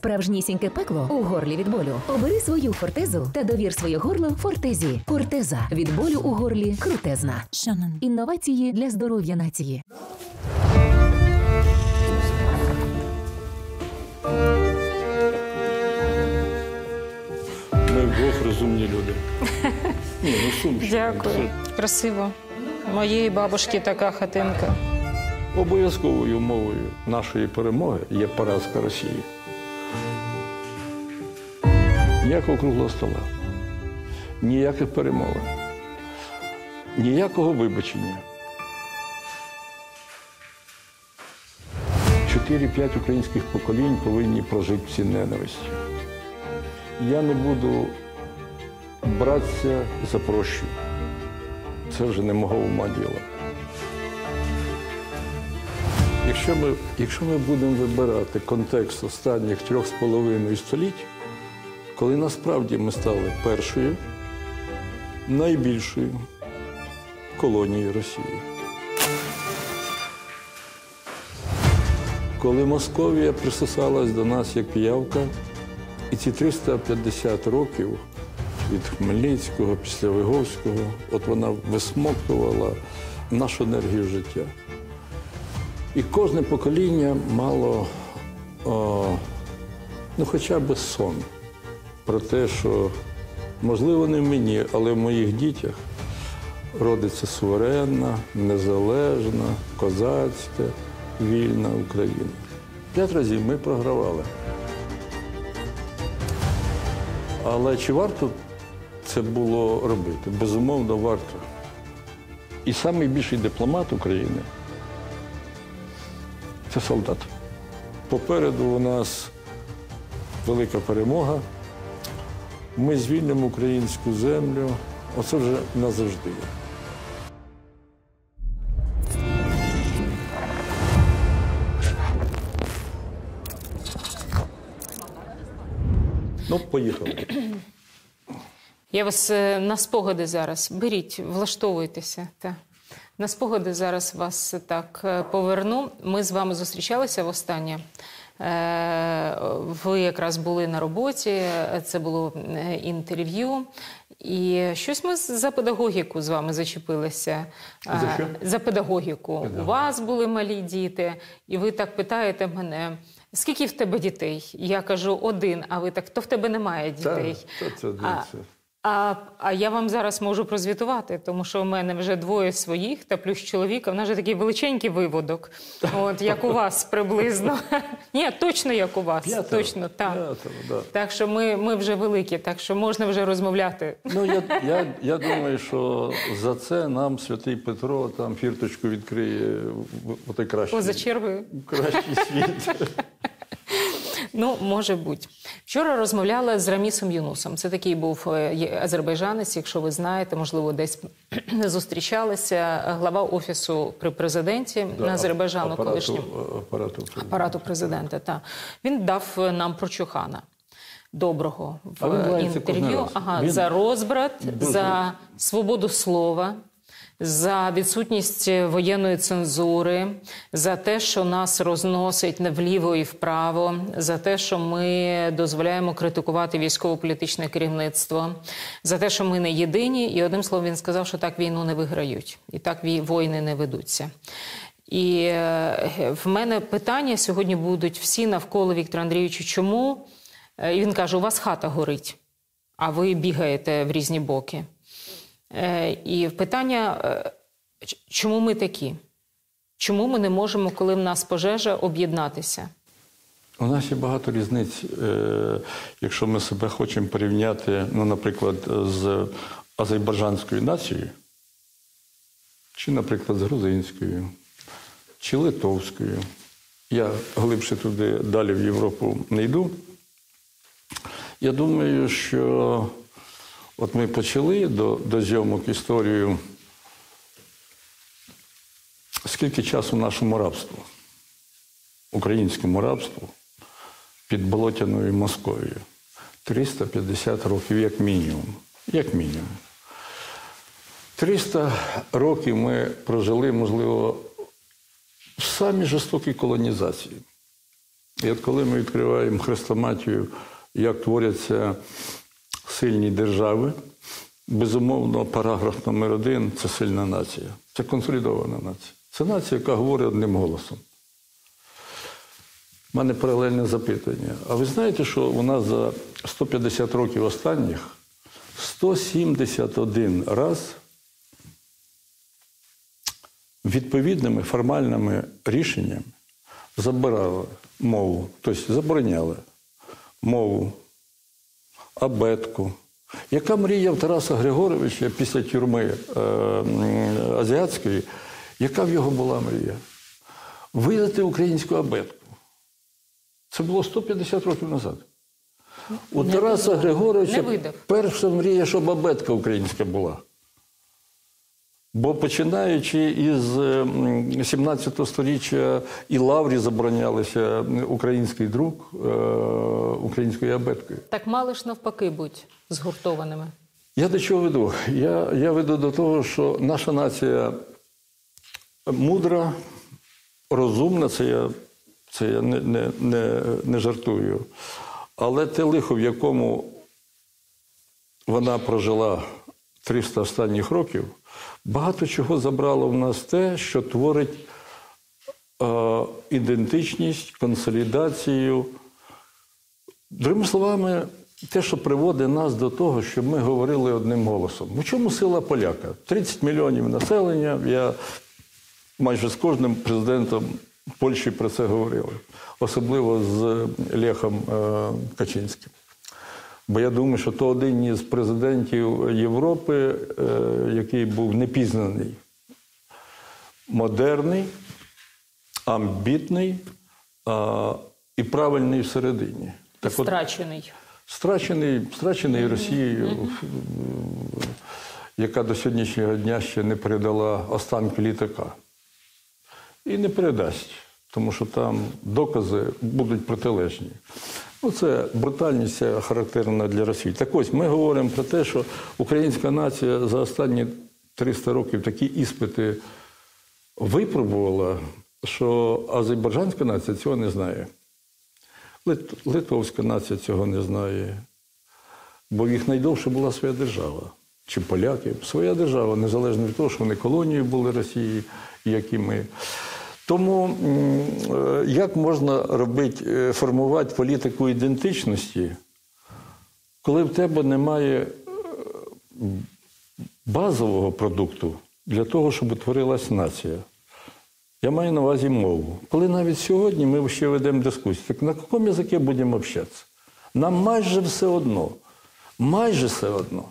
Справжнісіньке пекло у горлі від болю. Обери свою фортезу та довір своє горло фортезі. Фортеза від болю у горлі крутезна. Шанон. Інновації для здоров'я нації. Ми вдвох розумні люди. Ні, ну. Дякую. Красиво. Моєї бабушки така хатинка. Обов'язковою умовою нашої перемоги є поразка Росії. Ніякого круглого стола, ніяких перемовин, ніякого вибачення. 4-5 українських поколінь повинні прожити в цій ненависті. Я не буду братися за прощу. Це вже не мого ума діла. Якщо ми, якщо ми будемо вибирати контекст останніх трьох з половиною століть, коли насправді ми стали першою, найбільшою колонією Росії. Коли Московія присосалась до нас як піявка, і ці 350 років від Хмельницького, після Виговського, от вона висмоктувала нашу енергію життя. І кожне покоління мало о, ну, хоча б сон про те, що, можливо, не в мені, але в моїх дітях родиться суверенна, незалежна, козацька, вільна Україна. П'ять разів ми програвали. Але чи варто це було робити? Безумовно, варто. І найбільший дипломат України це солдат. Попереду у нас велика перемога. Ми звільнимо українську землю. Оце вже назавжди. Ну, поїхали. Я вас е, на спогади зараз. Беріть, влаштовуйтеся. Та. На спогади зараз вас так е, поверну. Ми з вами зустрічалися востаннє. Е, Ви якраз були на роботі, це було е, інтерв'ю. І щось ми за педагогіку з вами зачепилися. За Е, що? За педагогіку. У вас були малі діти, і ви так питаєте мене. Скільки в тебе дітей? Я кажу один, а ви так, то в тебе немає дітей. Та, та це, А, це. А, а я вам зараз можу прозвітувати, тому що у мене вже двоє своїх та плюс чоловіка. В нас вже такий величенький виводок, от як у вас приблизно. Ні, точно як у вас. П'ятеро. Точно, так. П'ятеро, да. Так що ми, ми вже великі, так що можна вже розмовляти. Ну, я, я, я думаю, що за це нам святий Петро там фірточку відкриє в, той кращий, Поза чергою. кращий світ. Ну, може бути. Вчора розмовляла з Рамісом Юнусом. Це такий був е, азербайджанець, якщо ви знаєте, можливо, десь зустрічалися. Глава офісу при президенті Да, Азербайджану, апарату, колишньому. апарату. апарату президента. Та він дав е, нам про Чухана. Доброго в е, інтерв'ю. Ага, Він за розбрат, дуже- за свободу слова, за відсутність воєнної цензури, за те, що нас розносить вліво і вправо, за те, що ми дозволяємо критикувати військово-політичне керівництво, за те, що ми не єдині. І одним словом, він сказав, що так війну не виграють, і так вій- воїни не ведуться. І е, в мене питання сьогодні будуть всі навколо Віктора Андрійовича. Чому? Е, І він каже: у вас хата горить, а ви бігаєте в різні боки. Е, І питання, е, чому ми такі? Чому ми не можемо, коли в нас пожежа, об'єднатися? У нас є багато різниць, е, якщо ми себе хочемо порівняти, ну, наприклад, з азербайджанською нацією, чи, наприклад, з грузинською, чи литовською. Я глибше туди далі в Європу не йду. Я думаю, що от ми почали до, до зйомок історію, скільки часу нашому рабству, українському рабству під Болотяною Московією. 350 років, як мінімум. Як мінімум. 300 років ми прожили, можливо, в самій жорстокій колонізації. І от коли ми відкриваємо хрестоматію, як творяться сильні держави, безумовно, параграф номер один це сильна нація. Це консолідована нація. Це нація, яка говорить одним голосом. У мене паралельне запитання. А ви знаєте, що у нас за 150 років останніх 171 раз відповідними формальними рішеннями забирали мову, тобто забороняли мову, абетку. Яка мрія в Тараса Григоровича після тюрми е, азіатської, яка в його була мрія? Видати українську абетку. Це було 150 років назад. У Не Тараса видав. Григоровича перша мрія, щоб абетка українська була. Бо починаючи із ем, 17 століття і лаврі заборонялися український друк е, українською абеткою. Так мали ж навпаки будь згуртованими. Я до чого веду? Я, я веду до того, що наша нація мудра, розумна, це я, це я не, не, не, не жартую. Але те лихо, в якому вона прожила 300 останніх років, багато чого забрало в нас те, що творить е, ідентичність, консолідацію. Другими словами, те, що приводить нас до того, щоб ми говорили одним голосом. У чому сила поляка? 30 мільйонів населення. Я майже з кожним президентом Польщі про це говорили, особливо з Лехом е, Качинським. Бо я думаю, що то один із президентів Європи, е, який був непізнаний, модерний, амбітний і правильний всередині. Так от, Страчений. страчений, страчений Росією, яка до сьогоднішнього дня ще не передала останки літака. І не передасть, тому що там докази будуть протилежні. Ну, це брутальність характерна для Росії. Так ось ми говоримо про те, що українська нація за останні 300 років такі іспити випробувала, що азербайджанська нація цього не знає. Лит- Литовська нація цього не знає. Бо в їх найдовше була своя держава. Чи поляки, своя держава, незалежно від того, що вони колонією були Росії, як і ми. Тому е, як можна робити, е, формувати політику ідентичності, коли в тебе немає е, базового продукту для того, щоб утворилась нація? Я маю на увазі мову. Коли навіть сьогодні ми ще ведемо дискусію, так на якому язикі будемо общатися? Нам майже все одно. Майже все одно.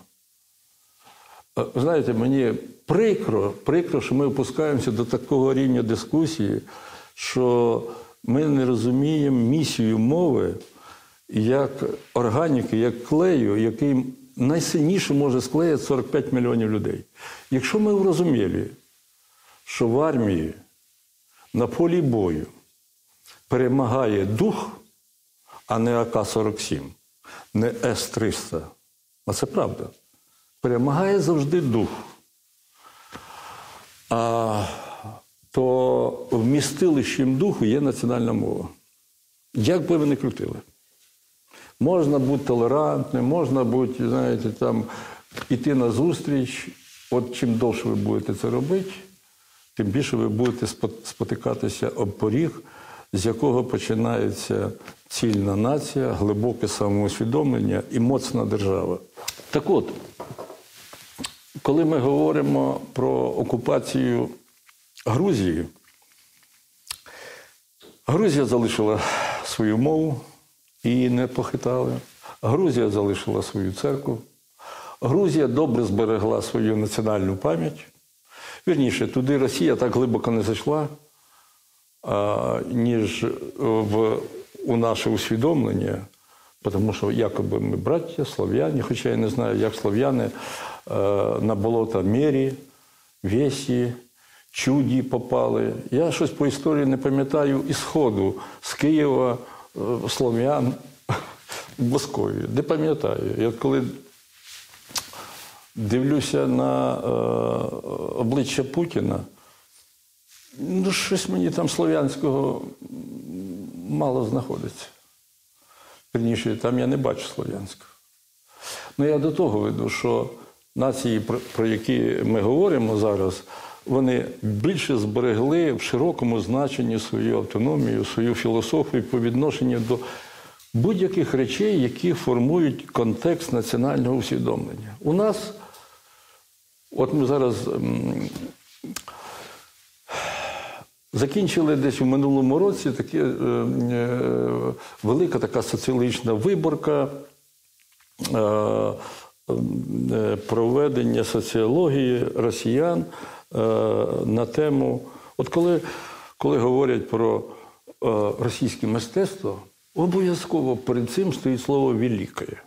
Знаєте, мені прикро, прикро, що ми опускаємося до такого рівня дискусії, що ми не розуміємо місію мови як органіки, як клею, який найсильніше може склеїти 45 мільйонів людей. Якщо ми врозуміли, що в армії на полі бою перемагає дух, а не АК-47, не С-300. А це правда. Перемагає завжди дух. А то вмістилищем духу є національна мова. Як би ви не крутили? Можна бути толерантним, можна бути, знаєте, там, іти на зустріч. От чим довше ви будете це робити, тим більше ви будете спотикатися об поріг, з якого починається цільна нація, глибоке самоусвідомлення і моцна держава. Так от, коли ми говоримо про окупацію Грузії, Грузія залишила свою мову і не похитали. Грузія залишила свою церкву. Грузія добре зберегла свою національну пам'ять. Вірніше, туди Росія так глибоко не зайшла, ніж в, у наше усвідомлення, тому що якоби ми браття, слов'яні, хоча я не знаю, як слов'яни е, на болота Мері, Весі, Чуді попали. Я щось по історії не пам'ятаю із Сходу, з Києва, е, слов'ян в Москові. Не пам'ятаю. Я коли дивлюся на е, обличчя Путіна, ну, щось мені там слов'янського мало знаходиться. Вірніше, там я не бачу Слов'янська. Ну, я до того веду, що нації, про, які ми говоримо зараз, вони більше зберегли в широкому значенні свою автономію, свою філософію по відношенню до будь-яких речей, які формують контекст національного усвідомлення. У нас, от ми зараз Закінчили десь у минулому році таке, е, е, велика така соціологічна виборка е, е, проведення соціології росіян е, на тему. От коли, коли говорять про е, російське мистецтво, обов'язково перед цим стоїть слово «великое».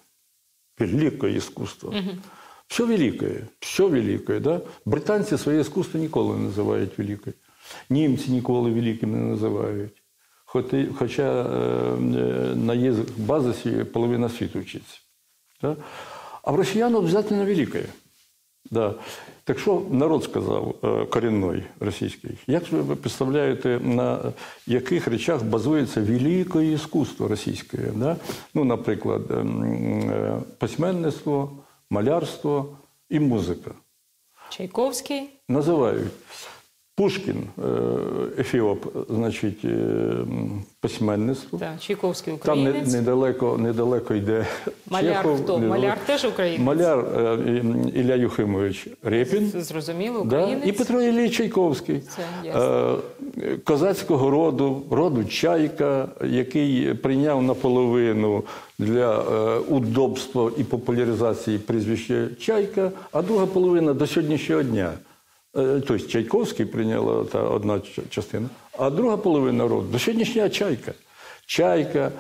Великое искусство. Все великое, все великое. Да? Британці своє іскусство ніколи не називають великое. Німці ніколи великим не називають. Хоча е, е, на їх базисі половина світу вчиться. Да? А в росіян обов'язково великое. Да. Так що народ сказав е, корінний російський? Як ви представляєте, на яких речах базується велике іскусство російське? Да? Ну, наприклад, ем, письменництво, малярство і музика. Чайковський. Називають. Пушкін, е, Ефіоп, значить, е, письменництво. Так, Чайковський Там не- недалеко, недалеко йде Маляр Чехов, хто? недалеко- Маляр теж українець? Маляр е, Ілля Юхимович Рєпін. Зрозуміло, Да? І Петро Ілліч Чайковський. Це ясно. Козацького роду, роду Чайка, який прийняв наполовину для удобства і популяризації прізвища Чайка, а друга половина до сьогоднішнього дня. Е, Тобто Чайковський прийняла та одна частина, а друга половина роду до сьогоднішнього Чайка. Чайка,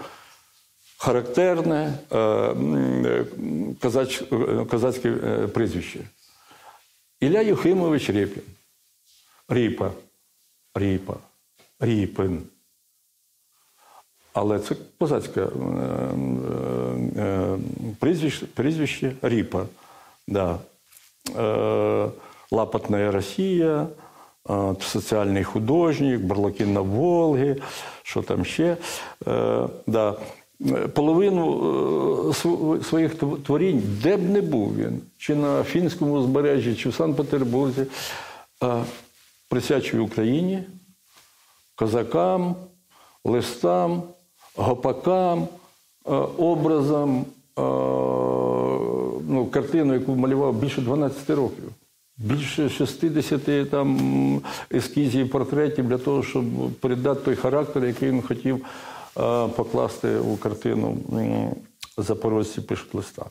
характерне е, е, козач, е, козацьке е, прізвище. Ілля Юхимович Рєпін. Ріпа. Ріпа. Ріпин. Але це козацьке прізвище, прізвище Ріпа. Да. Е, Лапотна Росія, соціальний художник, Барлакін на Волги, що там ще. Е, да. Половину е, своїх творінь, де б не був він, чи на фінському узбережжі, чи в Санкт-Петербурзі, присвячує Україні, козакам, листам, гопакам, образам, ну, картину, яку малював більше 12 років. Більше 60 там ескізів, портретів для того, щоб передати той характер, який він хотів е, покласти у картину Запорожці пишуть листа.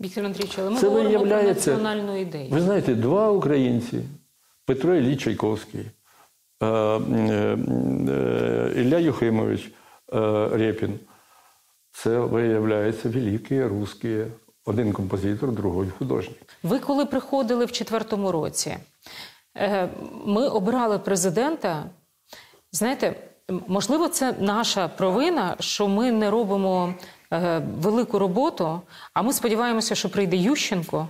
Віктор Андрійович, але ми Це говоримо про національну ідею. Ви знаєте, два українці Петро Ілліч Чайковський, е, е, Ілля Юхимович Рєпін. Це виявляється великі русські. Один композитор, другий художник. Ви коли приходили в четвертому році, е, ми обирали президента. Знаєте, можливо, це наша провина, що ми не робимо е, велику роботу, а ми сподіваємося, що прийде Ющенко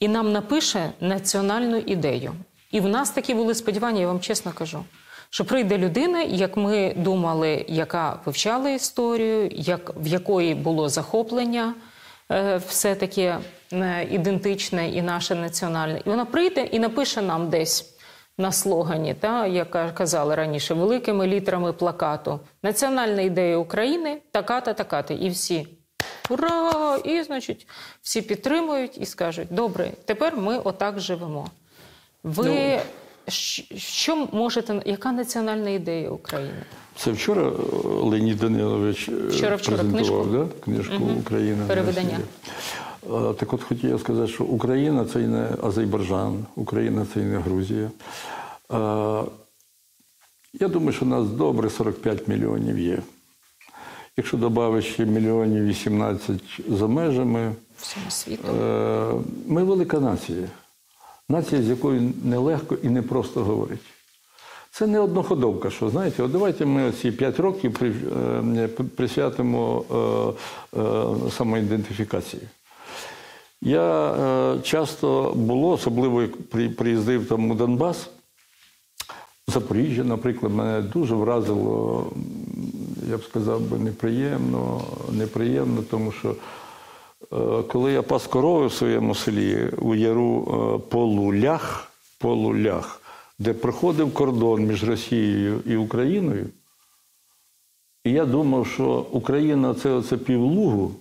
і нам напише національну ідею. І в нас такі були сподівання, я вам чесно кажу. Що прийде людина, як ми думали, яка вивчала історію, як, в якої було захоплення, все таке е, ідентичне і наше національне. І вона прийде і напише нам десь на слогані, та, як казали раніше, великими літерами плакату Національна ідея України така-та, така-та. І всі. Ура! І, значить, всі підтримують і скажуть: добре, тепер ми отак живемо. Ви щ- що можете, яка національна ідея України? Це вчора е, Леонід Данилович е, Вчора-вчора презентував книжку. Да? книжку Україна. на Перевидання. Росії». Е, Так от хотів я сказати, що Україна це і не Азербайджан, Україна це і не Грузія. Я думаю, що нас добре 45 мільйонів є. Якщо додати ще мільйонів 18 за межами, Всьому світу. Ми велика нація. Нація, з якою нелегко і непросто говорити. Це не одноходовка, що знаєте, от давайте ми ці 5 років е, присвятимо е, е, самоідентифікації. Я часто було, особливо як при- приїздив там у Донбас, Запоріжжя, наприклад, мене дуже вразило, я б сказав би, неприємно, неприємно, тому що коли я пас корови в своєму селі у яру е, Полулях, Полулях, де проходив кордон між Росією і Україною, і я думав, що Україна це оце півлугу,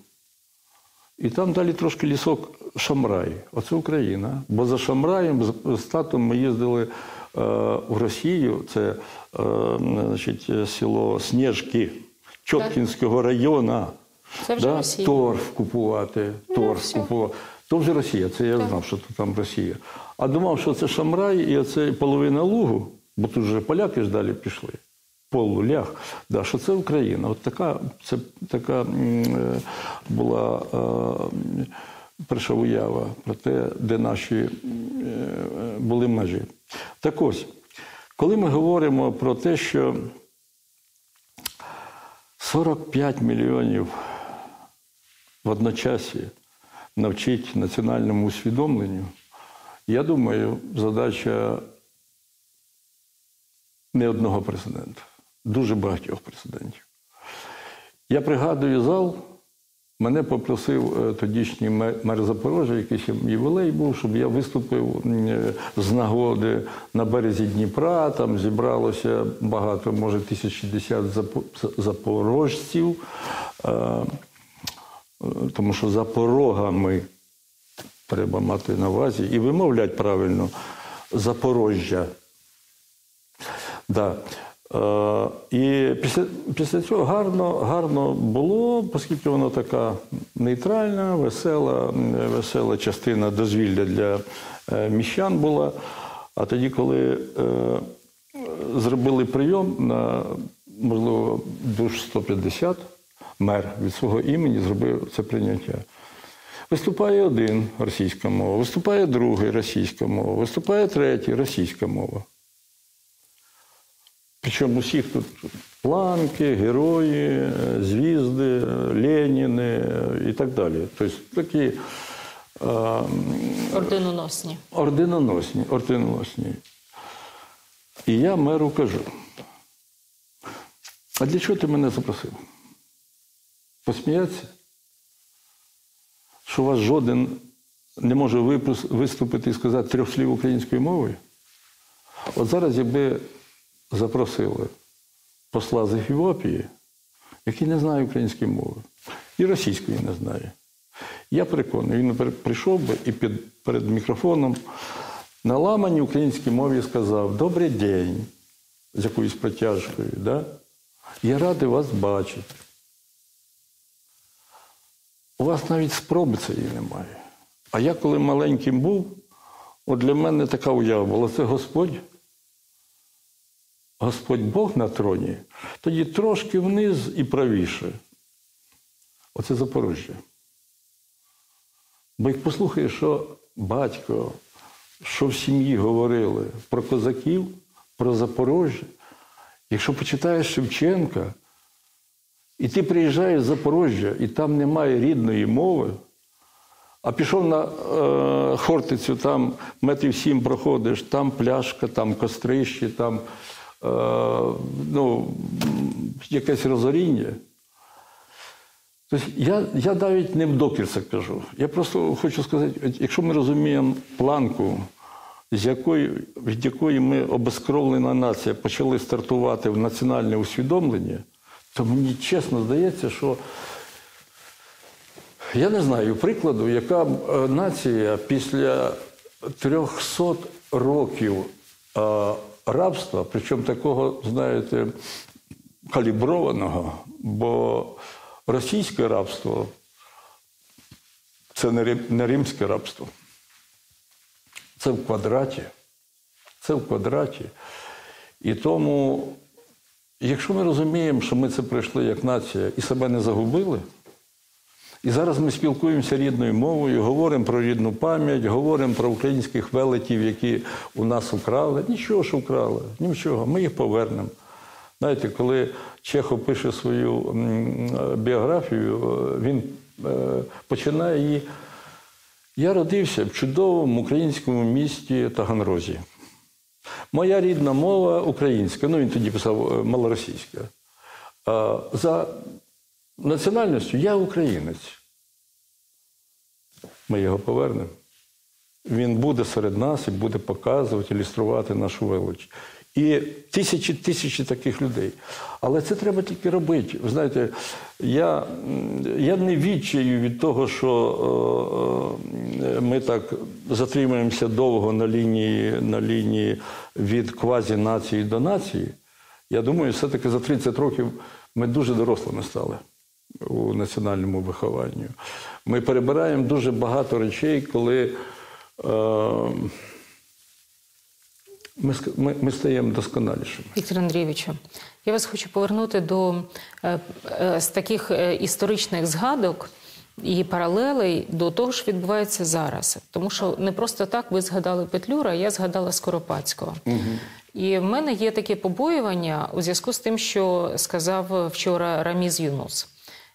і там далі трошки лісок Шамрай. Оце Україна. Бо за Шамраєм з- татом ми їздили е, в Росію. Це е, значить, село Снежки Чоткінського району. Це вже Росія. Торф купувати. Торф все. купувати. То вже Росія, це я знав, що то там Росія. А думав, що це Шамрай і оце половина лугу, бо тут вже поляки ж далі пішли. Полулях, да, що це Україна. От така, це така е, була е, перша уява про те, де наші е, були межі. Так ось, коли ми говоримо про те, що 45 мільйонів в одночасі навчить національному усвідомленню, я думаю, задача не одного президента, дуже багатьох президентів. Я пригадую зал, мене попросив е, тодішній мер Запорожжя, якийсь ювілей був, щоб я виступив е, з нагоди на березі Дніпра. Там зібралося багато, може, 1060 запо- запорожців, е, тому що за порогами треба мати на увазі і вимовляти правильно Запорожжя. Да. Е, і після, після цього гарно, гарно було, оскільки воно така нейтральна, весела, весела частина дозвілля для е, міщан була. А тоді, коли е, зробили прийом на, можливо, душ 150, мер від свого імені зробив це прийняття. Виступає один російська мова, виступає другий російська мова, виступає третій російська мова. Причому усіх тут планки, герої, звізди, Леніни і так далі. Тобто такі е, Орденоносні. орденоносні, орденоносні. І я меру кажу: а для чого ти мене запросив? Посміятися? Що у вас жоден не може виступити і сказати трьох слів українською мовою? От зараз, якби запросили посла з Ефіопії, який не знає української мови, і російської не знає. Я переконаний, він прийшов би і під, перед мікрофоном на ламаній українській мові сказав Добрий день з якоюсь протяжкою. Да? Я радий вас бачити. У вас навіть спроби цієї немає. А я, коли маленьким був, от для мене така уява була це Господь. Господь Бог на троні, тоді трошки вниз і правіше. Оце Запорожжя. Бо як послухаєш, що батько, що в сім'ї говорили про козаків, про Запорожжя, якщо почитаєш Шевченка, і ти приїжджаєш з Запорожжя, і там немає рідної мови, а пішов на е, Хортицю, там метрів сім проходиш, там пляшка, там кострище, там е, ну, якесь розоріння. Тобто я, я навіть не в докір кажу. Я просто хочу сказати, якщо ми розуміємо планку, з якої, від якої ми обезкровлена нація почали стартувати в національне усвідомлення, то мені чесно здається, що я не знаю прикладу, яка е, нація після 300 років е, рабства, причому такого, знаєте, каліброваного, бо російське рабство це не римське рабство. Це в квадраті. Це в квадраті. І тому, якщо ми розуміємо, що ми це пройшли як нація і себе не загубили, і зараз ми спілкуємося рідною мовою, говоримо про рідну пам'ять, говоримо про українських велетів, які у нас украли. Нічого ж украли, нічого, ми їх повернемо. Знаєте, коли Чехов пише свою біографію, він е, починає її. Я родився в чудовому українському місті Таганрозі. Моя рідна мова українська. Ну, він тоді писав е, малоросійська. За національністю я українець. Ми його повернемо. Він буде серед нас і буде показувати, ілюструвати нашу велич. І тисячі тисячі таких людей. Але це треба тільки робити. Ви знаєте, я, я не відчаю від того, що е, е, ми так затримуємося довго на лінії, на лінії від квазі-нації до нації. Я думаю, все-таки за 30 років ми дуже дорослими стали у національному вихованню. Ми перебираємо дуже багато речей, коли е, ми, ми, ми стаємо досконалішими. Віктор Андрійовичу, я вас хочу повернути до е, е, з таких е, історичних згадок і паралелей до того, що відбувається зараз. Тому що не просто так ви згадали Петлюра, я згадала Скоропадського. І в мене є таке побоювання у зв'язку з тим, що сказав вчора Раміз Юнус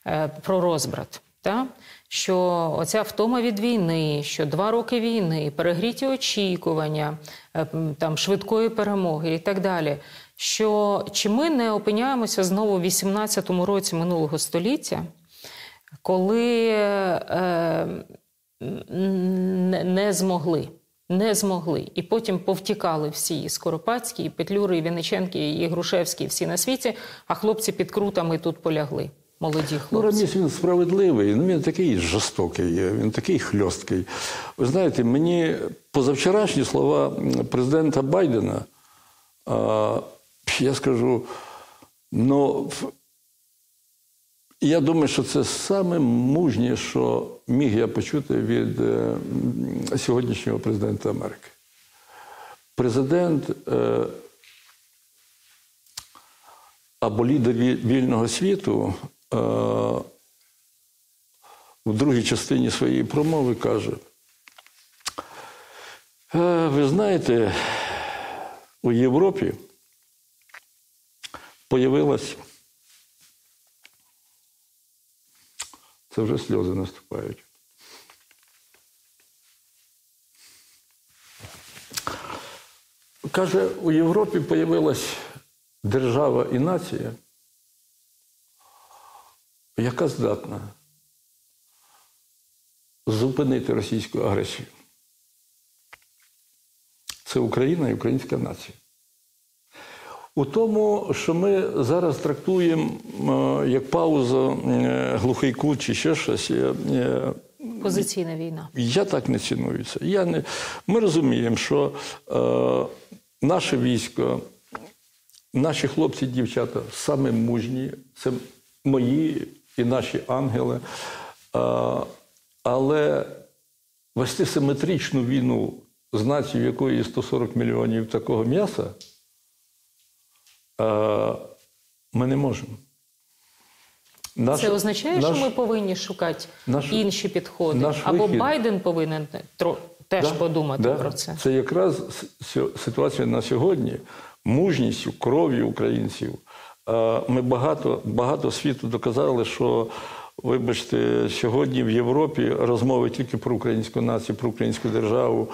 е, про розбрат. Та? Що оця втома від війни, що два роки війни, перегріті очікування, е, там швидкої перемоги і так далі. Що чи ми не опиняємося знову в 18-му році минулого століття, коли е, не, змогли. Не змогли. І потім повтікали всі і Скоропадські, і Петлюри, і Вінниченки, і Грушевські, всі на світі, а хлопці під крутами тут полягли. Молоді хлопці? Ну, хлопці. Раміс він справедливий, ну він такий жорстокий, він такий хльосткий. Ви знаєте, мені позавчорашні слова президента Байдена, а, я скажу, ну, я думаю, що це саме мужнє, що міг я почути від е, сьогоднішнього президента Америки. Президент е, або лідер вільного світу в другій частині своєї промови каже: «Е, ви знаєте, у Європі появилась. Це вже сльози наступають. Каже, у Європі появилась держава і нація, яка здатна зупинити російську агресію. Це Україна і українська нація. У тому, що ми зараз трактуємо е, як паузу е, глухий кут чи ще щось, е, Позиційна війна. я так не ціную це. Я не... Ми розуміємо, що е, наше військо, наші хлопці і дівчата саме мужні, це мої і наші ангели. Але вести симетричну війну з якої 140 мільйонів такого м'яса, ми не можемо. Наш- Це означає, наш- що ми повинні шукати наш- інші підходи. наш Або вихід- Байден повинен тро- теж Да, подумати да. про це. Це якраз ситуація на сьогодні, мужністю, кров'ю українців. Е, Ми багато, багато світу доказали, що, вибачте, сьогодні в Європі розмови тільки про українську націю, про українську державу.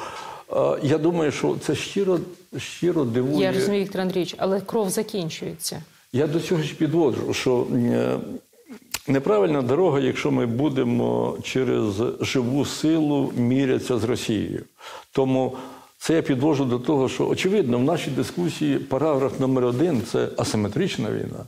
Е, Я думаю, що це щиро, щиро дивує. Я розумію, Віктор Андрійович, але кров закінчується. Я до цього ж підводжу, що е, неправильна дорога, якщо ми будемо через живу силу мірятися з Росією. Тому це я підвожу до того, що очевидно, в нашій дискусії параграф номер один це асиметрична війна.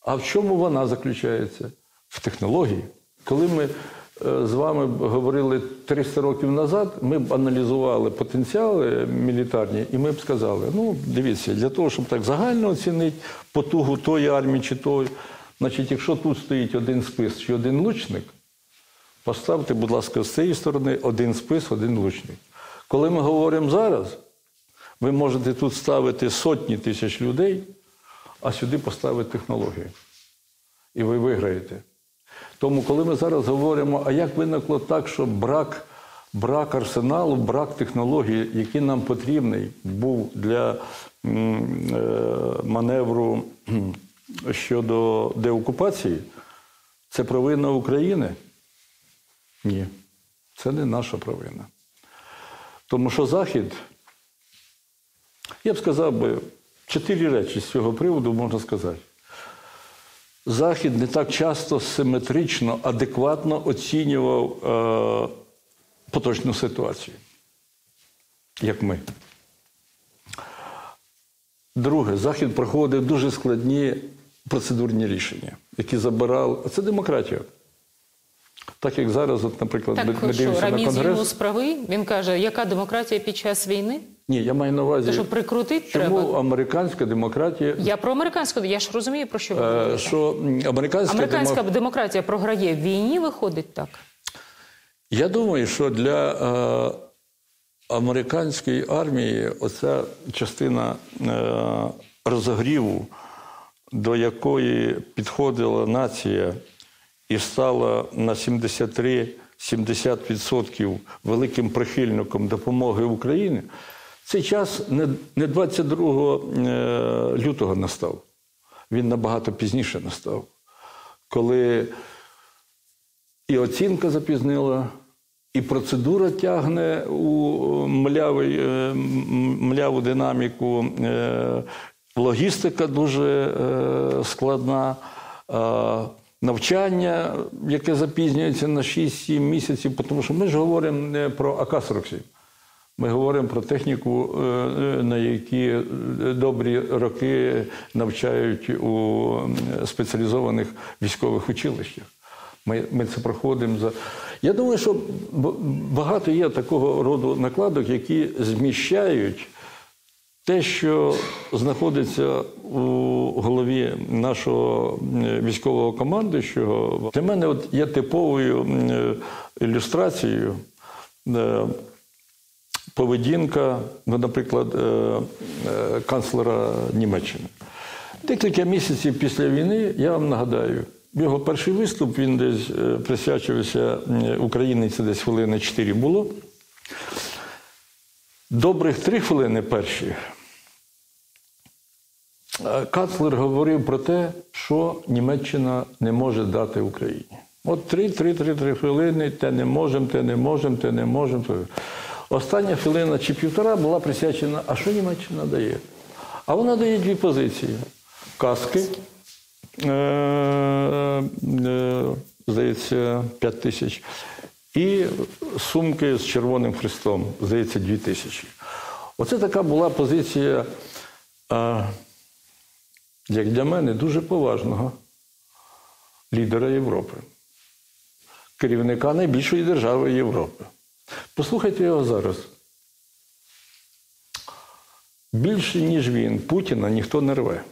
А в чому вона заключається? В технології. Коли ми е, з вами говорили 300 років назад, ми б аналізували потенціали мілітарні, і ми б сказали: ну, дивіться, для того, щоб так загально оцінити потугу тої армії чи тої, значить, якщо тут стоїть один спис чи один лучник, поставте, будь ласка, з цієї сторони один спис, один лучник. Коли ми говоримо зараз, ви можете тут ставити сотні тисяч людей, а сюди поставити технології. І ви виграєте. Тому, коли ми зараз говоримо, а як виникло так, що брак, брак арсеналу, брак технологій, які нам потрібний був для е, маневру щодо деокупації, це провина України? Ні, це не наша провина. Тому що Захід, я б сказав би, чотири речі з цього приводу можна сказати. Захід не так часто симетрично, адекватно оцінював е, поточну ситуацію, як ми. Друге, Захід проходив дуже складні процедурні рішення, які забирали. Це демократія. Так як зараз, от, наприклад, Так ми, дивимося на Конгрес. Юнус правий? Він каже, яка демократія під час війни? Ні, я маю на увазі, Те, що прикрутити чому треба. американська демократія, Я про американську, я ж розумію, про що ви е, говорите. що американська, Американська демо- демократія програє в війні, виходить так. Я думаю, що для е, американської армії оця частина е, розогріву, до якої підходила нація і стала на 73-70% великим прихильником допомоги Україні, цей час не, не 22 е, лютого настав. Він набагато пізніше настав, коли і оцінка запізнила, і процедура тягне у млявий, е, мляву динаміку. е, Логістика дуже е, складна, е, навчання, яке запізнюється на 6-7 місяців, тому що ми ж говоримо не про АК-47. Ми говоримо про техніку, е, е, на які е, добрі роки навчають у спеціалізованих військових училищах. Ми, ми це проходимо за. Я думаю, що багато є такого роду накладок, які зміщають те, що знаходиться у голові нашого військового командуючого, для мене от є типовою е, ілюстрацією. е, поведінка, ну, наприклад, е, е, канцлера Німеччини. Декілька місяців після війни, я вам нагадаю, його перший виступ він десь е, присвячувався Україні, це десь хвилини 4 було. Добрих три хвилини перші. Канцлер говорив про те, що Німеччина не може дати Україні. От три, три, три, три хвилини, те не можемо, те не можемо, те не можемо. Остання хвилина чи півтора була присвячена, а що Німеччина дає? А вона дає дві позиції: каски, е, е, здається, 5 тисяч, і сумки з Червоним Христом, здається, 2 тисячі. Оце така була позиція, е, як для мене, дуже поважного лідера Європи, керівника найбільшої держави Європи. Послухайте його зараз. Більше, ніж він, Путіна ніхто не рве.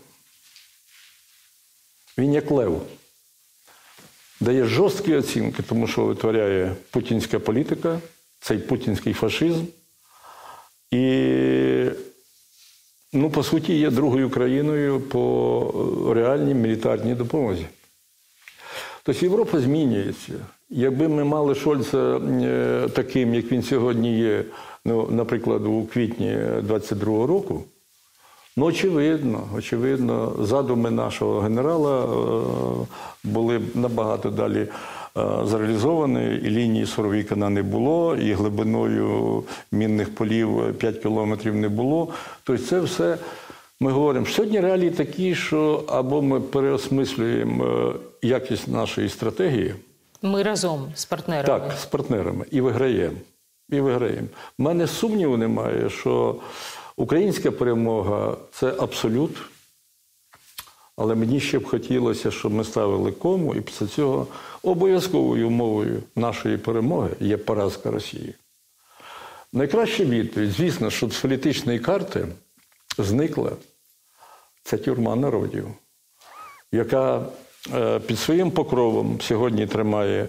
Він як лев. Дає жорсткі оцінки, тому що витворяє путінська політика, цей путінський фашизм. І, ну, по суті, є другою країною по реальній мілітарній допомозі. Тобто Європа змінюється. Якби ми мали Шольца е, таким, як він сьогодні є, ну, наприклад, у квітні 22-го року, ну, очевидно, очевидно, задуми нашого генерала е, були б набагато далі е, зреалізовані, і лінії Суровікана не було, і глибиною мінних полів 5 кілометрів не було. Тобто це все ми говоримо, сьогодні реалії такі, що або ми переосмислюємо е, якість нашої стратегії. Ми разом з партнерами. Так, з партнерами і виграємо. І виграємо. У мене сумніву немає, що українська перемога це абсолют. Але мені ще б хотілося, щоб ми ставили кому, і після цього обов'язковою умовою нашої перемоги є поразка Росії. Найкраща відповідь, звісно, що з політичної карти зникла ця тюрма народів, яка е, під своїм покровом сьогодні тримає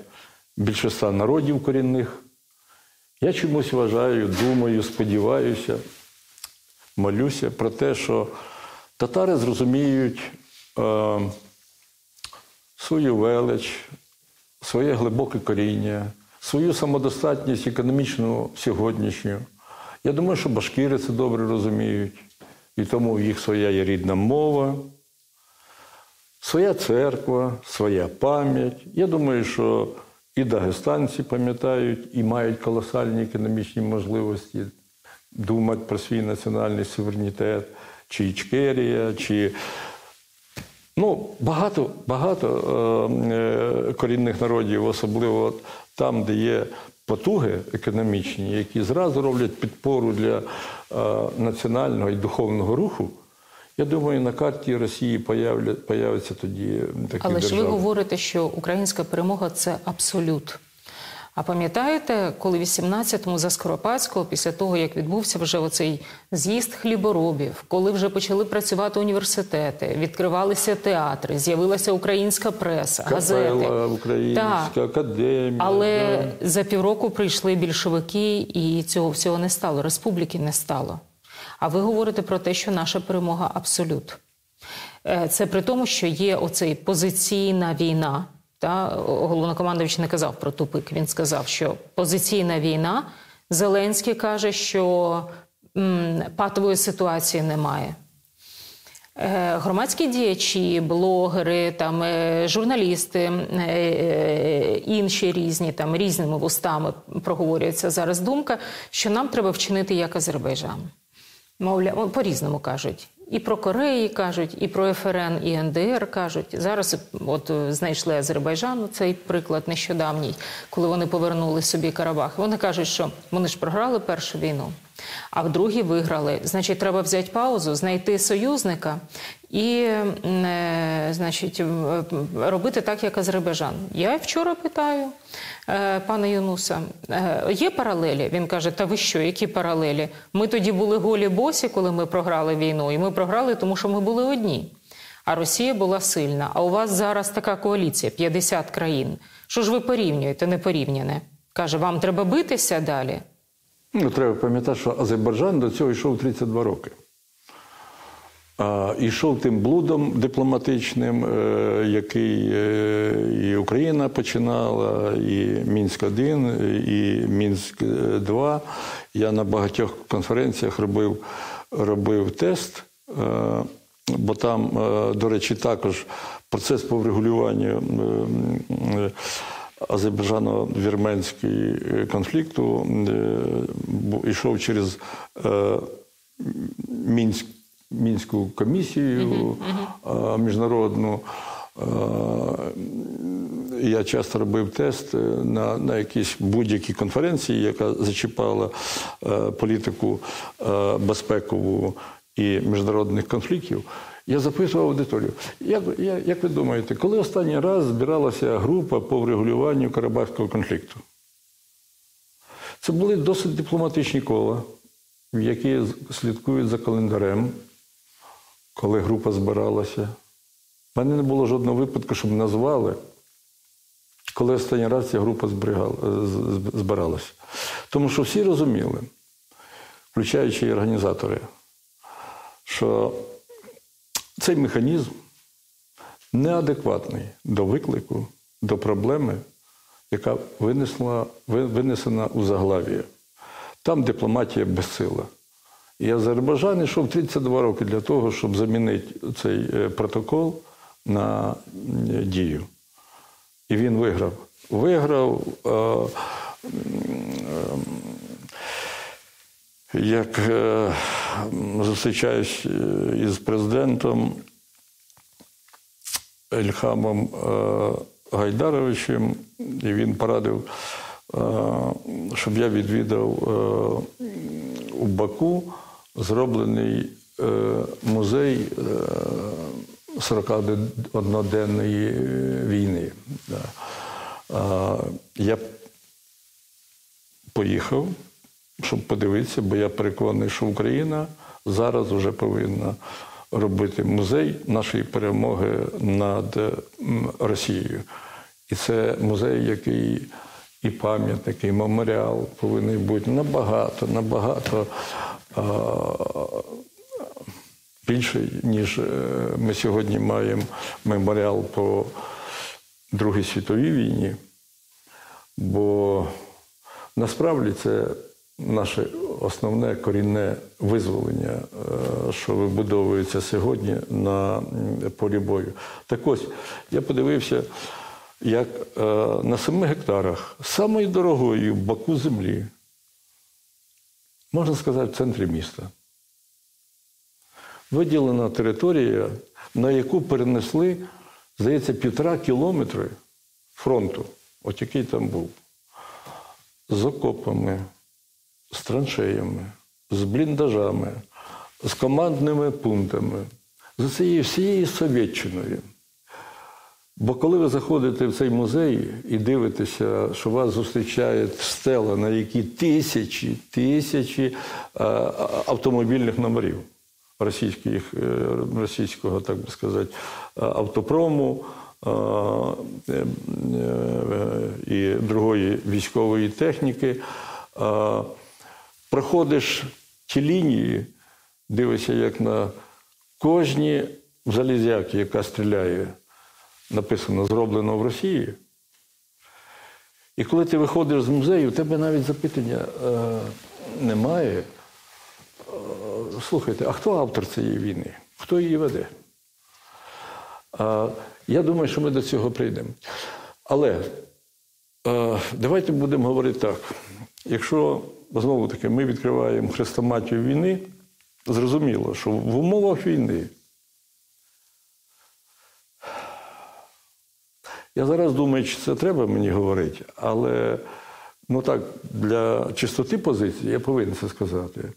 більше ста народів корінних. Я чомусь вважаю, думаю, сподіваюся, молюся про те, що татари зрозуміють свою велич, своє глибоке коріння, свою самодостатність економічну сьогоднішню. Я думаю, що башкири це добре розуміють, і тому в їх своя є рідна мова, своя церква, своя пам'ять. Я думаю, що і дагестанці пам'ятають і мають колосальні економічні можливості думати про свій національний суверенітет, чи Ічкерія, чи Ну, багато, багато е, е, корінних народів, особливо там, де є потуги економічні, які зразу роблять підпору для е, національного і духовного руху. Я думаю, на карті Росії появля, появиться тоді такі Але ж ви говорите, що українська перемога це абсолют. А пам'ятаєте, коли в 18-му за Скоропадського, після того як відбувся вже оцей з'їзд хліборобів, коли вже почали працювати університети, відкривалися театри, з'явилася українська преса, газети. Українська, Так. академія. Але да. за півроку прийшли більшовики, і цього всього не стало. Республіки не стало. А ви говорите про те, що наша перемога абсолют. Е, Це при тому, що є оцей позиційна війна. Та головнокомандуючий не казав про тупик. Він сказав, що позиційна війна. Зеленський каже, що м, патової ситуації немає. Е, Громадські діячі, блогери, там е, журналісти, е, інші різні там різними вустами проговорюється зараз думка, що нам треба вчинити як Азербайджан. Мовляв, по-різному кажуть. І про Кореї кажуть, і про ФРН, і НДР кажуть. Зараз от е, знайшли Азербайджан, цей приклад нещодавній, коли вони повернули собі Карабах. Вони кажуть, що вони ж програли першу війну, а в другій виграли. Значить, треба взяти паузу, знайти союзника і, е, значить, робити так, як Азербайджан. Я вчора питаю е, пана Юнуса, е, є паралелі? Він каже: Та ви що, які паралелі? Ми тоді були голі босі, коли ми програли війну, і ми програли, тому що ми були одні. А Росія була сильна. А у вас зараз така коаліція 50 країн. Що ж ви порівнюєте непорівняне? Каже, вам треба битися далі. Ну, треба пам'ятати, що Азербайджан до цього йшов 32 роки. А, йшов тим блудом дипломатичним, е, який е, і Україна починала, і Мінськ-1, і Мінськ-2. Я на багатьох конференціях робив, робив тест, е, бо там, е, до речі, також процес по врегулюванню. Азербайджано-вірменський е, конфлікту е, йшов через е, Мінськ, Мінську комісію міжнародну. Я часто робив тест на, на якійсь будь-якій конференції, яка зачіпала е, політику е, безпекову і міжнародних конфліктів. Я запитував аудиторію, як, як, як ви думаєте, коли останній раз збиралася група по врегулюванню Карабахського конфлікту? Це були досить дипломатичні кола, які слідкують за календарем, коли група збиралася. У мене не було жодного випадку, щоб назвали, коли останній раз ця група збиралася. Тому що всі розуміли, включаючи і організатори, що цей механізм неадекватний до виклику, до проблеми, яка винесла, винесена у заглав'я. Там дипломатія безсила. І Азербайджан йшов 32 роки для того, щоб замінити цей е, протокол на е, дію. І він виграв. Виграв. е, як е, зустрічаюсь е, із президентом Ільхамом е, Гайдаровичем, і він порадив, е, щоб я відвідав у Баку зроблений музей е, 41-денної війни. Я поїхав, щоб подивитися, бо я переконаний, що Україна зараз вже повинна робити музей нашої перемоги над Росією. І це музей, який і пам'ятник, і меморіал повинен бути набагато, набагато а, більший, ніж е, ми сьогодні маємо меморіал по Другій світовій війні. Бо насправді це наше основне корінне визволення, е, що вибудовується сьогодні на полі бою. Так ось, я подивився, як е, на семи гектарах самої дорогої в Баку землі, можна сказати, в центрі міста, виділена територія на яку перенесли, здається, півтора кілометри фронту, от який там був, з окопами, з траншеями, з бліндажами, з командними пунктами, з цією всією Совєтчиною. Бо коли ви заходите в цей музей і дивитеся, що вас зустрічає стела, на якій тисячі, тисячі е, автомобільних номерів російських, е, російського, так би сказати, е, автопрому і другої військової техніки, проходиш ті лінії, дивишся, як на кожній залізяки, яка стріляє написано зроблено в Росії. І коли ти виходиш з музею, у тебе навіть запитання е, немає. Е, слухайте, а хто автор цієї війни? Хто її веде? Е, я думаю, що ми до цього прийдемо. Але е, давайте будемо говорити так. Якщо знову таки ми відкриваємо хрестоматію війни, зрозуміло, що в умовах війни Я зараз думаю, чи це треба мені говорити, але ну так, для чистоти позиції я повинен це сказати.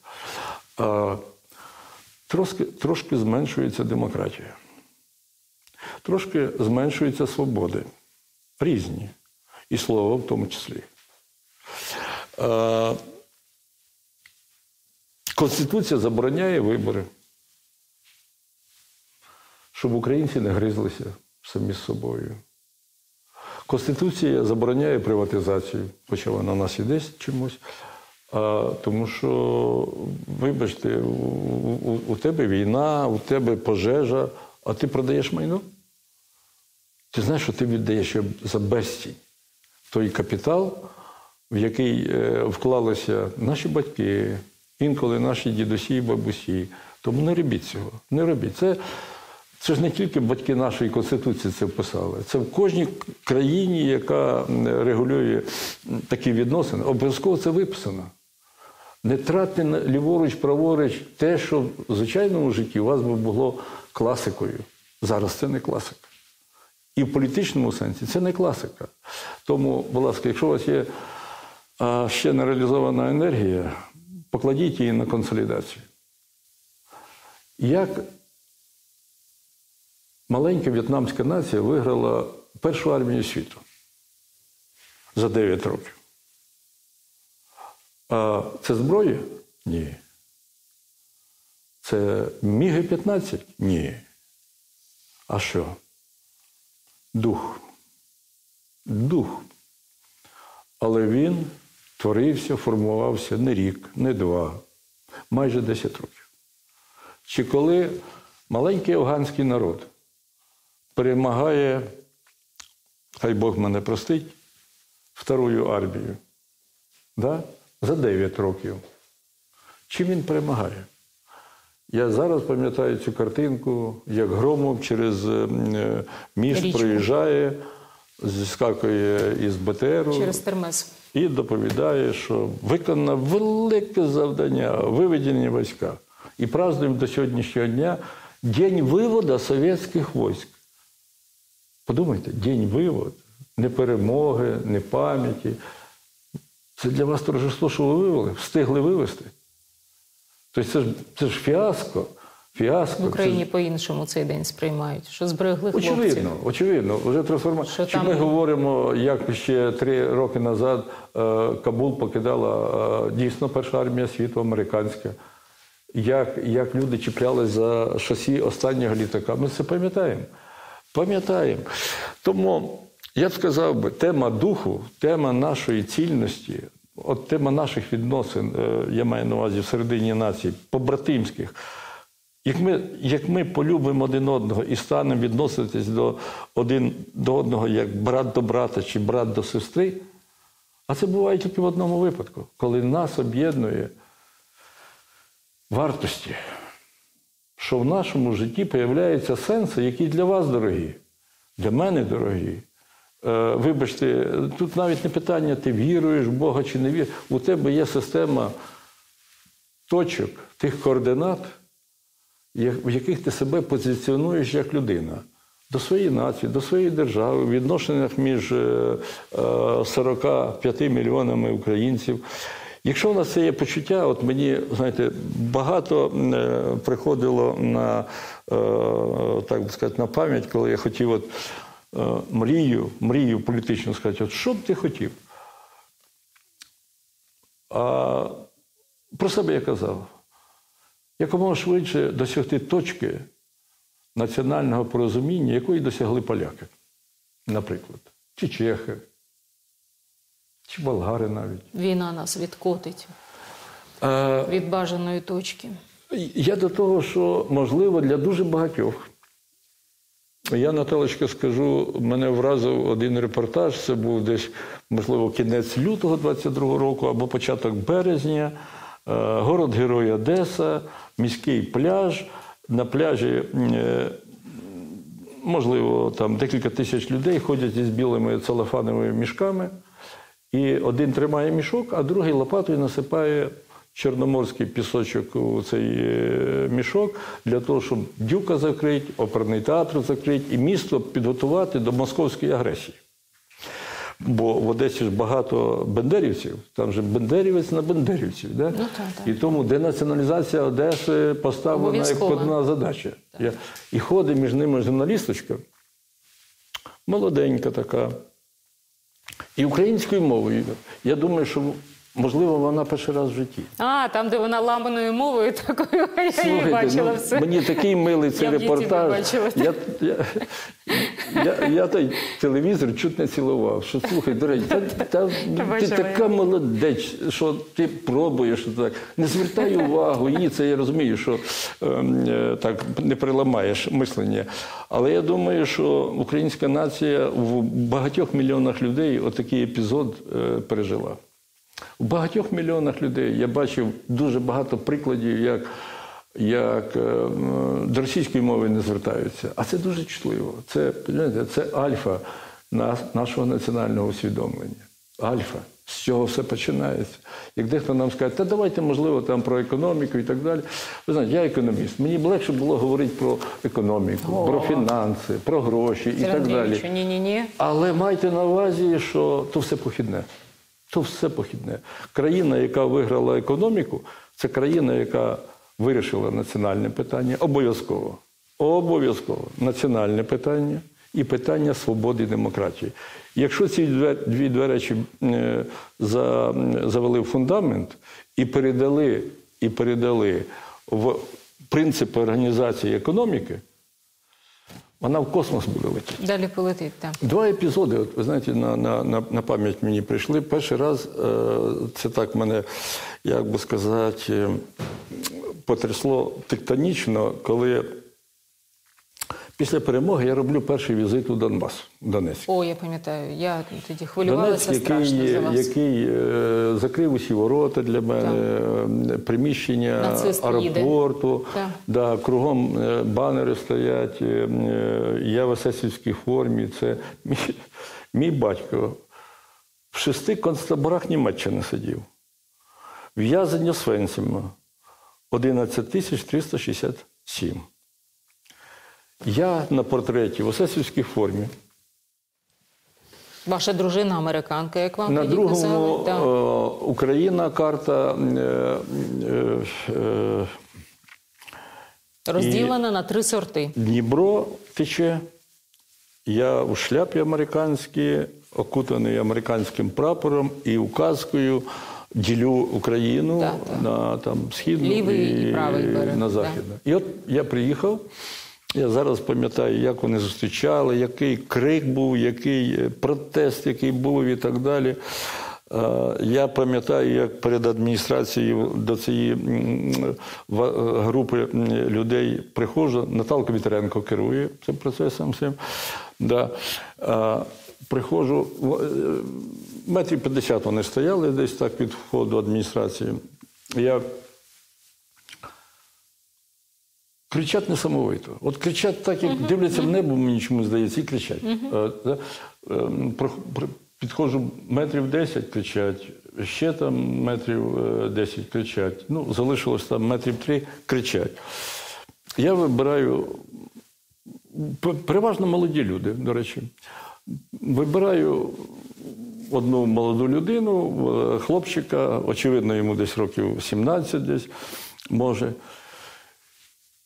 А, трошки, трошки зменшується демократія, трошки зменшуються свободи. Різні. І слово в тому числі. А, Конституція забороняє вибори, щоб українці не гризлися самі з собою. Конституція забороняє приватизацію, хоча вона нас і десь чомусь. А, тому що, вибачте, у, у, у тебе війна, у тебе пожежа, а ти продаєш майно? Ти знаєш, що ти віддаєш за безцінь той капітал, в який е, вклалися наші батьки, інколи наші дідусі і бабусі. Тому не робіть цього. Не робіть. Це це ж не тільки батьки нашої Конституції це вписали. Це в кожній країні, яка регулює такі відносини, обов'язково це виписано. Не тратьте ліворуч, праворуч те, що в звичайному житті у вас би було класикою. Зараз це не класика. І в політичному сенсі це не класика. Тому, будь ласка, якщо у вас є ще не реалізована енергія, покладіть її на консолідацію. Як маленька в'єтнамська нація виграла першу армію світу за 9 років. А це зброя? Ні. Це Міги 15? Ні. А що? Дух. Дух. Але він творився, формувався не рік, не два, майже 10 років. Чи коли маленький афганський народ перемагає, хай Бог мене простить, вторую армію. Да? За 9 років. Чим він перемагає? Я зараз пам'ятаю цю картинку, як Громов через е, міст Річку. проїжджає, зіскакує із БТРу Через Термес. І доповідає, що виконано велике завдання виведення війська. І празднуємо до сьогоднішнього дня День виводу совєтських військ. Подумайте, день вивод, не перемоги, не пам'яті. Це для вас торжество, що ви вивели, встигли вивести. Тобто це ж, це ж фіаско. Фіаско. В Україні Це по-іншому цей день сприймають, що зберегли хлопців. Очевидно, очевидно, вже трансформація. Що Чи там- ми говоримо, як ще три роки назад е, Кабул покидала е, дійсно перша армія світу американська. Як, як люди чіплялись за шасі останнього літака. Ми це пам'ятаємо. Пам'ятаємо. Тому я б сказав би, тема духу, тема нашої цільності, от тема наших відносин, е, я маю на увазі всередині нації, побратимських. Як ми, як ми полюбимо один одного і станемо відноситись до один до одного як брат до брата чи брат до сестри, а це буває тільки в одному випадку, коли нас об'єднує вартості, що в нашому житті появляються сенси, які для вас дорогі, для мене дорогі. Е, вибачте, тут навіть не питання, ти віруєш в Бога чи не віруєш. У тебе є система точок, тих координат, в яких ти себе позиціонуєш як людина. До своєї нації, до своєї держави, в відношеннях між е, е, 45 мільйонами українців. Якщо у нас це є почуття, от мені, знаєте, багато е, приходило на, е, так би сказати, на пам'ять, коли я хотів от, е, мрію, мрію політичну сказати, от що б ти хотів? А про себе я казав. Якомога швидше досягти точки національного порозуміння, якої досягли поляки, наприклад, чи чехи, чи болгари навіть. Війна нас відкотить А, від бажаної точки. я до того, що можливо для дуже багатьох. Я Наталочка скажу, мене вразив один репортаж. Це був десь, можливо, кінець лютого 22-го року або початок березня. Е, Город Герой Одеса, міський пляж. На пляжі, е, можливо, там декілька тисяч людей ходять із білими целофановими мішками. І один тримає мішок, а другий лопатою насипає чорноморський пісочок у цей е, мішок для того, щоб дюка закрити, оперний театр закрити і місто підготувати до московської агресії. Бо в Одесі ж багато бендерівців, там же бендерівець на бендерівців. Да? Ну, так, так. І тому денаціоналізація Одеси поставлена як одна задача. Я, і ходить між ними журналісточка, молоденька така, і українською мовою. Я думаю, що можливо вона перший раз в житті. А, там, де вона ламаною мовою такою, я її бачила ну, все. мені такий милий цей Я репортаж. Я, я, я, я той телевізор чуть не цілував. Що слухай, до речі, та, та, ти така молодець, що ти пробуєш так. Не звертай увагу. Її це я розумію, що ем, е, так не приламаєш мислення. Але я думаю, що українська нація в багатьох мільйонах людей отакий епізод е, пережила. У багатьох мільйонах людей я бачив дуже багато прикладів, як, як е, до російської мови не звертаються. А це дуже чутливо. Це, це альфа нашого національного усвідомлення. Альфа. З цього все починається. Як дехто нам скаже, та давайте, можливо, там про економіку і так далі. Ви знаєте, я економіст. Мені б легше було говорити про економіку, про фінанси, про гроші і так далі. Ні, ні, ні. Але майте на увазі, що то все похідне. То все похідне. Країна, яка виграла економіку, це країна, яка вирішила національне питання. Обов'язково. Обов'язково. Національне питання і питання свободи і демократії. Якщо ці дві, дві, речі е, завели в фундамент і передали, і передали в принципи організації економіки, вона в космос буде летіти. Далі полетить, так. Два епізоди, от, ви знаєте, на, на, на, на пам'ять мені прийшли. Перший раз е, це так мене, як би сказати, е, потрясло тектонічно, коли після перемоги я роблю перший візит у Донбас, у Донецьк. О, я пам'ятаю, я тоді Донецьк, хвилювалася страшно який, за вас. який е, закрив усі ворота для мене, е, приміщення Нацист аеропорту, Так. да, кругом е, банери стоять. е, е, Я в есесівській формі. Це мій, мій батько в шести концтаборах Німеччини сидів. В'язень Освенцима 11 тисяч 367. Я на портреті в есесівській формі. Ваша дружина американка, як вам На другому казали? е. Україна, карта. е, е, е, Розділена на три сорти. Дніпро тече. Я у шляпі американській, окутаний американським прапором і указкою ділю Україну так. на там, східну Лівий і правий берег, на західну. І от я приїхав. Я зараз пам'ятаю, як вони зустрічали, який крик був, який е, протест, який був і так далі. Е, Я пам'ятаю, як перед адміністрацією до цієї е, групи людей приходжу. Наталка Вітренко керує цим процесом. Всім. Да. Приходжу, метрів 50 вони стояли десь так від входу адміністрації. Я Кричать несамовито. От кричать так, як дивляться в небо, мені чомусь здається, і кричать. Е. Ем, Підходжу метрів 10 кричать, ще там метрів е, 10 кричать. Ну, залишилось там метрів 3 кричать. я вибираю переважно молоді люди, до речі. Вибираю одну молоду людину, е, хлопчика, очевидно, йому десь років 17 десь може.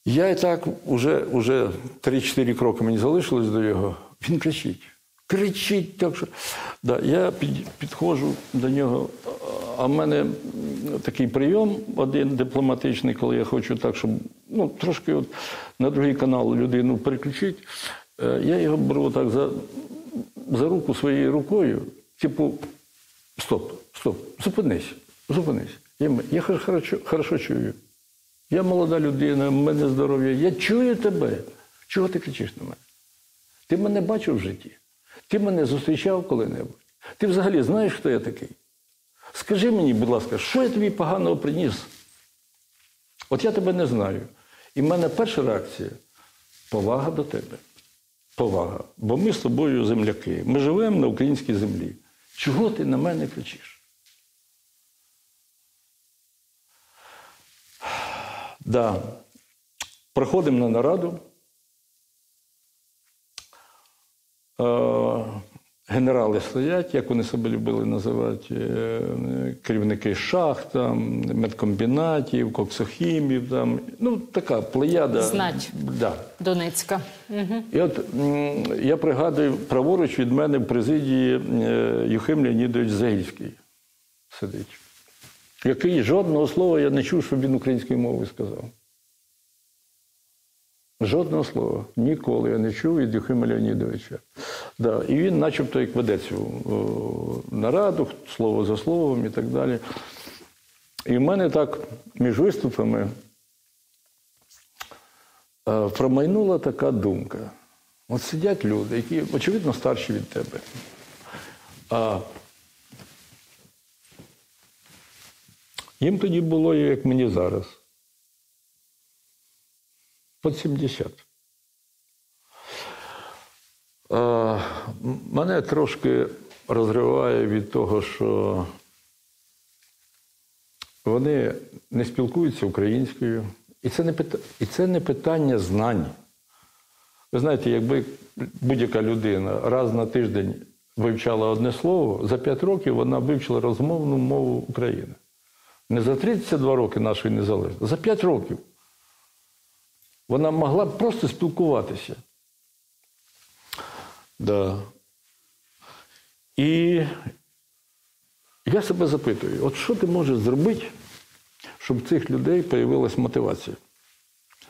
Я і так уже, уже 3-4 кроки мені залишилось до його. Він кричить. Кричить так, що. Да, я під, підходжу до нього, а в мене такий прийом один дипломатичний, коли я хочу так, щоб ну, трошки от на другий канал людину переключити. Е, Я його беру так за, за руку своєю рукою, типу, стоп, стоп, зупинись, зупинись. Я, я хорошо, хорошо чую. Я молода людина, в мене здоров'я. Я чую тебе. Чого ти кричиш на мене? Ти мене бачив в житті? Ти мене зустрічав коли-небудь? Ти взагалі знаєш, хто я такий? Скажи мені, будь ласка, що я тобі поганого приніс? От я тебе не знаю. І в мене перша реакція повага до тебе. Повага. Бо ми з тобою земляки. Ми живемо на українській землі. Чого ти на мене кричиш? Да. Проходимо на нараду. Е, Генерали стоять, як вони себе любили називати, е, керівники шахт, там, медкомбінатів, коксохімів, там, ну, така плеяда. Знать. Да. Донецька. Угу. І от я пригадую, праворуч від мене в президії е, Юхим Леонідович Загільський сидить, який жодного слова я не чув, щоб він українською мовою сказав. Жодного слова. Ніколи я не чув від Юхима Леонідовича. Да. І він начебто як веде цю о, нараду, слово за словом і так далі. І в мене так між виступами е, промайнула така думка. От сидять люди, які, очевидно, старші від тебе. А їм тоді було, як мені зараз. Под 70. А, мене трошки розриває від того, що вони не спілкуються українською. І це не, пита... і це не питання знань. Ви знаєте, якби будь-яка людина раз на тиждень вивчала одне слово, за 5 років вона вивчила розмовну мову України. Не за 32 роки нашої незалежності, за 5 років. Вона могла б просто спілкуватися. Да. І я себе запитую, от що ти можеш зробити, щоб в цих людей з'явилася мотивація?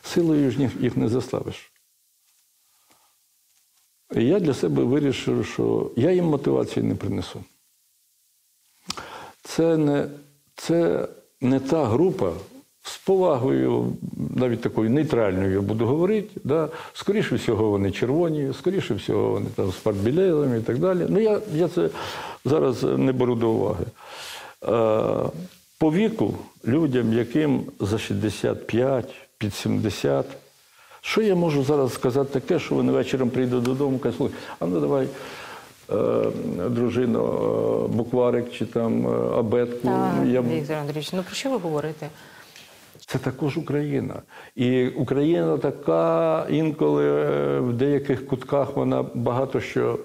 Силою ж їх- їх не заставиш. І я для себе вирішив, що я їм мотивації не принесу. Це не, це не та група з повагою, навіть такою нейтральною я буду говорити. Да? Скоріше всього, вони червоні, скоріше всього, вони там з партбілетами і так далі. Ну, я, я це зараз не беру до уваги. Е, по віку людям, яким за 65, під 70, що я можу зараз сказати таке, що вони вечором прийдуть додому кажуть, «Слухай, а ну давай, е, дружино, е, букварик чи там е, абетку. Так, Я... Віктор Андрійович, ну про що ви говорите? Це також Україна. І Україна така, інколи в деяких кутках вона багато що.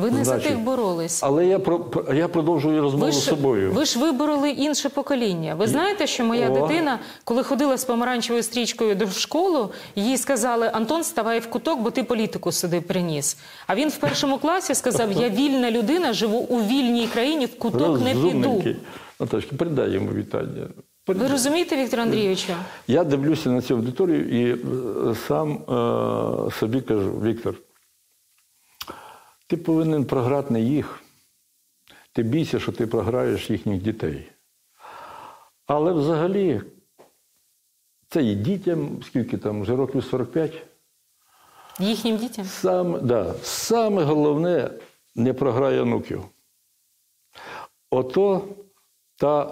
Ви не за тих боролись. Але я, про, я продовжую розмову Ви з собою. ви ж вибороли інше покоління. Ви знаєте, що моя О. дитина, коли ходила з помаранчевою стрічкою до школи, їй сказали: Антон, ставай в куток, бо ти політику сюди приніс. А він в першому класі сказав: Я вільна людина, живу у вільній країні, в куток не піду. Наташка, передай йому вітання. Ви розумієте, Віктор Андрійовичу? Я дивлюся на цю аудиторію і е, сам е, собі кажу, Віктор, ти повинен програти не їх. Ти бійся, що ти програєш їхніх дітей. Але взагалі, це і дітям, скільки там, вже років 45. Їхнім дітям. Саме, да, саме головне не програє онуків. Ото та,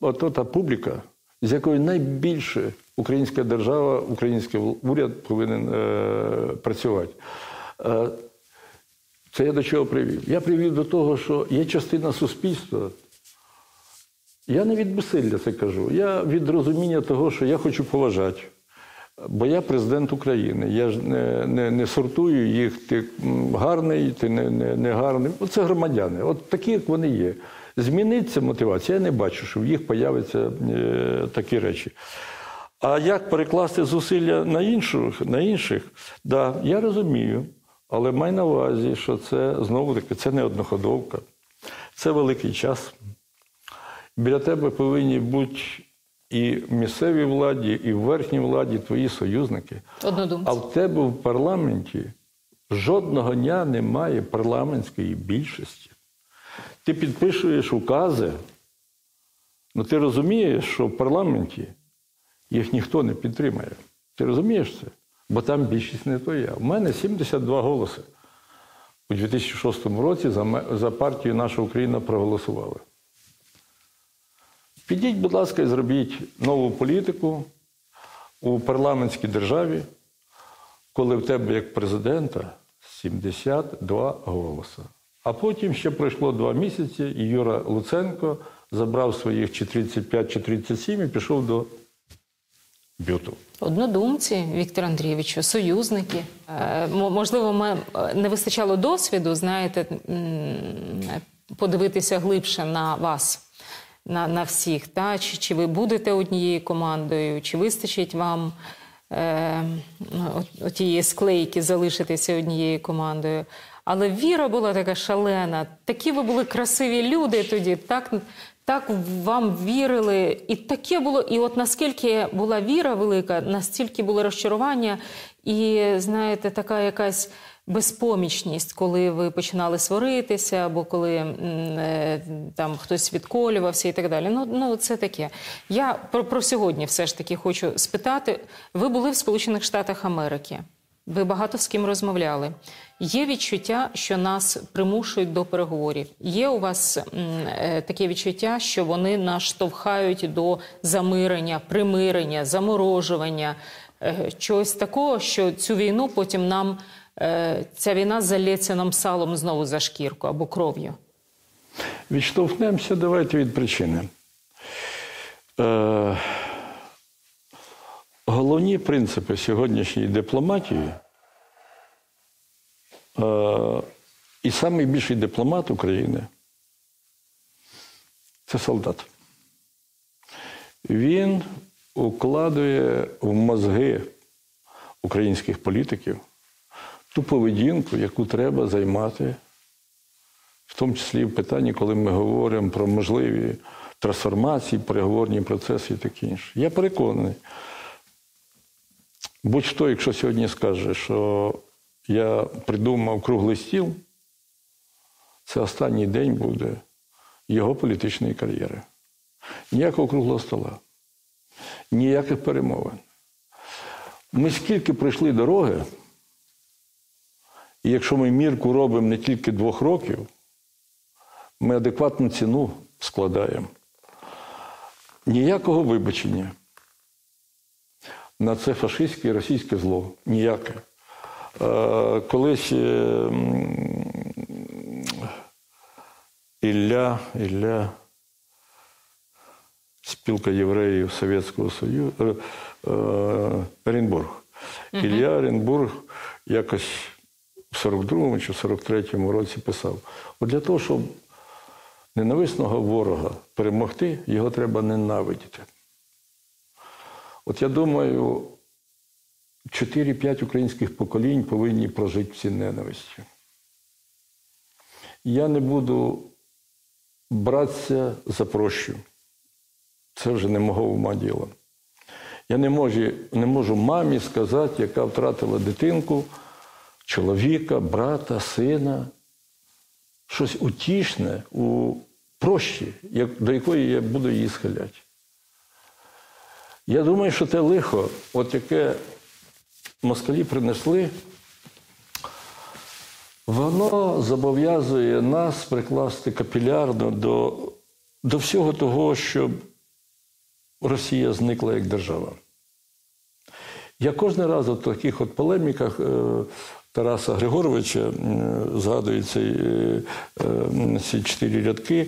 ото та публіка, з якою найбільше українська держава, український уряд повинен е, працювати. Е, це я до чого привів? Я привів до того, що є частина суспільства. Я не від безсилля це кажу. Я від розуміння того, що я хочу поважати Бо я президент України. Я ж не, не, не сортую їх, ти гарний, ти не, не, не гарний. Оце громадяни, от такі, як вони є. Зміниться мотивація. Я не бачу, що в їх появляться е, такі речі. А як перекласти зусилля на інших, на інших? Да, я розумію, але май на увазі, що це знову таки це не одноходовка, це великий час. Біля тебе повинні бути і в місцевій владі, і в верхній владі твої союзники. Однодумці. А в тебе в парламенті жодного дня немає парламентської більшості. Ти підпишуєш укази, ну ти розумієш, що в парламенті їх ніхто не підтримає. Ти розумієш це? Бо там більшість не твоя. У мене 72 голоси. У 2006 році за, за партію Наша Україна проголосували. Підіть, будь ласка, і зробіть нову політику у парламентській державі, коли в тебе як президента 72 голоси. А потім ще пройшло два місяці, і Юра Луценко забрав своїх чи 35, чи 37 і пішов до бюту. Однодумці, Віктор Андрійовичу, союзники. Е, Можливо, ми е, не вистачало досвіду, знаєте, подивитися глибше на вас, на, на всіх. Та? Чи, чи ви будете однією командою, чи вистачить вам е, от- отієї склейки залишитися однією командою. Але віра була така шалена. Такі ви були красиві люди тоді, так, так вам вірили. І таке було. І от наскільки була віра велика, настільки було розчарування, і знаєте, така якась безпомічність, коли ви починали сваритися, або коли м, е, там хтось відколювався і так далі. Ну, ну це таке. Я про, про сьогодні все ж таки хочу спитати. Ви були в Сполучених Штатах Америки. Ви багато з ким розмовляли. Є відчуття, що нас примушують до переговорів. Є у вас е, таке відчуття, що вони нас штовхають до замирення, примирення, заморожування, е, чогось такого, що цю війну потім нам е, ця війна залється нам салом знову за шкірку або кров'ю. Відштовхнемося, давайте від причини. Е, головні принципи сьогоднішньої дипломатії. Е, і найбільший дипломат України це солдат. Він укладує в мозги українських політиків ту поведінку, яку треба займати в тому числі в питанні, коли ми говоримо про можливі трансформації, переговорні процеси і таке інше. Я переконаний, будь-хто, якщо сьогодні скаже, що я придумав круглий стіл, це останній день буде його політичної кар'єри. Ніякого круглого стола, ніяких перемовин. Ми скільки пройшли дороги, і якщо ми мірку робимо не тільки двох років, ми адекватну ціну складаємо. Ніякого вибачення на це фашистське і російське зло. Ніяке. Е, колись е, Ілля, Ілля, спілка євреїв Совєтського Союзу, е, е, Оренбург. Ілля Оренбург якось в 42-му чи 43-му році писав: от для того, щоб ненависного ворога перемогти, його треба ненавидіти. От я думаю, 4-5 українських поколінь повинні прожити в цій ненависті. Я не буду братися за прощу. Це вже не мого ума діло. Я не можу, не можу мамі сказати, яка втратила дитинку, чоловіка, брата, сина, щось утішне у прощі, до якої я буду її схиляти. Я думаю, що те лихо, от яке москалі принесли, воно зобов'язує нас прикласти капілярно до, до всього того, щоб Росія зникла як держава. Я кожен раз у таких от полеміках е, Тараса Григоровича е, згадую ці, е, ці чотири рядки.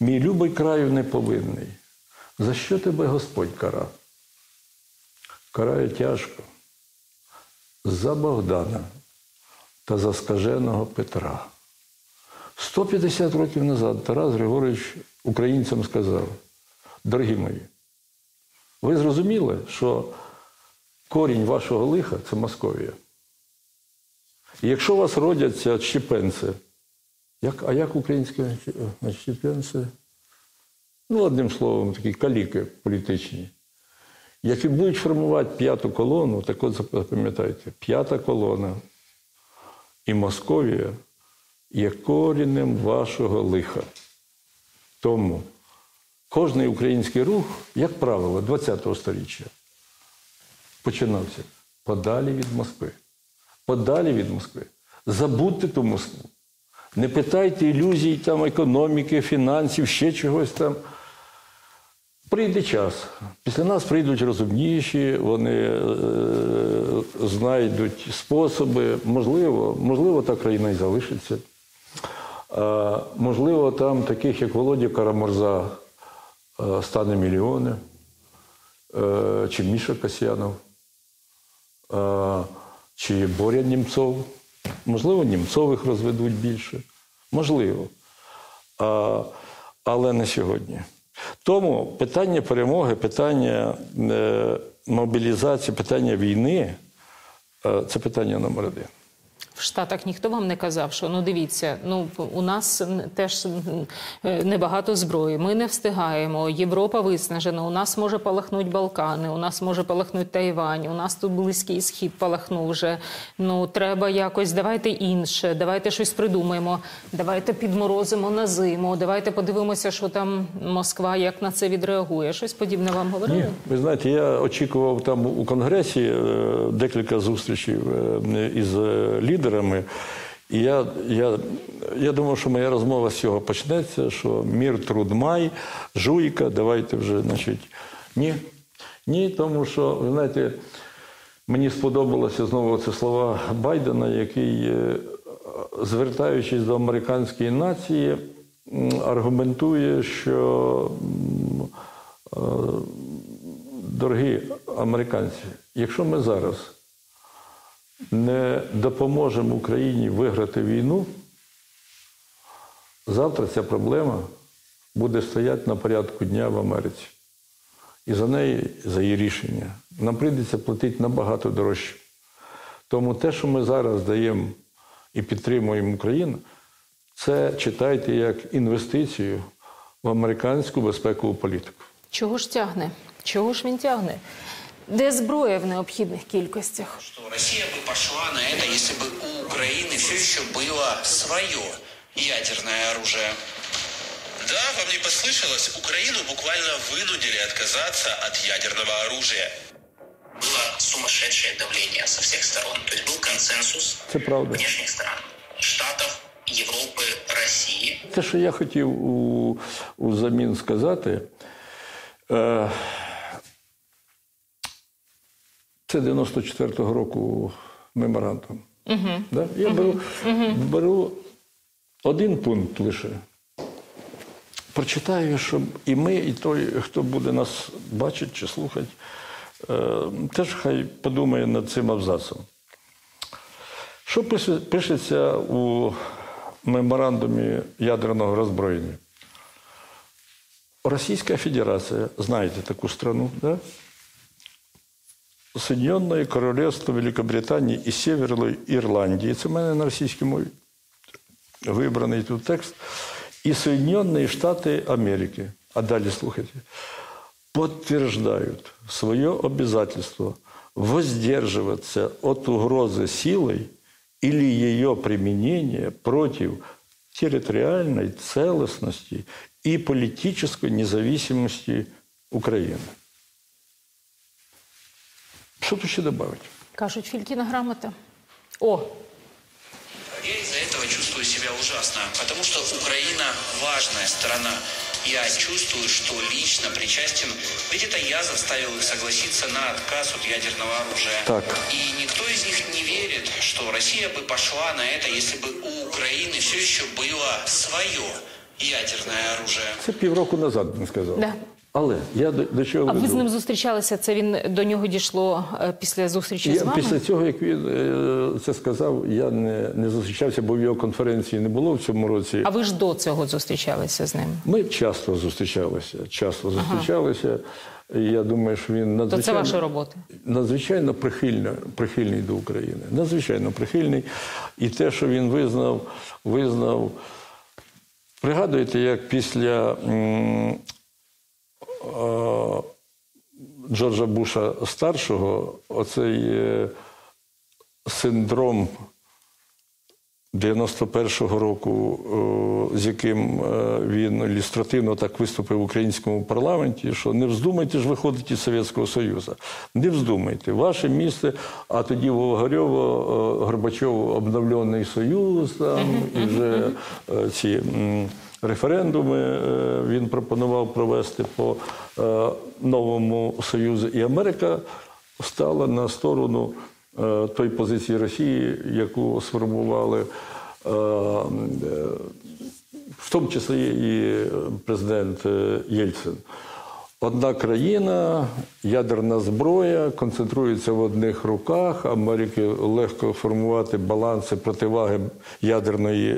Мій любий краю не повинний. За що тебе Господь кара? карає тяжко за Богдана та за скаженого Петра. 150 років назад Тарас Григорович українцям сказав: дорогі мої, ви зрозуміли, що корінь вашого лиха це Московія. І якщо у вас родяться щепенці, як, а як українське е, щепенці? Ну, одним словом, такі каліки політичні. Які будуть формувати п'яту колону, так от запам'ятайте, п'ята колона і Московія є коріннем вашого лиха. Тому кожний український рух, як правило, ХХ століття починався подалі від Москви. Подалі від Москви. Забудьте ту Москву. Не питайте ілюзій там економіки, фінансів, ще чогось там. Прийде час. Після нас прийдуть розумніші, вони е, знайдуть способи. Можливо, можливо, та країна і залишиться. А, можливо, там таких, як Володя Карамурза, е, стане мільйони, е, чи Міша Касьянов, е, чи Боря Німцов. Можливо, Німцових розведуть більше. Можливо. А, але не сьогодні. Тому питання перемоги, питання е, мобілізації, питання війни е, це питання номер один. В Штатах ніхто вам не казав, що ну дивіться, ну у нас теж е, небагато зброї. Ми не встигаємо. Європа виснажена. У нас може палахнуть Балкани, у нас може палахнуть Тайвань. У нас тут близький схід палахнув вже. Ну треба якось. Давайте інше. Давайте щось придумаємо. Давайте підморозимо на зиму. Давайте подивимося, що там Москва як на це відреагує. Щось подібне вам говорили? Ні, ви знаєте, я очікував там у Конгресі е, декілька зустрічей е, із е, лідерами. І я, я, я думав, що моя розмова з цього почнеться, що мір, труд, май, жуйка, давайте вже, значить. Ні. Ні, тому що, ви знаєте, мені сподобалося знову ці слова Байдена, який, е, звертаючись до американської нації, аргументує, що е, дорогі американці, якщо ми зараз не допоможемо Україні виграти війну, завтра ця проблема буде стояти на порядку дня в Америці. І за неї, за її рішення, нам прийдеться платити набагато дорожче. Тому те, що ми зараз даємо і підтримуємо Україну, це читайте як інвестицію в американську безпекову політику. Чого ж тягне? Чого ж він тягне? Де зброя в необхідних кількостях? что Россия бы пошла на это, если бы у Украины все еще было свое ядерное оружие. Да, вам не послышалось, Украину буквально вынудили отказаться от ядерного оружия. Было сумасшедшее давление со всех сторон. То есть был консенсус Це правда. внешних стран. Штатов, Европы, России. Те, що я хотів у, у замін сказати, е, це 94-го року меморандум. Угу. Да? Я беру, беру один пункт лише. Прочитаю, щоб і ми, і той, хто буде нас бачити чи слухати, е, теж хай подумає над цим абзацом. Що пишеться у меморандумі ядерного роззброєння? Російська Федерація, знаєте таку страну, да? Соединенное Королевство Великобританії і Северної Ірландії. Це в мене на російській мові вибраний тут текст. І Соединенные Штаты Америки. А далі слухайте. Подтверждают свое обязательство воздерживаться от угрозы силой или ее применения против территориальной целостности и политической независимости Украины. Что тут ще добавить? Кажуть, Фількіна грамота. О, Я из-за этого чувствую себя ужасно, потому что Украина важная страна. Я чувствую, что лично причастен, ведь это я заставил их согласиться на отказ от ядерного оружия. Так. И никто из них не верит, что Россия бы пошла на это, если бы у Украины все еще было свое ядерное оружие. Це півроку назад він сказав. да. Але я до, до чого А ви з ним зустрічалися? Це він до нього дійшло е, після зустрічі з вами? після цього, як він е, це сказав, я не, не зустрічався, бо в його конференції не було в цьому році. А ви ж до цього зустрічалися з ним? Ми часто зустрічалися, часто зустрічалися. І Я думаю, що він То це надзвичайно, ваша робота. надзвичайно прихильно, прихильний до України. Надзвичайно прихильний. І те, що він визнав, визнав. Пригадуєте, як після Джорджа Буша старшого, оцей е, синдром 91-го року, е, з яким е, він ілюстративно так виступив в українському парламенті, що не вздумайте ж виходити із Совєтського Союзу. Не вздумайте. Ваше місце, а тоді в е, Горбачов обновлений Союз, там, і вже е, ці референдуми е, він пропонував провести по е, новому Союзу. І Америка стала на сторону е, той позиції Росії, яку сформували, в тому числі і президент Єльцин. Одна країна, ядерна зброя концентрується в одних руках. Америки легко формувати баланси противаги ядерної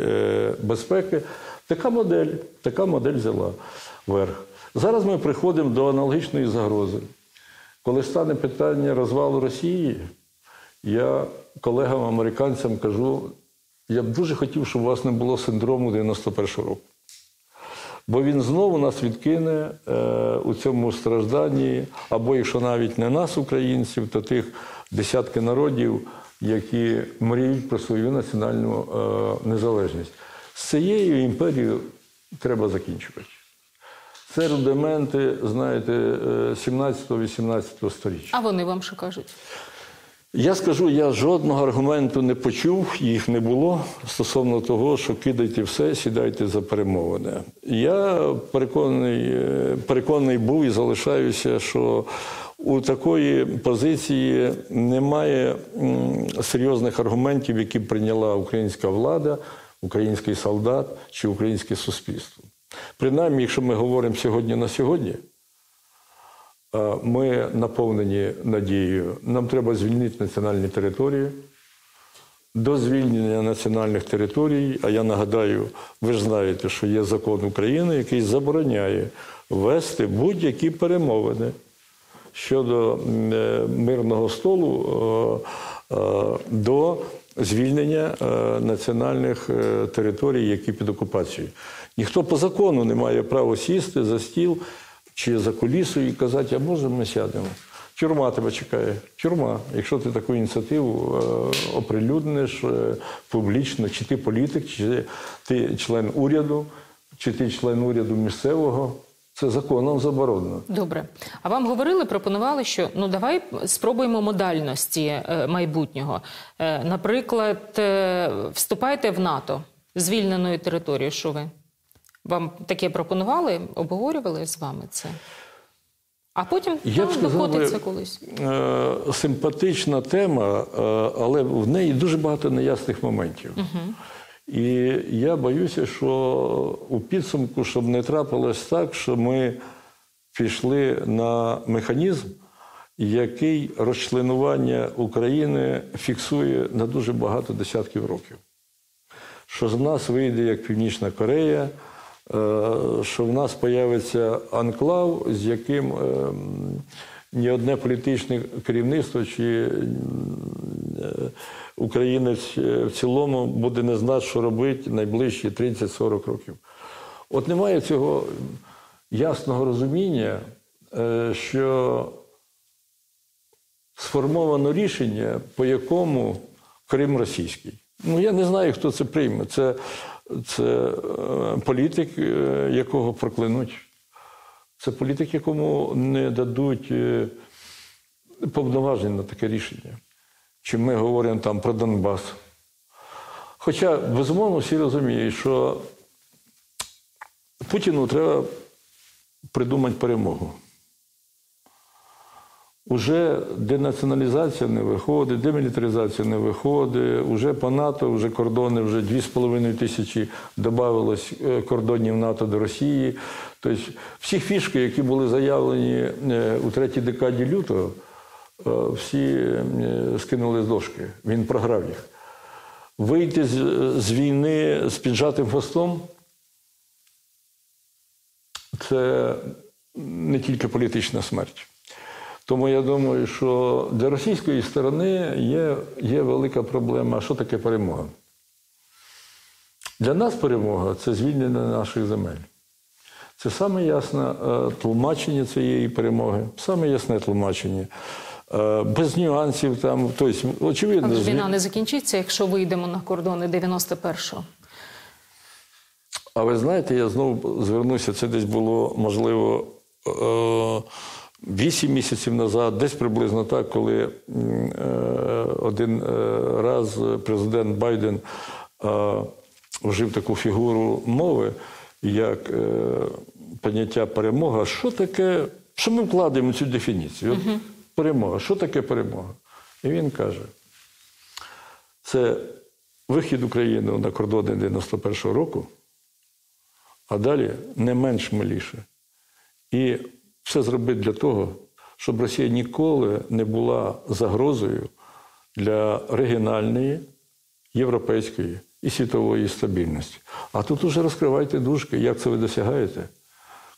безпеки. Така модель, така модель взяла верх. Зараз ми приходимо до аналогічної загрози. Коли стане питання розвалу Росії, я колегам американцям кажу, я б дуже хотів, щоб у вас не було синдрому 91-го року. Бо він знову нас відкине е, у цьому стражданні, або якщо навіть не нас, українців, то тих десятки народів, які мріють про свою національну е, незалежність. З цією імперією треба закінчувати. Це рудименти, знаєте, е, 17-18 століття. А вони вам що кажуть? Я скажу, я жодного аргументу не почув, їх не було стосовно того, що кидайте все, сідайте за перемовини. Я переконаний, е, переконаний був і залишаюся, що у такої позиції немає серйозних аргументів, які прийняла українська влада, український солдат чи українське суспільство. Принаймні, якщо ми говоримо сьогодні на сьогодні. Е, Ми наповнені надією. Нам треба звільнити національні території. До звільнення національних територій, а я нагадаю, ви ж знаєте, що є закон України, який забороняє вести будь-які перемовини щодо е, мирного столу е, до звільнення е, національних е, територій, які під окупацією. Ніхто по закону не має права сісти за стіл чи за кулісою і казати, а може ми сядемо. Тюрма тебе чекає. Тюрма. Якщо ти таку ініціативу е, оприлюдниш публічно, чи ти політик, чи ти член уряду, чи ти член уряду місцевого, це законом заборонено. Добре. А вам говорили, пропонували, що ну давай спробуємо модальності е, майбутнього. Е, наприклад, е, вступайте в НАТО звільненою територією. Що ви? Вам таке пропонували, обговорювали з вами це? А потім Я там сказав, докотиться колись. е, симпатична тема, е, але в неї дуже багато неясних моментів. І я боюся, що у підсумку, щоб не трапилось так, що ми пішли на механізм, який розчленування України фіксує на дуже багато десятків років. Що з нас вийде як Північна Корея, е, що в нас появиться анклав, з яким е, ні одне політичне керівництво чи українець е, в цілому буде не знати, що робити найближчі 30-40 років. От немає цього ясного розуміння, е, що сформовано рішення, по якому Крим російський. Ну, я не знаю, хто це прийме. Це, це е, політик, е, якого проклянуть. Це політик, якому не дадуть е, повноважень на таке рішення. Чи ми говоримо там про Донбас. Хоча, безумовно, всі розуміють, що Путіну треба придумати перемогу. Уже денаціоналізація не виходить, демілітаризація не виходить, уже по НАТО, вже кордони, вже 2,5 тисячі додавалось е, кордонів НАТО до Росії. Тобто всі фішки, які були заявлені е, у третій декаді лютого, всі е, скинули з дошки. Він програв їх. Вийти з, з війни з піджатим хвостом це не тільки політична смерть. Тому я думаю, що для російської сторони є, є велика проблема. Що таке перемога? Для нас перемога це звільнення наших земель. Це саме ясне е, тлумачення цієї перемоги, саме ясне тлумачення. Е, Без нюансів там, тобто, очевидно, Але війна не закінчиться, якщо вийдемо на кордони 91-го. А ви знаєте, я знову звернуся, це десь було, можливо, е, вісім місяців назад, десь приблизно так, коли е, один е, раз президент Байден е, вжив таку фігуру мови, як е, поняття перемога. Що таке, що ми вкладаємо в цю дефініцію? От Перемога. Що таке перемога? І він каже: це вихід України на кордони 91-го року а далі не менш миліше. І все зробити для того, щоб Росія ніколи не була загрозою для регіональної, європейської і світової стабільності. А тут уже розкривайте дужки, як це ви досягаєте.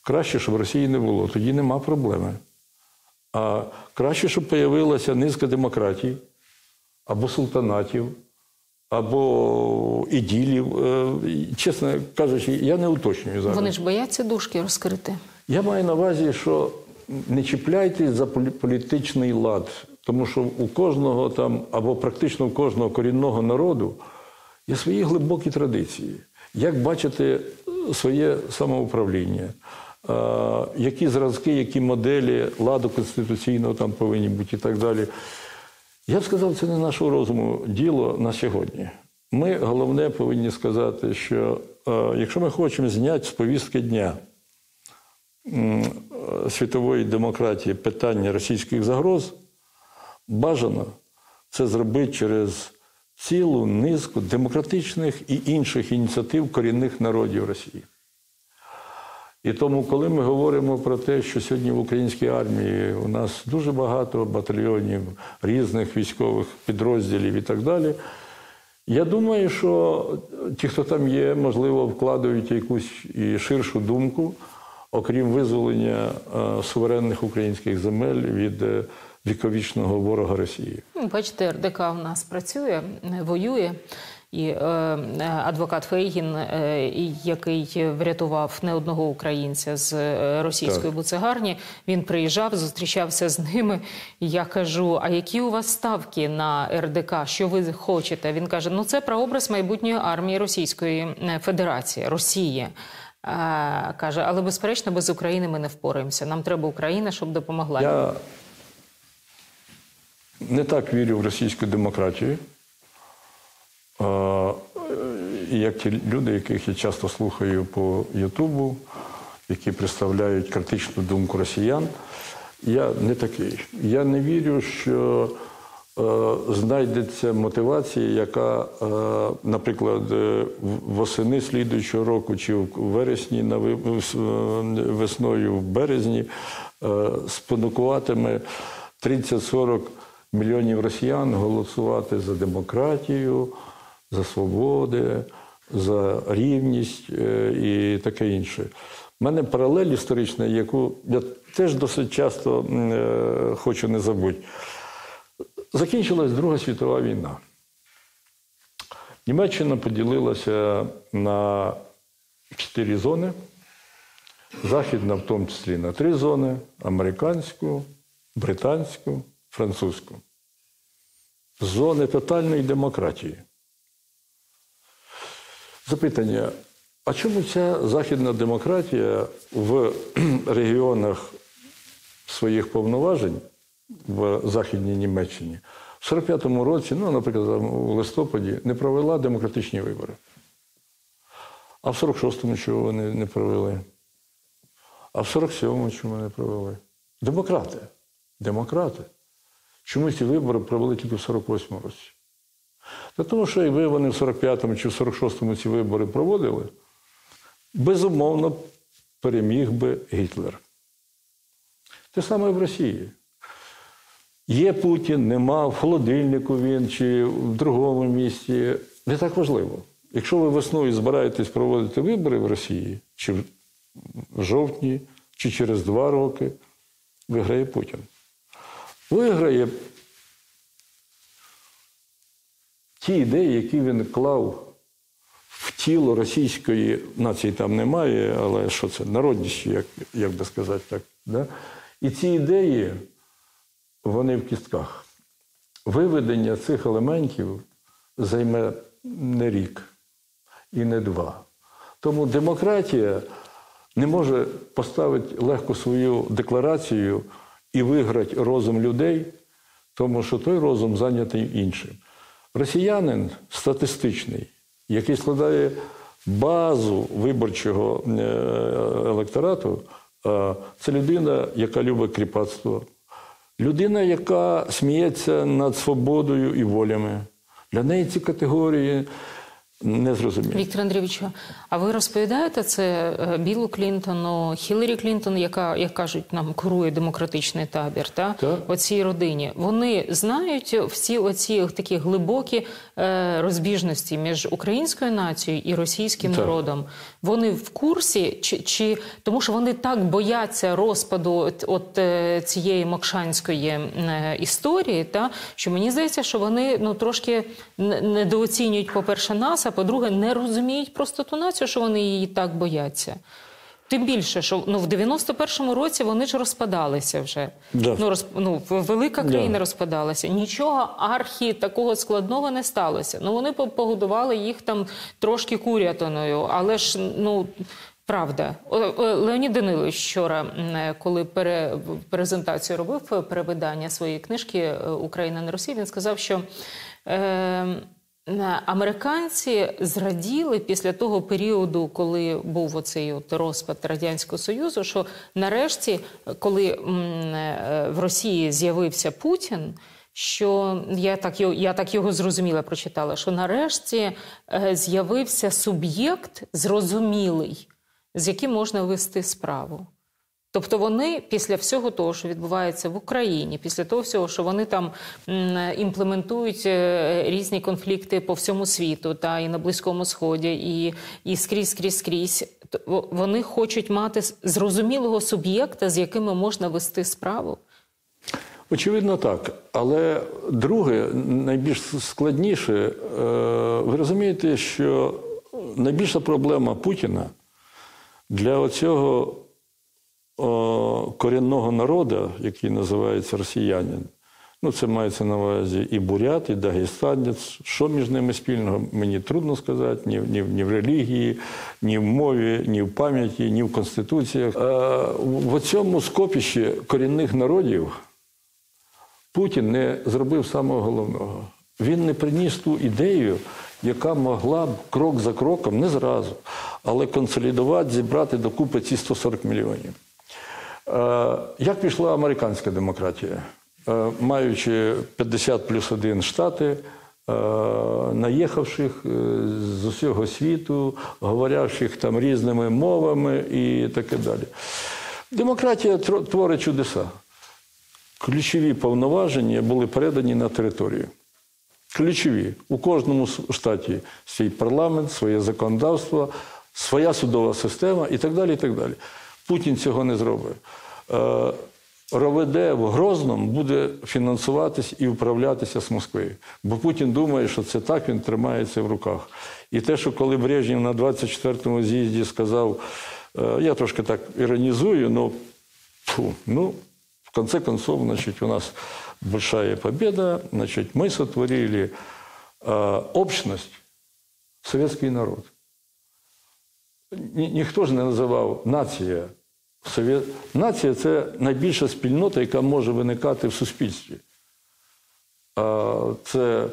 Краще, щоб Росії не було, тоді нема проблеми. А краще, щоб появилася низка демократій або султанатів, або іділів. Е, Чесно кажучи, я не уточнюю зараз. Вони ж бояться дужки розкрити. Я маю на увазі, що не чіпляйтесь за полі- політичний лад, тому що у кожного там, або практично у кожного корінного народу є свої глибокі традиції. Як бачити е, своє самоуправління, які зразки, які моделі ладу конституційного там повинні бути і так далі. Я б сказав, це не нашого розуму діло на сьогодні. Ми головне повинні сказати, що е, якщо ми хочемо зняти з повістки дня е, світової демократії питання російських загроз, бажано це зробити через цілу низку демократичних і інших ініціатив корінних народів Росії. І тому, коли ми говоримо про те, що сьогодні в українській армії у нас дуже багато батальйонів, різних військових підрозділів і так далі, я думаю, що ті, хто там є, можливо, вкладають якусь і ширшу думку, окрім визволення е, суверенних українських земель від е, віковічного ворога Росії. Ну, Бачите, РДК в нас працює, е, воює. І е, е, адвокат Фейгін, е, який врятував не одного українця з російської Так. буцегарні, він приїжджав, зустрічався з ними. Я кажу: а які у вас ставки на РДК? Що ви хочете? Він каже: ну це прообраз майбутньої армії Російської Федерації, Росії. Каже, але безперечно, без України ми не впораємося. Нам треба Україна, щоб допомогла. Я не так вірю в російську демократію, як ті люди, яких я часто слухаю по Ютубу, які представляють критичну думку росіян. Я не такий. Я не вірю, що е, знайдеться мотивація, яка, е, наприклад, е, восени слідуючого року чи в вересні весною в березні спонукуватиме 30-40 мільйонів росіян голосувати за демократію, за свободи, за рівність е, і таке інше. У мене паралель історична, яку я теж досить часто е, хочу не забути. Закінчилась Друга світова війна. Німеччина поділилася на чотири зони. Західна, в тому числі на три зони: американську, британську, французьку. Зони тотальної демократії. Запитання: а чому ця західна демократія в регіонах своїх повноважень в Західній Німеччині в 45-му році, ну, наприклад, у листопаді, не провела демократичні вибори? А в 46-му чого вони не провели? А в 47-му чому не провели? Демократи. демократи. Чому ці вибори провели тільки в 48-му році? Та тому, що якби вони в 45-му чи в 46-му ці вибори проводили, безумовно переміг би Гітлер. Те саме в Росії. Є Путін, нема в холодильнику він чи в другому місці. Не так важливо. Якщо ви весною збираєтесь проводити вибори в Росії, чи в жовтні, чи через два роки, виграє Путін. Виграє ті ідеї, які він клав в тіло російської нації там немає, але що це? Народність, як, як би сказати так. Да? І ці ідеї, вони в кістках. Виведення цих елементів займе не рік і не два. Тому демократія не може поставити легко свою декларацію і виграти розум людей, тому що той розум зайнятий іншим. Росіянин статистичний, який складає базу виборчого е, електорату, е, це людина, яка любить кріпацтво, людина, яка сміється над свободою і волями. Для неї ці категорії не зрозумілі. Віктор Андрійовичу, а ви розповідаєте це е, Білу Клінтону, Хіларі Клінтон, яка, як кажуть, нам курує демократичний табір, та Так. оцій родині. Вони знають всі оці такі глибокі е, розбіжності між українською нацією і російським Так. народом. Вони в курсі, чи, чи тому, що вони так бояться розпаду от, от е, цієї мокшанської е, історії, та що мені здається, що вони ну трошки не- недооцінюють, по-перше, нас, а по-друге, не розуміють просто ту націю, що вони її так бояться. Тим більше, що ну в 91-му році вони ж розпадалися вже. Да. Ну, роз, ну велика Да. країна розпадалася. Нічого архі такого складного не сталося. Ну вони по- погодували їх там трошки курятиною, але ж ну. Правда, Леонід Данилович вчора, е, коли пере, презентацію робив е, перевидання своєї книжки е, Україна не Росія, він сказав, що Е, Американці зраділи після того періоду, коли був оцей от розпад радянського союзу. Що нарешті, коли е, в Росії з'явився Путін, що я так його, я так його зрозуміла, прочитала, що нарешті е, з'явився суб'єкт зрозумілий, з яким можна вести справу. Тобто вони після всього того, що відбувається в Україні, після того всього, що вони там імплементують е, різні конфлікти по всьому світу, та і на Близькому Сході, і, і скрізь, скрізь, скрізь, вони хочуть мати зрозумілого суб'єкта, з якими можна вести справу. Очевидно, так. Але друге, найбільш складніше, е, ви розумієте, що найбільша проблема Путіна для оцього корінного народу, який називається росіянин, ну це мається на увазі і бурят, і дагестанець. Що між ними спільного, мені трудно сказати, ні, ні, ні в релігії, ні в мові, ні в пам'яті, ні в конституціях. Е, в цьому скопищі корінних народів. Путін не зробив самого головного. Він не приніс ту ідею, яка могла б крок за кроком, не зразу, але консолідувати, зібрати докупи ці 140 мільйонів. Е, Як пішла американська демократія? Е, Маючи 50 плюс 1 штати, е, наїхавших з усього світу, говорящих там різними мовами і таке далі. Демократія творить чудеса ключові повноваження були передані на територію. Ключові. У кожному штаті свій парламент, своє законодавство, своя судова система і так далі. і так далі. Путін цього не зробить. Е, РОВД в Грозному буде фінансуватись і управлятися з Москви. Бо Путін думає, що це так він тримається в руках. І те, що коли Брежнєв на 24-му з'їзді сказав, е, я трошки так іронізую, ну, фу, ну, в конце концов, значит, у нас большая победа, значит, мы сотворили э, общность, советский народ. Ні, ніхто ж не називав нація. Совє... Нація це найбільша спільнота, яка може виникати в суспільстві. Це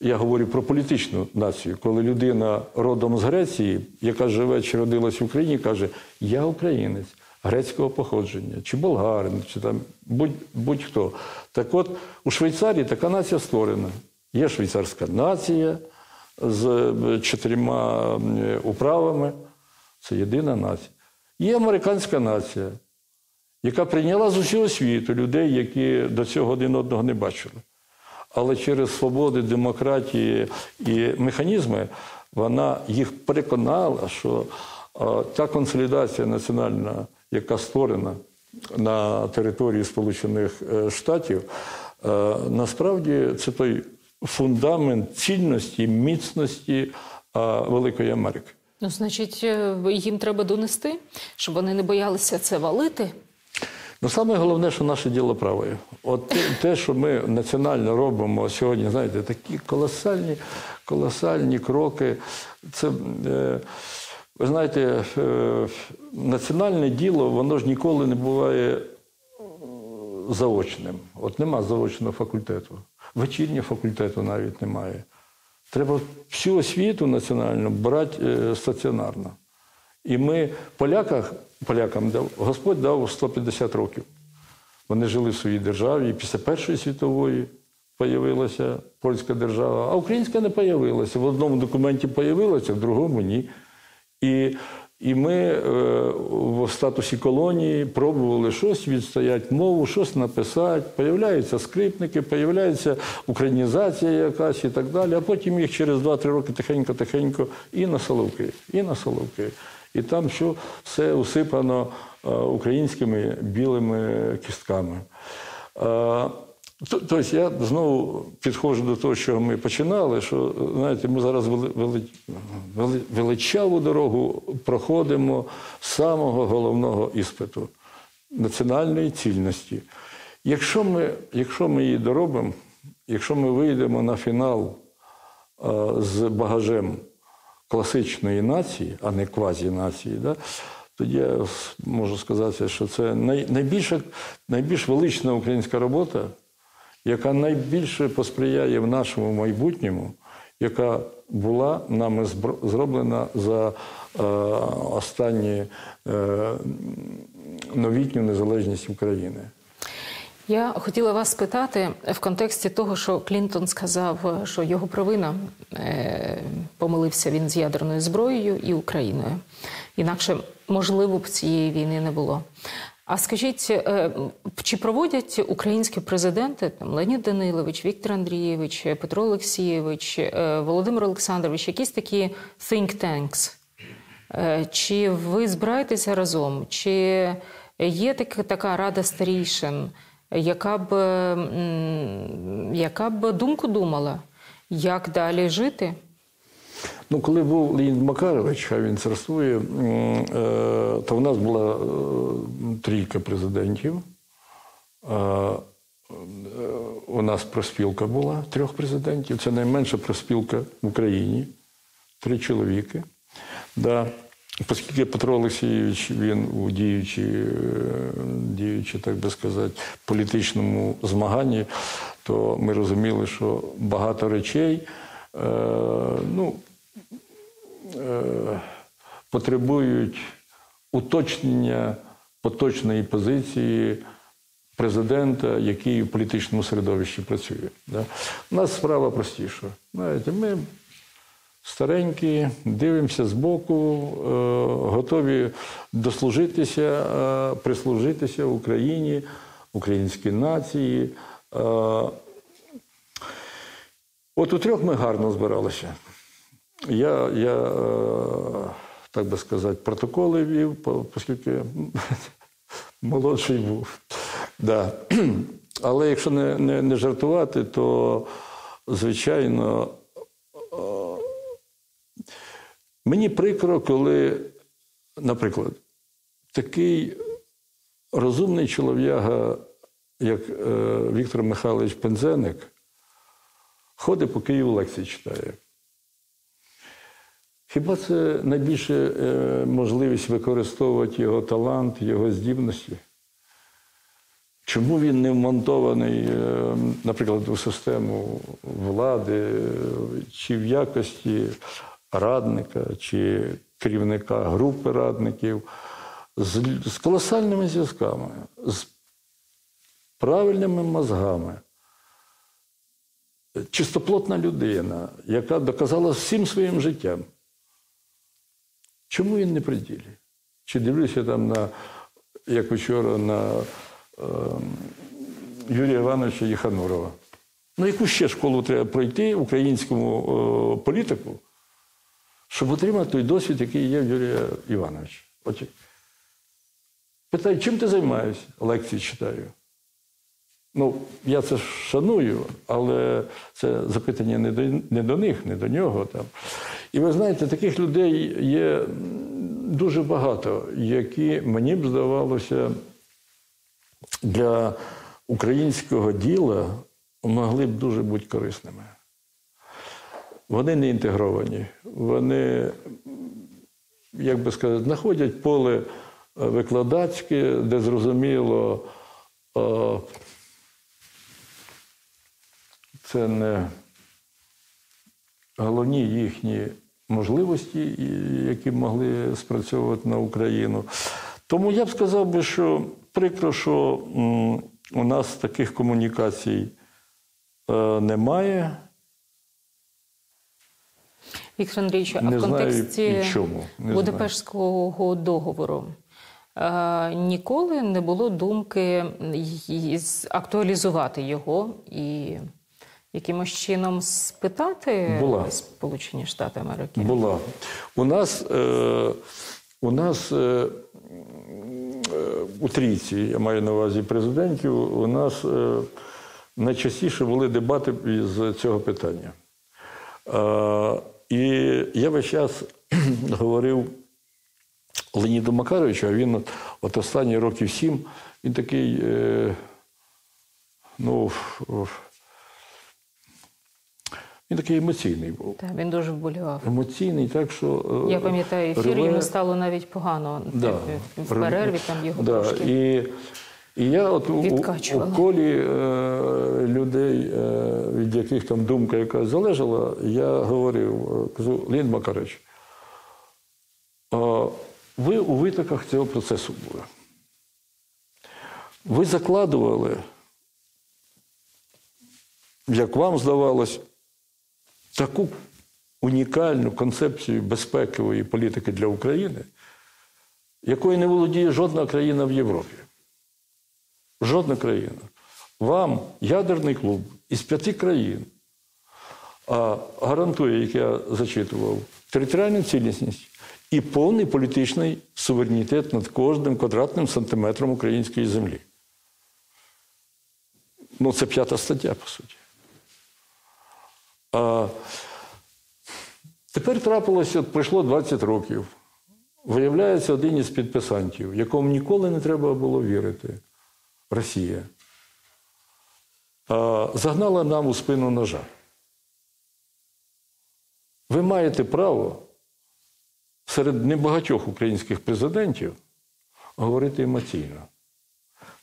я говорю про політичну націю, коли людина родом з Греції, яка живе чи родилась в Україні, каже: Я українець. грецького походження, чи болгарин, чи там будь, будь-хто. Так от у Швейцарії така нація створена. Є швейцарська нація з е, чотирма управами. Це єдина нація. Є американська нація, яка прийняла з усього світу людей, які до цього один одного не бачили. Але через свободи, демократії і механізми вона їх переконала, що та консолідація національна, яка створена на території Сполучених е, Штатів, е, насправді це той фундамент цільності, міцності Великої Америки. Ну, значить, е, їм треба донести, щоб вони не боялися це валити. Ну, саме головне, що наше діло праве. От те, що ми національно робимо сьогодні, знаєте, такі колосальні, колосальні кроки. Це, е, ви знаєте, е, національне діло, воно ж ніколи не буває заочним. От нема заочного факультету. Вечірнього факультету навіть немає. Треба всю освіту національну брати е, стаціонарно. І ми поляках, полякам дав, Господь дав 150 років. Вони жили в своїй державі. І після Першої світової появилася польська держава, а українська не появилася. В одному документі появилася, в другому ні. І, і ми е, в статусі колонії пробували щось відстояти мову, щось написати. Появляються скрипники, появляється українізація якась і так далі. А потім їх через 2-3 роки тихенько-тихенько і на Соловки, і на Соловки. І там що все усипано е, українськими білими кістками. То- Тобто я знову підходжу до того, що ми починали, що знаєте, ми зараз вели- вели- вели- величаву дорогу проходимо з самого головного іспиту національної цільності. Якщо ми, якщо ми її доробимо, якщо ми вийдемо на фінал з багажем класичної нації, а не квазі-нації, да, тоді я можу сказати, що це най, найбільша, найбільш велична українська робота, яка найбільше посприяє в нашому майбутньому, яка була нами зроблена за е, останні е, новітню незалежність України. Я хотіла вас спитати в контексті того, що Клінтон сказав, що його провина е, помилився він з ядерною зброєю і Україною. Інакше, можливо, б цієї війни не було. А скажіть, е, чи проводять українські президенти там Леонід Данилович, Віктор Андрійович, Петро Олексійович, е, Володимир Олександрович, якісь такі think tanks? Е, Чи ви збираєтеся разом? Чи є так, така рада старійшин, яка б, яка б думку думала, як далі жити? Ну, коли був Леонід Макарович, хай він царствує, е, то в нас була е, трійка президентів. Е, У нас проспілка була трьох президентів. Це найменша проспілка в Україні. Три чоловіки. Да. Оскільки Петро Олексійович він у діючі, діючі, так би сказати, політичному змаганні, то ми розуміли, що багато речей ну, потребують уточнення поточної позиції президента, який в політичному середовищі працює. Да? У нас справа простіша. Знаєте, ми старенькі, дивимося збоку, е, готові дослужитися, е, прислужитися Україні, українській нації. Е, От у трьох ми гарно збиралися. Я, я е, так би сказати, протоколи вів, оскільки молодший був. Да. Але якщо не, не, не жартувати, то звичайно е, мені прикро, коли, наприклад, такий розумний чолов'яга, як е, Віктор Михайлович Пензеник, ходить по Києву лекції читає. Хіба це найбільше е, можливість використовувати його талант, його здібності? Чому він не вмонтований, е, наприклад, у систему влади, чи в якості радника, чи керівника групи радників? з, з колосальними зв'язками, з правильними мозгами. Чистоплотна людина, яка доказала всім своїм життям. Чому він не при ділі? Чи дивлюся там на, як вчора, на е, Юрія Івановича Єханурова? Ну, яку ще школу треба пройти українському е, політику, щоб отримати той досвід, який є в Юрія Івановича? От, питаю, чим ти займаєшся? Лекції читаю. Ну, я це шаную, але це запитання не до, не до них, не до нього. Там. І ви знаєте, таких людей є дуже багато, які мені б здавалося для українського діла могли б дуже бути корисними. Вони не інтегровані, вони, як би сказати, знаходять поле е, викладацьке, де зрозуміло. е, це не головні їхні можливості, які могли спрацьовувати на Україну. Тому я б сказав би, що прикро, що у нас таких комунікацій е, немає. Віктор Андрійович, а Не в контексті Будапештського договору е, ніколи не було думки актуалізувати його і якимось чином спитати Була. Сполучені Штати Америки. Була. У нас, е, у нас е, е, у трійці, я маю на увазі президентів, у нас е, найчастіше були дебати з цього питання. Е, і я весь час говорив Леоніду Макаровичу, а він от, от останні років сім, він такий, е, ну, він такий емоційний був. Так, він дуже вболівав. Емоційний, так що. е, Я пам'ятаю, ефір рве- йому стало навіть погано. Да. В перерві там його да. трошки. І, і я от у, у, колі е, людей, е, від яких там думка якась залежала, я говорив, е, кажу, Леонід Макарович, а ви у витоках цього процесу були. Ви закладували, як вам здавалось, таку унікальну концепцію безпекової політики для України, якою не володіє жодна країна в Європі. Жодна країна. Вам ядерний клуб із п'яти країн гарантує, як я зачитував, територіальну цілісність і повний політичний суверенітет над кожним квадратним сантиметром української землі. Ну, це п'ята стаття, по суті. А тепер трапилося, пройшло 20 років. Виявляється, один із підписантів, якому ніколи не треба було вірити Росія, загнала нам у спину ножа. Ви маєте право серед небагатьох українських президентів говорити емоційно.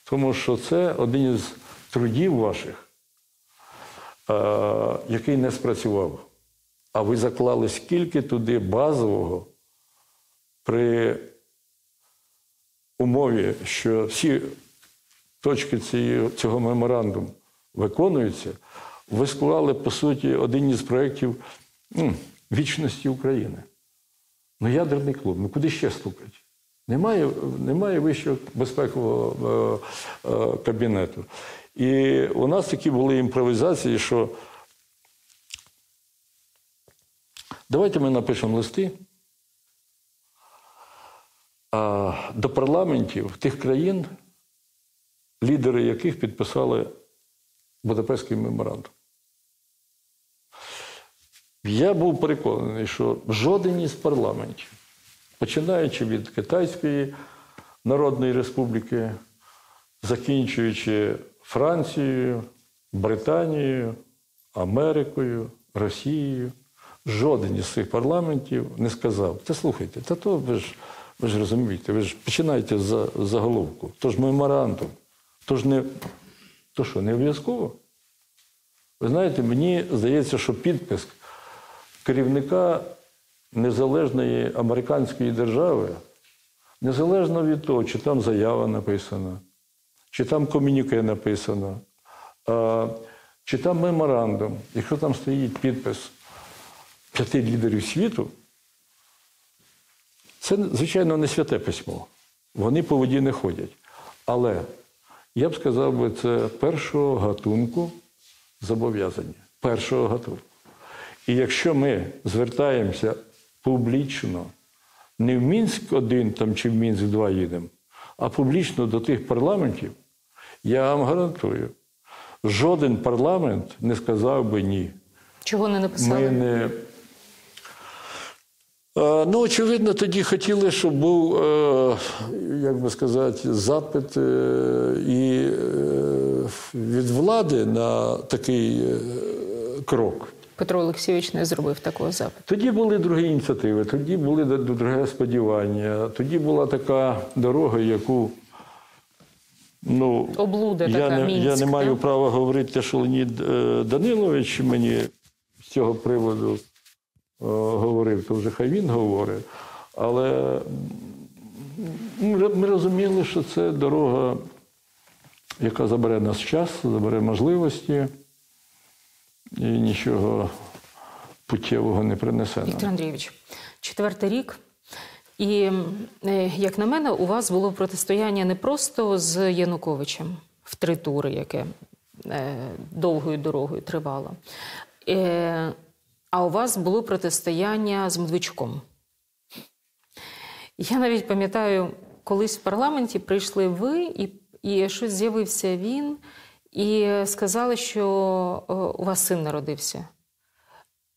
Тому що це один із трудів ваших, який не спрацював. А ви заклали скільки туди базового при умові, що всі точки цього меморандуму виконуються, ви склали, по суті, один із проєктів м, вічності України. Ну, ядерний клуб, ну куди ще стукати? Немає, немає вищого безпекового е, е, кабінету. І у нас такі були імпровізації, що давайте ми напишемо листи до парламентів тих країн, лідери яких підписали Будапештський меморандум. Я був переконаний, що жоден із парламентів, починаючи від Китайської Народної Республіки, закінчуючи Францією, Британією, Америкою, Росією, жоден із цих парламентів не сказав: та слухайте, та то ви ж, ви ж розумієте, ви ж починаєте з заголовку. То ж меморандум, то ж не то що, не обов'язково? Ви знаєте, мені здається, що підпис керівника незалежної американської держави незалежно від того, чи там заява написана, чи там комюніке написано, чи там меморандум, якщо там стоїть підпис п'яти лідерів світу, це, звичайно, не святе письмо. Вони по воді не ходять. Але я б сказав би, це першого гатунку зобов'язання. Першого гатунку. І якщо ми звертаємося публічно, не в Мінськ 1 там, чи в Мінськ 2 їдемо, а публічно до тих парламентів, я вам гарантую, жоден парламент не сказав би ні. Чого не написали? Ми не... Е, Ну, очевидно, тоді хотіли, щоб був, е, як би сказати, запит е, і від влади на такий крок. Петро Олексійович не зробив такого запиту. Тоді були другі ініціативи, тоді були друге сподівання, тоді була така дорога, яку ну, Облуда я, така, не, я Мінськ, не маю права говорити що Леонід е, Данилович мені з цього приводу е, говорив, то вже хай він говорить. Але ми, ми розуміли, що це дорога, яка забере нас час, забере можливості і нічого путтєвого не принесе. Віктор Андрійович, четвертий рік. І, е, як на мене, у вас було протистояння не просто з Януковичем в три тури, яке е, довгою дорогою тривало, е, а у вас було протистояння з Медведчуком. Я навіть пам'ятаю, колись в парламенті прийшли ви, і, і щось з'явився він, і сказали, що у вас син народився.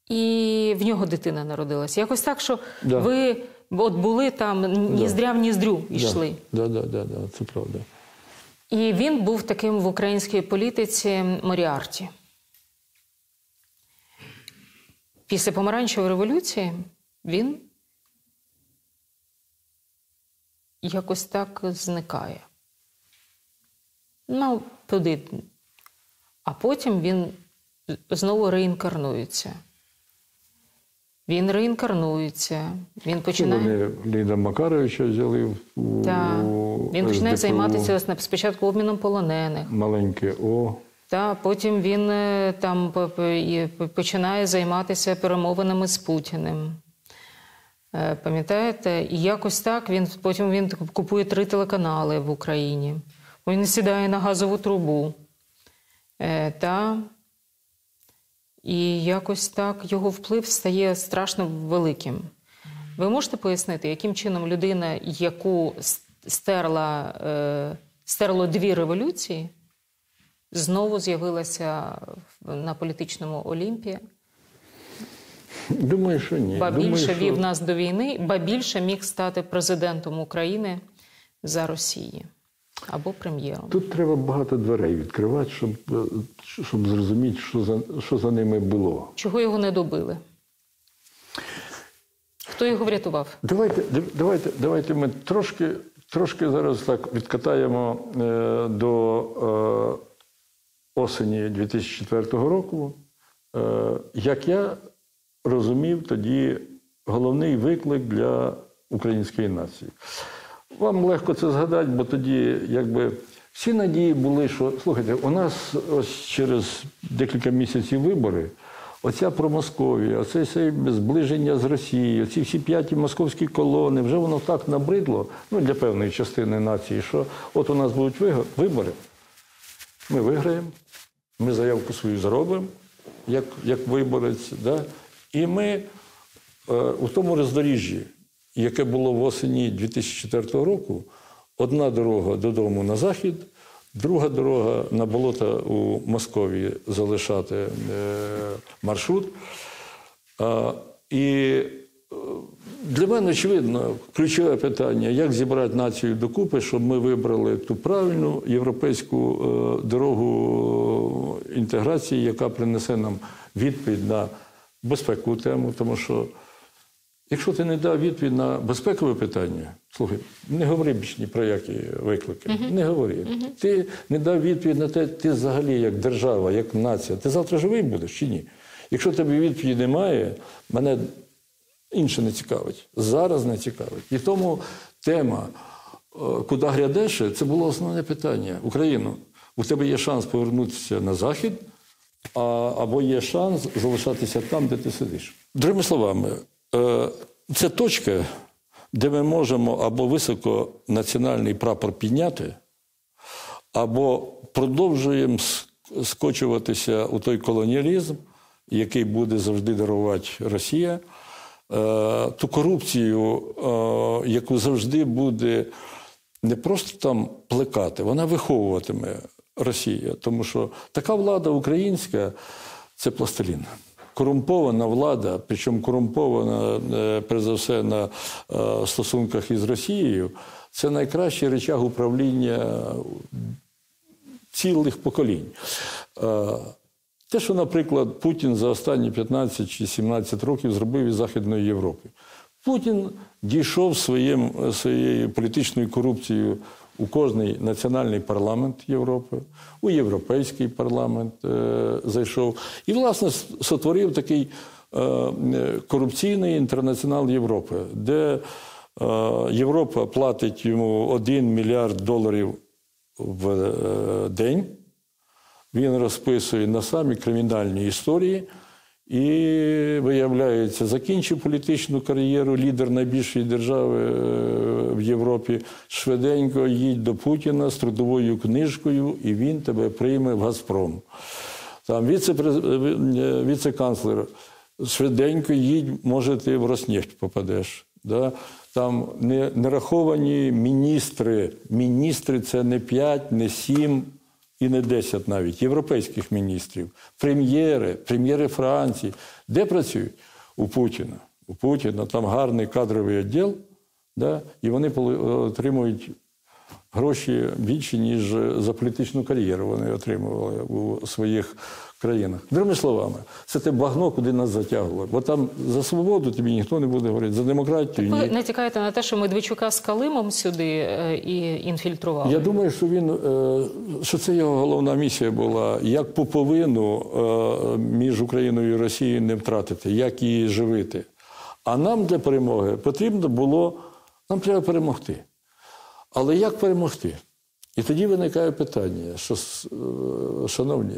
І в нього дитина народилася. Якось так, що Да. ви от були там ніздря в ніздрю йшли. Да, да, да, да, це правда. І він був таким в українській політиці Моріарті. Після помаранчевої революції він якось так зникає. Ну, туди. А потім він знову реінкарнується. Він реінкарнується, він починає. Вони Ліда Макаровича взяли в Так. Він починає займатися спочатку обміном полонених. маленьке О. Та потім він е, там починає займатися перемовинами з Путіним. Е, Пам'ятаєте? І якось так він потім він купує три телеканали в Україні. Він сідає на газову трубу. Е, Та і якось так його вплив стає страшно великим. Ви можете пояснити, яким чином людина, яку стерла, е, стерло дві революції, знову з'явилася на політичному Олімпі, Думаю, що ні. ба Думаю, більше що... вів нас до війни, ба більше міг стати президентом України за Росії або прем'єром. Тут треба багато дверей відкривати, щоб, е, щоб зрозуміти, що за, що за ними було. Чого його не добили? Хто його врятував? Давайте, давайте, давайте ми трошки, трошки зараз так відкатаємо е, до е, осені 2004 року. Е, як я розумів тоді головний виклик для української нації. Вам легко це згадати, бо тоді якби всі надії були, що слухайте, у нас ось через декілька місяців вибори. Оця промосковія, оце все зближення з Росією, ці всі п'яті московські колони, вже воно так набридло ну, для певної частини нації, що от у нас будуть вибори, ми виграємо, ми заявку свою зробимо, як, як виборець. Да? І ми е, у тому роздоріжжі, яке було в осені 2004 року, одна дорога додому на захід, друга дорога на болота у Московії залишати е, маршрут. І е, для мене очевидно ключове питання, як зібрати націю докупи, щоб ми вибрали ту правильну європейську е, дорогу інтеграції, яка принесе нам відповідь на безпекову тему, тому що Якщо ти не дав відповідь на безпекове питання, слухай, не говори більш ні про які виклики. Не говори. Ти не дав відповідь на те, ти взагалі як держава, як нація, ти завтра живий будеш чи ні? Якщо тобі відповіді немає, мене інше не цікавить. Зараз не цікавить. І тому тема е, куди глядеш, це було основне питання. Україну, у тебе є шанс повернутися на захід, а, або є шанс залишатися там, де ти сидиш. Другими словами, це точка, де ми можемо або високо національний прапор підняти, або продовжуємо скочуватися у той колоніалізм, який буде завжди дарувати Росія, е, ту корупцію, е, яку завжди буде не просто там плекати, вона виховуватиме Росія. Тому що така влада українська це пластилін. Корумпована влада, причому корумпована, е, перш за все, на е, стосунках із Росією, це найкращий речаг управління цілих поколінь. Е, Те, що, наприклад, Путін за останні 15 чи 17 років зробив із Західної Європи. Путін дійшов своєю політичною корупцією у кожний національний парламент Європи, у Європейський парламент е, зайшов. І, власне, сотворив такий е, корупційний інтернаціонал Європи, де е, Європа платить йому 1 мільярд доларів в день. Він розписує на самі кримінальні історії і, виявляється, закінчив політичну кар'єру лідер найбільшої держави е, в Європі. Швиденько їдь до Путіна з трудовою книжкою, і він тебе прийме в Газпром. Там віце-през- е, віце-канцлер, швиденько їдь, може, ти в Роснефть попадеш. Да? Там не, не раховані міністри. Міністри це не 5, не 7 і не 10 навіть, європейських міністрів, прем'єри, прем'єри Франції. Де працюють? У Путіна. У Путіна там гарний кадровий відділ, да? і вони поли- отримують гроші більше, ніж за політичну кар'єру вони отримували у своїх країнах. Другими словами, це те багно, куди нас затягувало. Бо там за свободу тобі ніхто не буде говорити, за демократію Ви ні. натякаєте на те, що Медведчука з Калимом сюди е, і інфільтрували? Я думаю, що він е, що це його головна місія була, як пуповину е, між Україною і Росією не втратити, як її живити. А нам для перемоги потрібно було, нам треба перемогти. Але як перемогти? І тоді виникає питання, що, шановні,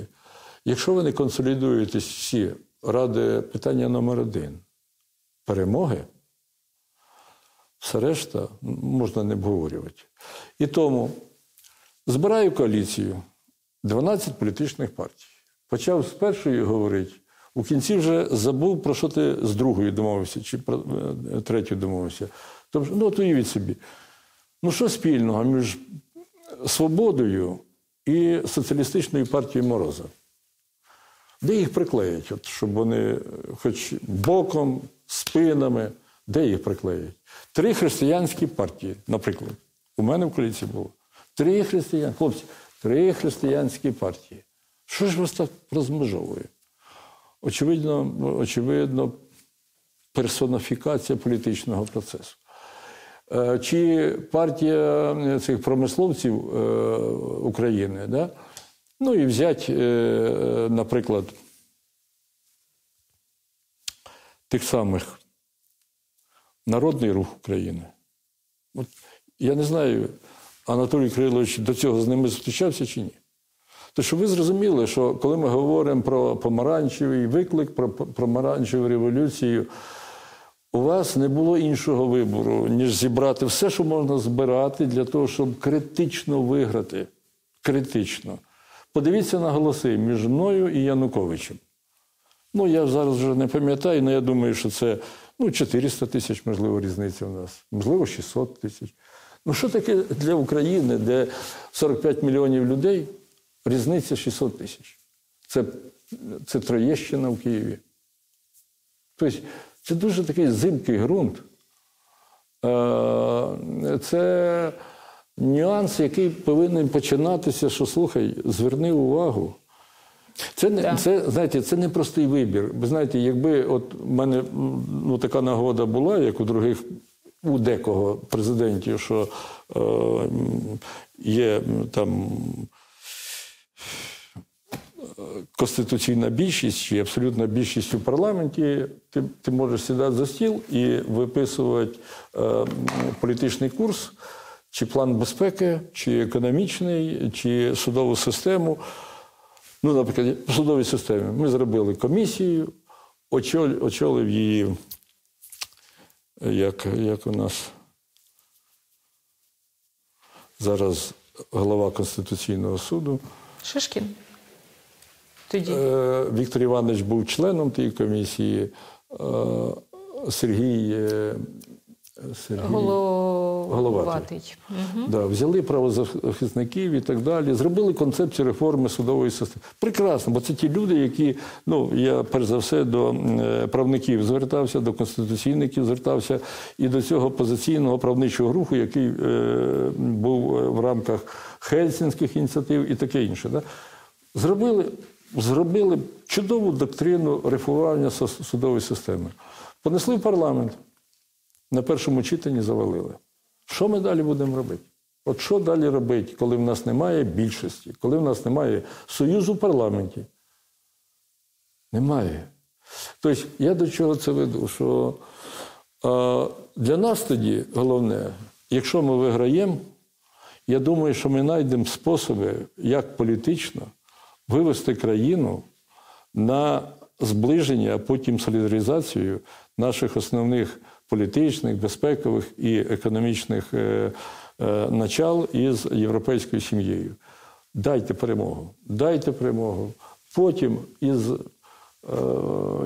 якщо ви не консолідуєтесь всі ради питання номер один перемоги, все решта можна не обговорювати. І тому збираю коаліцію 12 політичних партій. Почав з першої говорити, у кінці вже забув, про що ти з другою домовився, чи про е, третю домовився. Тобто, ну, от уявіть собі, ну що спільного між свободою і соціалістичною партією Мороза? Де їх приклеять, от, щоб вони хоч боком, спинами, де їх приклеять? Три християнські партії, наприклад. У мене в коаліції було. Три християн, хлопці, три християнські партії. Що ж вас так розмежовує? Очевидно, очевидно, персоніфікація політичного процесу. Е, Чи партія цих промисловців е, України, да? Ну і взять, е, наприклад, тих самих Народний рух України. От, я не знаю, Анатолій Кирилович до цього з ними зустрічався чи ні. То щоб ви зрозуміли, що коли ми говоримо про помаранчевий виклик, про помаранчеву революцію, у вас не було іншого вибору, ніж зібрати все, що можна збирати, для того, щоб критично виграти. Критично. Подивіться на голоси між мною і Януковичем. Ну, я зараз вже не пам'ятаю, але я думаю, що це ну, 400 тисяч, можливо, різниця у нас, можливо, 600 тисяч. Ну, що таке для України, де 45 мільйонів людей, різниця 600 тисяч? Це, це Троєщина в Києві. Тобто, це дуже такий зимкий ґрунт. Е, Це нюанс, який повинен починатися, що слухай, зверни увагу. Це не це, знаєте, це не простий вибір. Ви знаєте, якби от в мене ну, така нагода була, як у других, у декого президентів, що е, є там конституційна більшість чи абсолютна більшість у парламенті, ти, ти можеш сідати за стіл і виписувати е, політичний курс, чи план безпеки, чи економічний, чи судову систему. Ну, наприклад, в судовій системі ми зробили комісію, очолив її, як, як у нас зараз голова Конституційного суду. Шишкін. Тоді. Е, Віктор Іванович був членом тієї комісії. е, Сергій, е, Сергій Головатий. Да, взяли правозахисників і так далі, зробили концепцію реформи судової системи. Прекрасно, бо це ті люди, які, ну я перш за все до е, правників звертався, до конституційників звертався і до цього позиційного правничого руху, який е, був е, в рамках хельсінських ініціатив і таке інше. Да? Зробили, зробили чудову доктрину реформування судової системи. Понесли в парламент. На першому читанні завалили. Що ми далі будемо робити? От що далі робити, коли в нас немає більшості, коли в нас немає союзу в парламенті? Немає. Тобто, я до чого це веду? Що е, для нас тоді головне, якщо ми виграємо, я думаю, що ми знайдемо способи, як політично вивести країну на зближення, а потім солідаризацію наших основних політичних, безпекових і економічних е, е, начал із європейською сім'єю. Дайте перемогу, дайте перемогу. Потім із, е,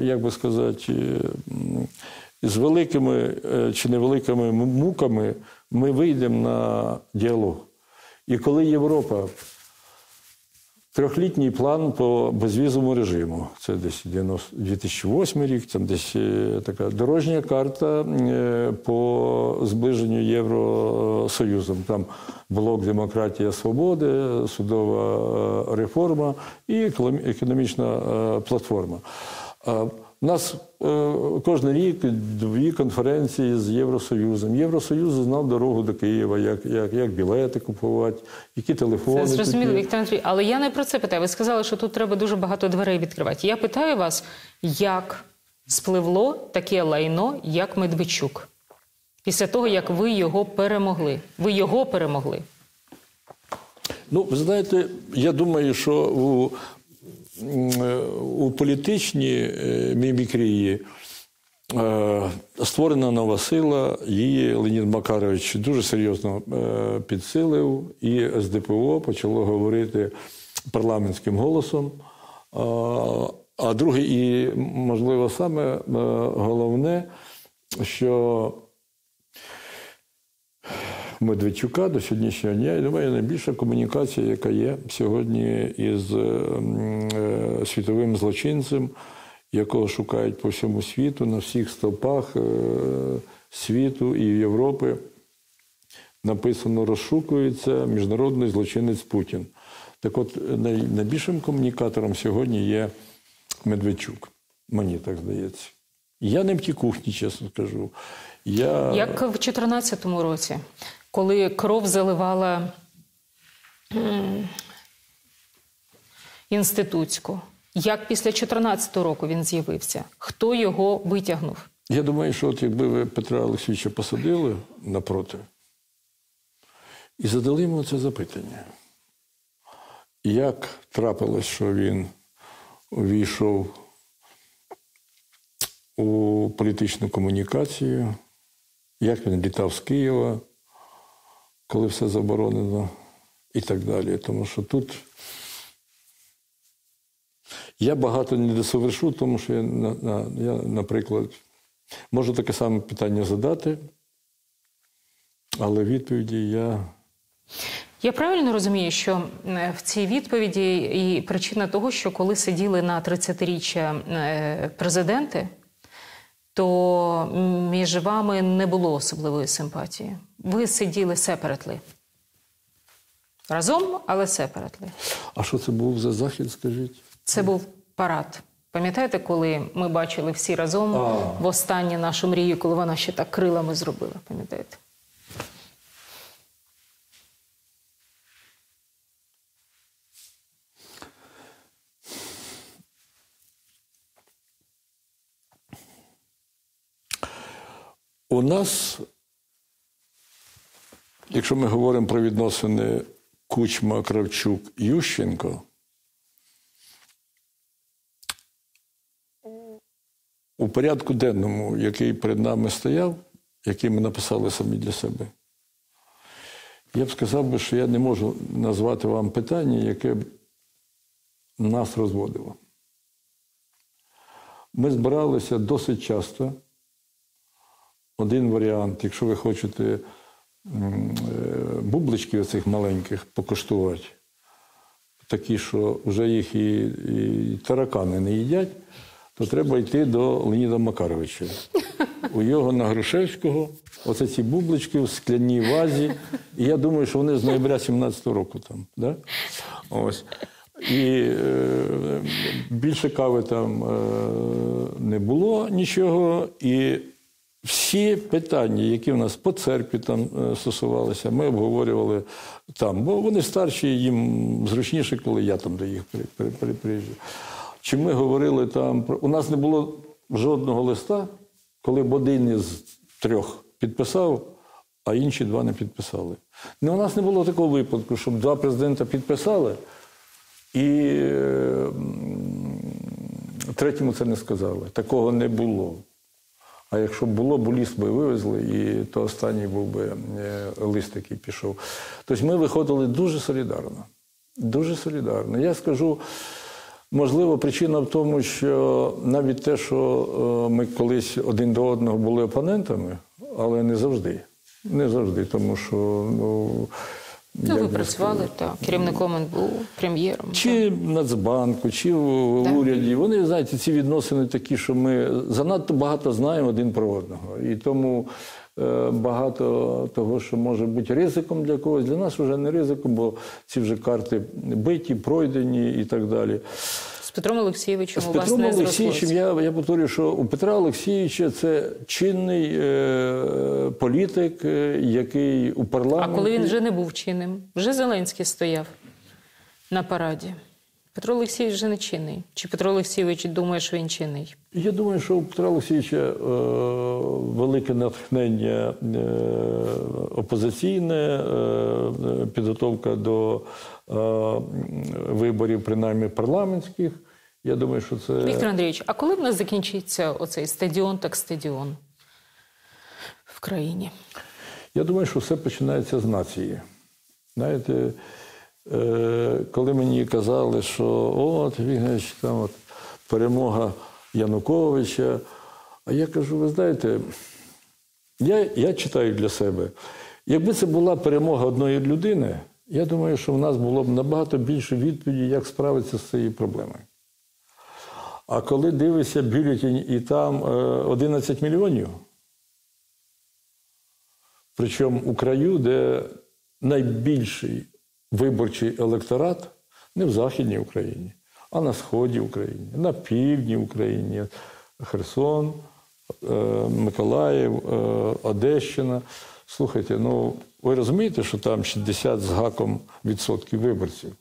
як би сказати, з великими чи невеликими муками ми вийдемо на діалог. І коли Європа Трьохлітній план по безвізовому режиму. Це десь 2008 рік, там десь е, така дорожня карта е, по зближенню Євросоюзом. Там блок демократія свободи, судова е, реформа і економічна платформа. У нас е, кожен рік дві конференції з Євросоюзом. Євросоюз знав дорогу до Києва, як, як, як білети купувати, які телефони. Це зрозуміло. Віктор Андрій. Але я не про це питаю. Ви сказали, що тут треба дуже багато дверей відкривати. Я питаю вас, як спливло таке лайно, як Медведчук, після того, як ви його перемогли. Ви його перемогли. Ну, ви знаєте, я думаю, що у, у політичній е, мімікрії е, створена нова сила, її Леонід Макарович дуже серйозно е, підсилив, і СДПО почало говорити парламентським голосом. А, друге, і, можливо, саме е, головне, що Медведчука до сьогоднішнього дня, я думаю, найбільша комунікація, яка є сьогодні із е, м, е, світовим злочинцем, якого шукають по всьому світу, на всіх стовпах е, світу і Європи. Написано розшукується міжнародний злочинець Путін. Так от, найбільшим комунікатором сьогодні є Медведчук. Мені так здається. Я не в тій кухні, чесно скажу. Я... Як в 2014 році, коли кров заливала інститутську. Як після 2014 року він з'явився? Хто його витягнув? Я думаю, що от якби ви Петра Олексійовича посадили напроти і задали йому це запитання, як трапилось, що він увійшов у політичну комунікацію, як він літав з Києва, коли все заборонено і так далі. Тому що тут я багато не досовершу, тому що я, на- на- я наприклад, можу таке саме питання задати, але відповіді я. Я правильно розумію, що е, в цій відповіді і причина того, що коли сиділи на 30-річчя е, президенти, то між вами не було особливої симпатії. Ви сиділи сепаратли. Разом, але сепаратли. А що це був за захід, скажіть? Це був парад. Пам'ятаєте, коли ми бачили всі разом в останню нашу мрію, коли вона ще так крилами зробила? Пам'ятаєте? У нас, якщо ми говоримо про відносини Кучма, Кравчук, Ющенко, у порядку денному, який перед нами стояв, який ми написали самі для себе, я б сказав би, що я не можу назвати вам питання, яке б нас розводило. Ми збиралися досить часто. Один варіант, якщо ви хочете е, бублички оцих маленьких покуштувати, такі, що вже їх і, і таракани не їдять, то треба йти до Леоніда Макаровича. У його на Грушевського, оце ці бублички в скляній вазі. І я думаю, що вони з ноября 17-го року там. Да? Ось. І е, більше кави там е, не було нічого. І всі питання, які в нас по церкві там е, стосувалися, ми обговорювали там. Бо вони старші, їм зручніше, коли я там до їх при- при- при- Чи ми говорили там про. У нас не було жодного листа, коли б один із трьох підписав, а інші два не підписали. Ну, у нас не було такого випадку, щоб два президента підписали, і е, третьому це не сказали. Такого не було. А якщо б було, б ліс би вивезли, і то останній був би е, лист, який пішов. Тобто ми виходили дуже солідарно. Дуже солідарно. Я скажу, можливо, причина в тому, що навіть те, що е, ми колись один до одного були опонентами, але не завжди. Не завжди, тому що ну, Ну, ви працювали так. Керівником НБУ, прем'єром. чи в Нацбанку, чи в Так. уряді. Вони, знаєте, ці відносини такі, що ми занадто багато знаємо один про одного. І тому е, багато того, що може бути ризиком для когось, для нас вже не ризиком, бо ці вже карти биті, пройдені і так далі. Петром Олексійовичем З у вас Петром не Олексійовичем я, я повторюю, що у Петра Олексійовича це чинний е, політик, е, який у парламенті… А коли він вже не був чинним, вже Зеленський стояв на параді. Петро Олексійович вже не чинний. Чи Петро Олексійович думає, що він чинний? Я думаю, що у Петра Олексійовича е, велике натхнення е, опозиційне, е, е, підготовка до виборів, принаймні парламентських. Я думаю, що це Віктор Андрійович, а коли в нас закінчиться оцей стадіон, так стадіон в країні? Я думаю, що все починається з нації. Знаєте, е, коли мені казали, що от Вігнич, там от перемога Януковича, а я кажу, ви знаєте, я, я читаю для себе. Якби це була перемога одної людини, я думаю, що в нас було б набагато більше відповіді, як справитися з цією проблемою. А коли дивишся бюлетень і там е, 11 мільйонів, Причому у краю, де найбільший виборчий електорат не в Західній Україні, а на сході України, на півдні України, Херсон, е, Миколаїв, е, Одещина. Слухайте, ну ви розумієте, що там 60 з гаком відсотків виборців?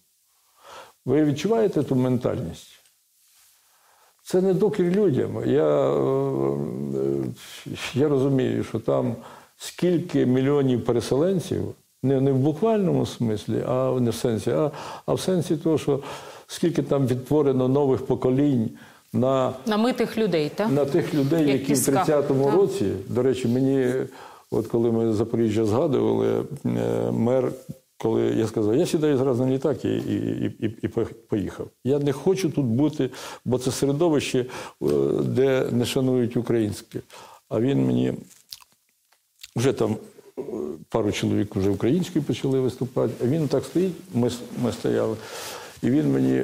Ви відчуваєте ту ментальність? Це не докір людям. Я, е, я розумію, що там скільки мільйонів переселенців, не, не в буквальному смислі, а не в сенсі, а, а в сенсі того, що скільки там відтворено нових поколінь на, Намитих людей, так? на тих людей, Як які в 30-му році, до речі, мені, от коли ми Запоріжжя згадували, е, мер, коли я сказав, я сідаю зразу на літак і, і, і, і поїхав. Я не хочу тут бути, бо це середовище, е, де не шанують українське. А він мені вже там е, пару чоловік вже українською почали виступати, а він так стоїть, ми, ми стояли, і він мені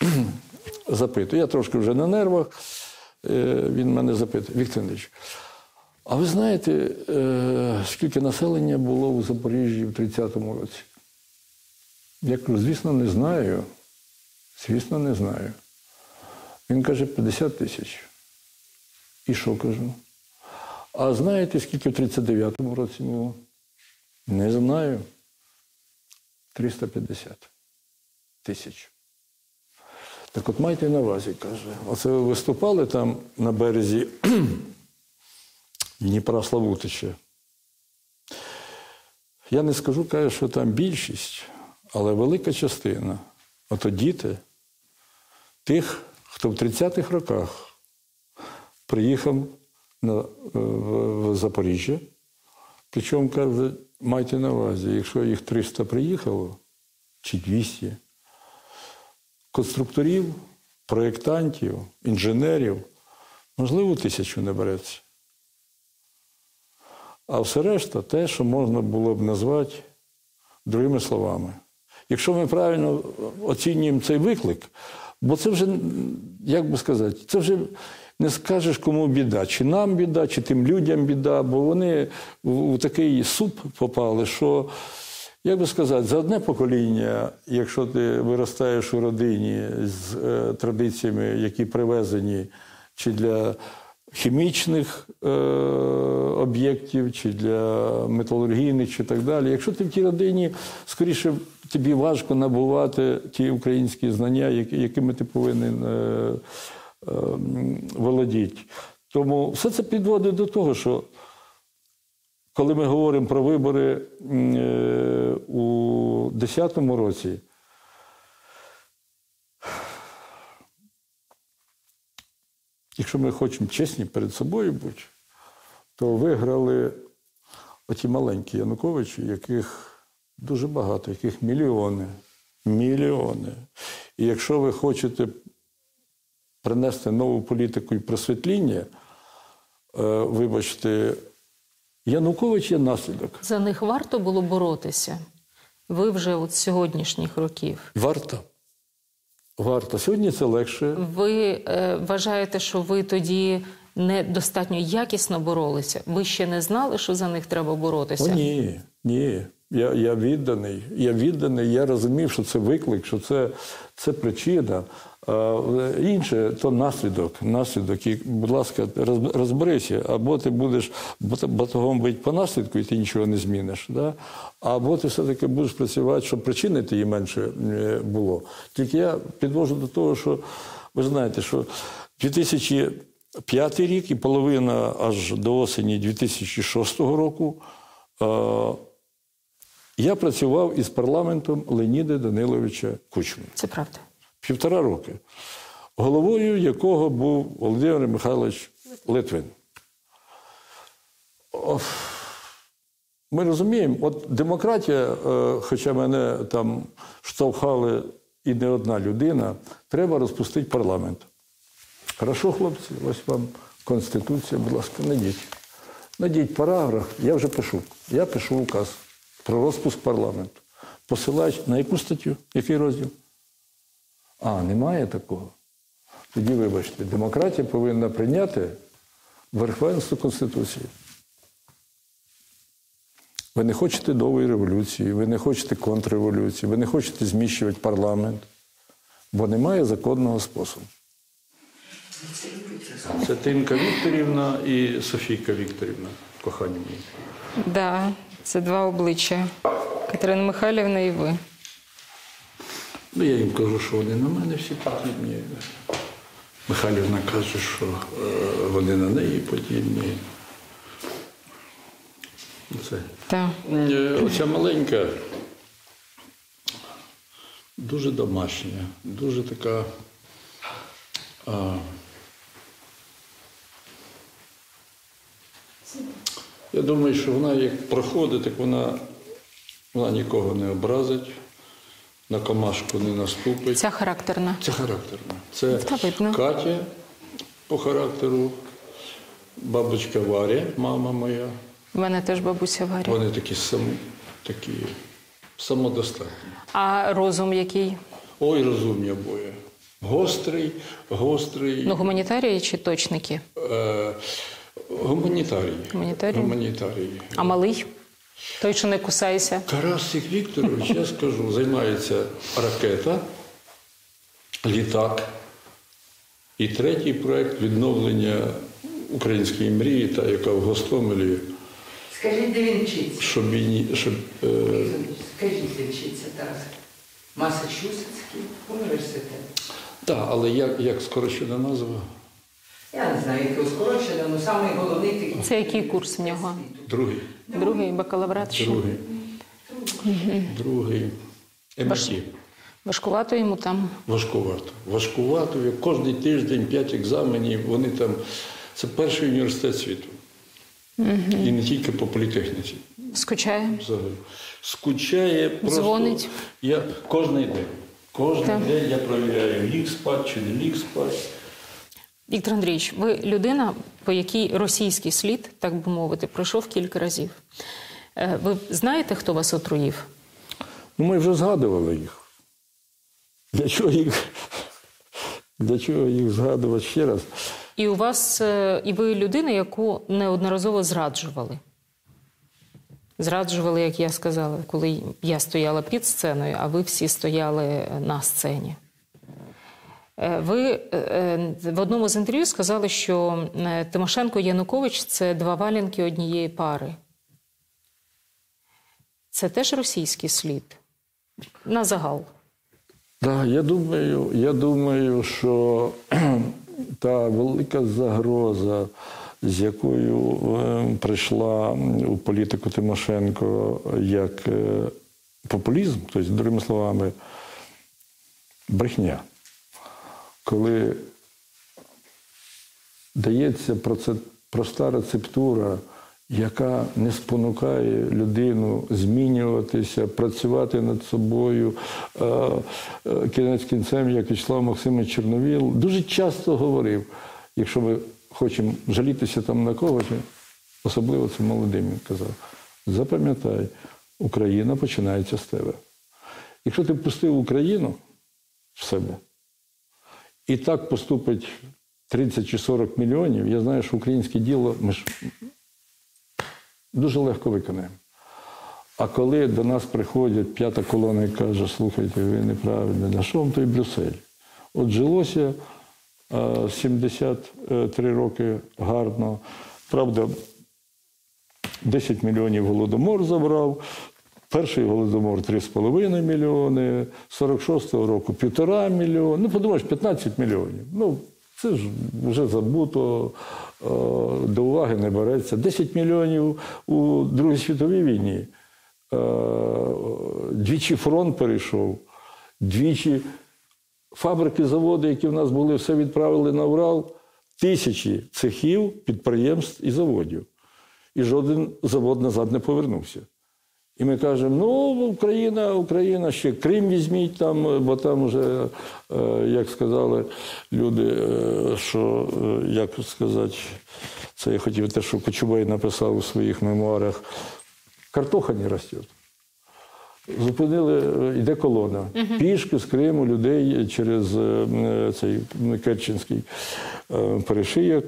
запитує. Я трошки вже на нервах. Він мене запитує, Віктор Андрійович, а ви знаєте, е, скільки населення було у Запоріжжі в 30-му році? Я кажу, звісно, не знаю. Звісно, не знаю. Він каже, 50 тисяч. І що кажу? А знаєте, скільки в 39-му році було? Не знаю. 350 тисяч. Так от майте на увазі, каже. Оце ви виступали там на березі Дніпра Славутича. Я не скажу, каже, що там більшість, але велика частина. Ото діти тих, хто в 30-х роках приїхав на, е, в, в Запоріжжя. Причому каже, майте на увазі, якщо їх 300 приїхало, чи 200, конструкторів, проєктантів, інженерів, можливо, тисячу не береться. А все решта те, що можна було б назвати другими словами. Якщо ми правильно оцінюємо цей виклик, бо це вже, як би сказати, це вже не скажеш, кому біда, чи нам біда, чи тим людям біда, бо вони в такий суп попали, що, як би сказати, за одне покоління, якщо ти виростаєш у родині з е, традиціями, які привезені чи для хімічних е, об'єктів, чи для металургійних, чи так далі. Якщо ти в тій родині, скоріше тобі важко набувати ті українські знання, якими ти повинен е, е, володіти. Тому все це підводить до того, що коли ми говоримо про вибори е, у 2010 році, якщо ми хочемо чесні перед собою бути, то виграли оті маленькі Януковичі, яких дуже багато, яких мільйони. Мільйони. І якщо ви хочете принести нову політику і просвітління, е, вибачте, Янукович є наслідок. За них варто було боротися. Ви вже от з сьогоднішніх років. Варто. Варто. Сьогодні це легше. Ви е, вважаєте, що ви тоді недостатньо якісно боролися? Ви ще не знали, що за них треба боротися? О, ні, ні. Я, я відданий. Я відданий, я розумів, що це виклик, що це, це причина. А інше то наслідок. Наслідок. І, будь ласка, розберися, або ти будеш батогом бити по наслідку, і ти нічого не зміниш. Да? Або ти все-таки будеш працювати, щоб причини тієї менше е, було. Тільки я підвожу до того, що ви знаєте, що 2005 рік і половина аж до осені 2006 року. е, я працював із парламентом Леоніда Даниловича Кучми Це правда. Півтора роки, головою якого був Володимир Михайлович Литвин. Ми розуміємо, от демократія, е, хоча мене там штовхали і не одна людина, треба розпустити парламент. Хорошо, хлопці, ось вам Конституція, будь ласка, надіть. Надіть параграф, я вже пишу. Я пишу указ про розпуск парламенту. Посилач на яку статтю, який розділ? А, немає такого. Тоді, вибачте, демократія повинна прийняти верховенство Конституції. Ви не хочете нової революції, ви не хочете контрреволюції, ви не хочете зміщувати парламент, бо немає законного способу. Це Тинка Вікторівна і Софійка Вікторівна, кохані мої. Да, це два обличчя. Катерина Михайлівна і ви. Ну, я їм кажу, що вони на мене всі подібні. Михайлівна каже, що е, вони на неї подібні. Це. Так. Е, Оця маленька, дуже домашня, дуже така. А, я думаю, що вона як проходить, так вона, вона нікого не образить, на комашку не наступить. Ця характерна. Це характерно. Це. Катя по характеру, бабочка Варя, мама моя. У мене теж бабуся Варя. Вони такі сам, такі самодостатні. А розум який? Ой, розумні обоє. Гострий, гострий. Ну, гуманітарії чи точники? е, гуманітарій. Гуманітарій? Гуманітарій. А малий? Той, що не кусається? Карасик Вікторович, я скажу, займається ракета, літак. І третій проект відновлення української мрії, та яка в Гостомелі, Скажіть, де він вчиться? щоб, він- щоб е, Скажіть, де вчиться Тарас? Масачусетський університет. Так, але як, як скорочена назва? Я не знаю, яке скорочено, але самий головний такий. Це який курс в нього? Другий. Другий бакалаврат ще? Другий. Другий. Важкувато йому там. Важкувато. Важкувато. Кожний тиждень п'ять екзаменів. Вони там. Це перший університет світу. І не тільки по політехніці. Скучає. Взагалі. Скучає просто. Дзвонить. Я кожний день. Кожен день я провіряю, ліг спать чи не ліг спать. Віктор Андрійович, ви людина, по якій російський слід, так би мовити, пройшов кілька разів. Е, Ви знаєте, хто вас отруїв? Ну, ми вже згадували їх. Для чого їх, для чого їх згадувати ще раз? І у вас, е, і ви людина, яку неодноразово зраджували. Зраджували, як я сказала, коли я стояла під сценою, а ви всі стояли на сцені. Е, Ви е, е, в одному з інтерв'ю сказали, що Тимошенко Янукович це два валянки однієї пари. Це теж російський слід. На загал. Так, я думаю, я думаю, що та велика загроза, з якою е, прийшла у політику Тимошенко як популізм, тобто, другими словами, брехня. Коли дається проста рецептура, яка не спонукає людину змінюватися, працювати над собою. Е, е, Кінець кінцем, як Вячеслав Максимович Чорновіл, дуже часто говорив, якщо ми хочемо жалітися там на когось, особливо це молодим він казав, запам'ятай, Україна починається з тебе. Якщо ти впустив Україну в себе, і так поступить 30 чи 40 мільйонів, я знаю, що українське діло ми ж дуже легко виконаємо. А коли до нас приходять п'ята колона і каже, слухайте, ви неправильно, на що вам той Брюссель? От жилося е, 73 роки гарно. Правда, 10 мільйонів голодомор забрав. Перший голодомор 3,5 мільйони, 46-го року півтора мільйони. Ну, подумаєш, 15 мільйонів. Ну, це ж вже забуто, е, до уваги не береться. 10 мільйонів у Другій світовій війні. Е, Двічі фронт перейшов, двічі фабрики, заводи, які в нас були, все відправили на Урал. Тисячі цехів, підприємств і заводів. І жоден завод назад не повернувся. І ми кажемо, ну, Україна, Україна, ще Крим візьміть там, бо там вже, е, як сказали люди, е, що, е, як сказати, це я хотів те, що Кочубей написав у своїх мемуарах, картоха не росте. Зупинили, йде колона. Пішки з Криму людей через цей Керченський перешийок.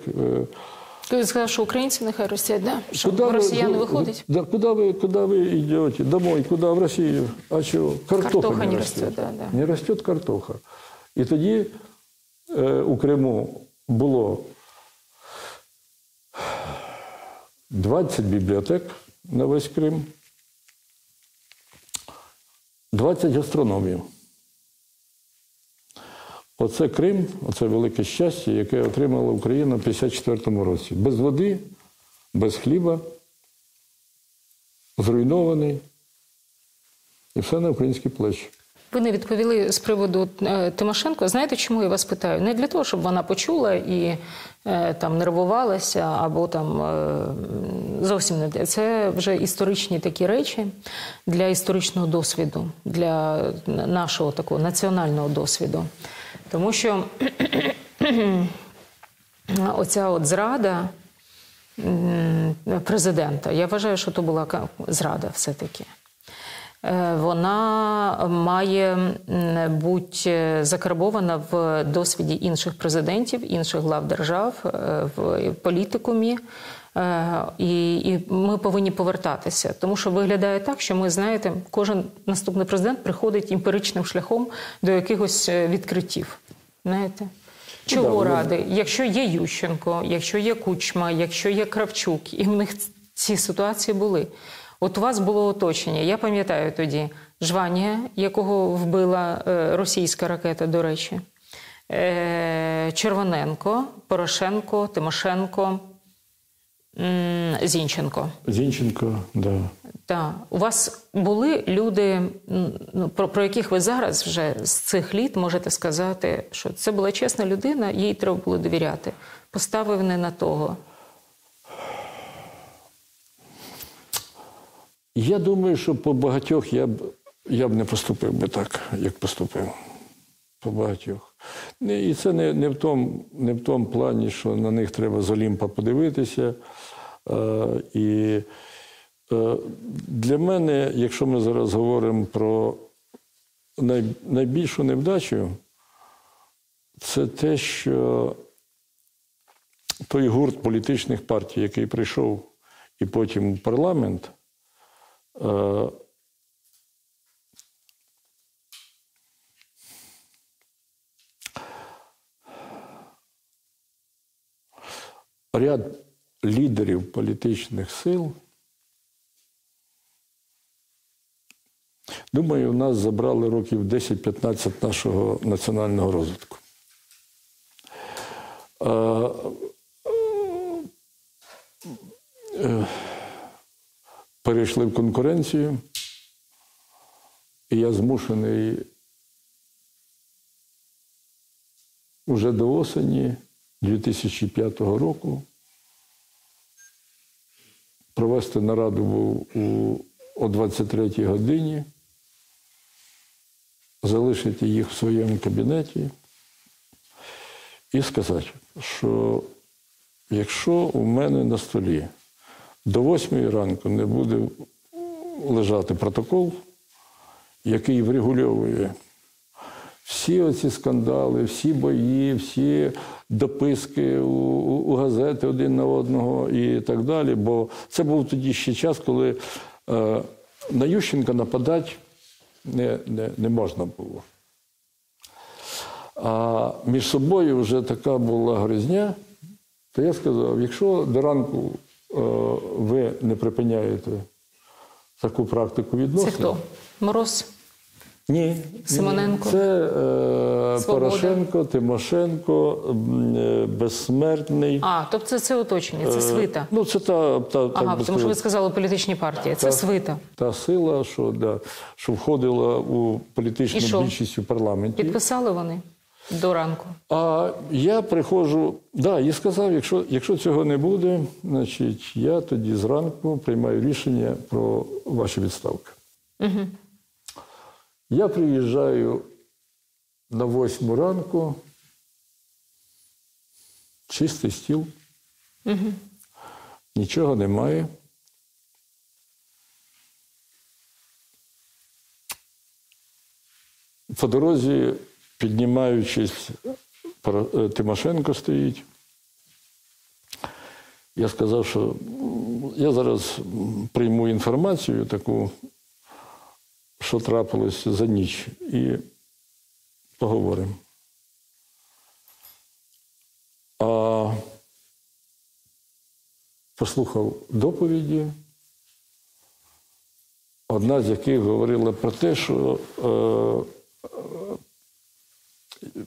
е, Ти сказав, що українці нехай ростять, да? що Куда вы- росіяни вы- виходять? Да, куда вы, куда вы идете? Домой, куда? В Россию. А чего? Картоха, Картоха не, не растет. росте, да, да. Не росте картоха. І тоді е, у Криму було 20 бібліотек на весь Крим, 20 гастрономів. Оце Крим, оце велике щастя, яке отримала Україна в 54-му році. Без води, без хліба, зруйнований. І все на українські плечі. Ви не відповіли з приводу е, Тимошенко. Знаєте, чому я вас питаю? Не для того, щоб вона почула і е, там нервувалася, або там е, зовсім не для це вже історичні такі речі для історичного досвіду, для нашого такого національного досвіду. Тому що оця от зрада президента, я вважаю, що то була зрада все-таки. Е, Вона має бути закарбована в досвіді інших президентів, інших глав держав, е, в політикумі. Е, І, і ми повинні повертатися, тому що виглядає так, що ми знаєте, кожен наступний президент приходить імперичним шляхом до якихось е, відкриттів. Знаєте? Чого да, ради? Якщо є Ющенко, якщо є Кучма, якщо є Кравчук, і в них ці ситуації були. От у вас було оточення. Я пам'ятаю тоді Жванія, якого вбила е, російська ракета, до речі. Червоненко, Порошенко, Тимошенко, Зінченко. Зінченко, да. Так, у вас були люди, ну, про, про яких ви зараз вже з цих літ можете сказати, що це була чесна людина, їй треба було довіряти. Поставив не на того. Я думаю, що по багатьох я б, я б не поступив би так, як поступив. По багатьох. І це не, не, в тому, не в тому плані, що на них треба з Олімпа подивитися. Е, і е, для мене, якщо ми зараз говоримо про найбільшу невдачу, це те, що той гурт політичних партій, який прийшов і потім в парламент, е, ряд лідерів політичних сил, думаю, в нас забрали років 10-15 нашого національного розвитку. Е, Перейшли в конкуренцію, і я змушений уже до осені 2005 року провести нараду був о 23-й годині, залишити їх в своєму кабінеті і сказати, що якщо у мене на столі до 8 ранку не буде лежати протокол, який врегульовує всі оці скандали, всі бої, всі дописки у, у, у газети один на одного і так далі. Бо це був тоді ще час, коли е, на Ющенка нападати не, не, не можна було. А між собою вже така була гризня, то я сказав: якщо до ранку е, ви не припиняєте таку практику Це хто? Мороз? Ні. Симоненко? Це е, Порошенко, Тимошенко, е, безсмертний. А, тобто це, це оточення, це свита. Ну, це та, та, так Ага, тому що ви сказали політичні партії. Це свита. та сила, що, да, що входила у І політичну що? більшість у парламенті. Підписали вони до ранку. А я приходжу, да, і сказав, якщо, якщо цього не буде, значить я тоді зранку приймаю рішення про ваші відставки. Угу. Я приїжджаю на восьму ранку, чистий стіл, Угу. нічого немає. По дорозі, піднімаючись, е, Тимошенко стоїть. Я сказав, що я зараз прийму інформацію таку, що трапилось за ніч, і поговоримо. А послухав доповіді, одна з яких говорила про те, що е,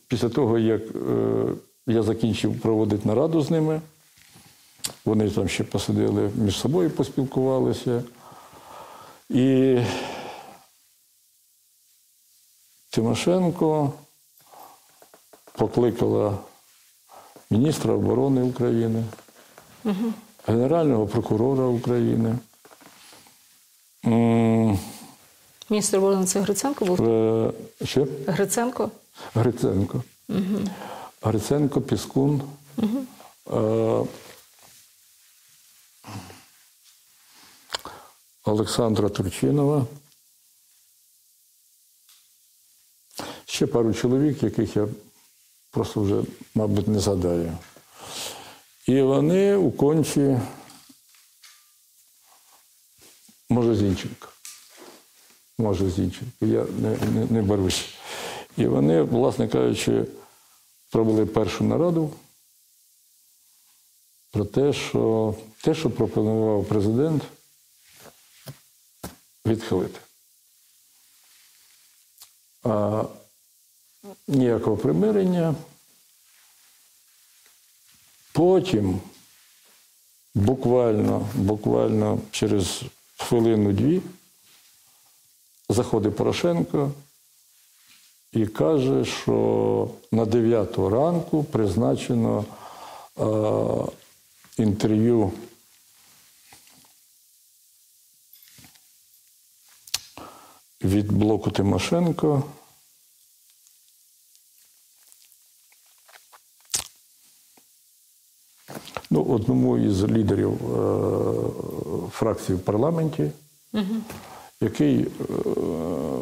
після того, як е, я закінчив проводити нараду з ними, вони там ще посиділи між собою, поспілкувалися. І Тимошенко покликала міністра оборони України, Генерального прокурора України. Міністр оборони це Гриценко був? е, Ще? Гриценко? Гриценко. Гриценко, Піскун. Е, Олександра Турчинова. Ще пару чоловік, яких я просто вже, мабуть, не згадаю. І вони у кончі, може, Зінченко. Може, Зінченко. Я не, не, не берусь. І вони, власне кажучи, провели першу нараду про те, що те, що пропонував президент, відхилити. Ніякого примирення. Потім, буквально, буквально через хвилину-дві, заходить Порошенко і каже, що на 9 ранку призначено е, інтерв'ю від блоку Тимошенко. Одному із лідерів е, фракції в парламенті, який, е,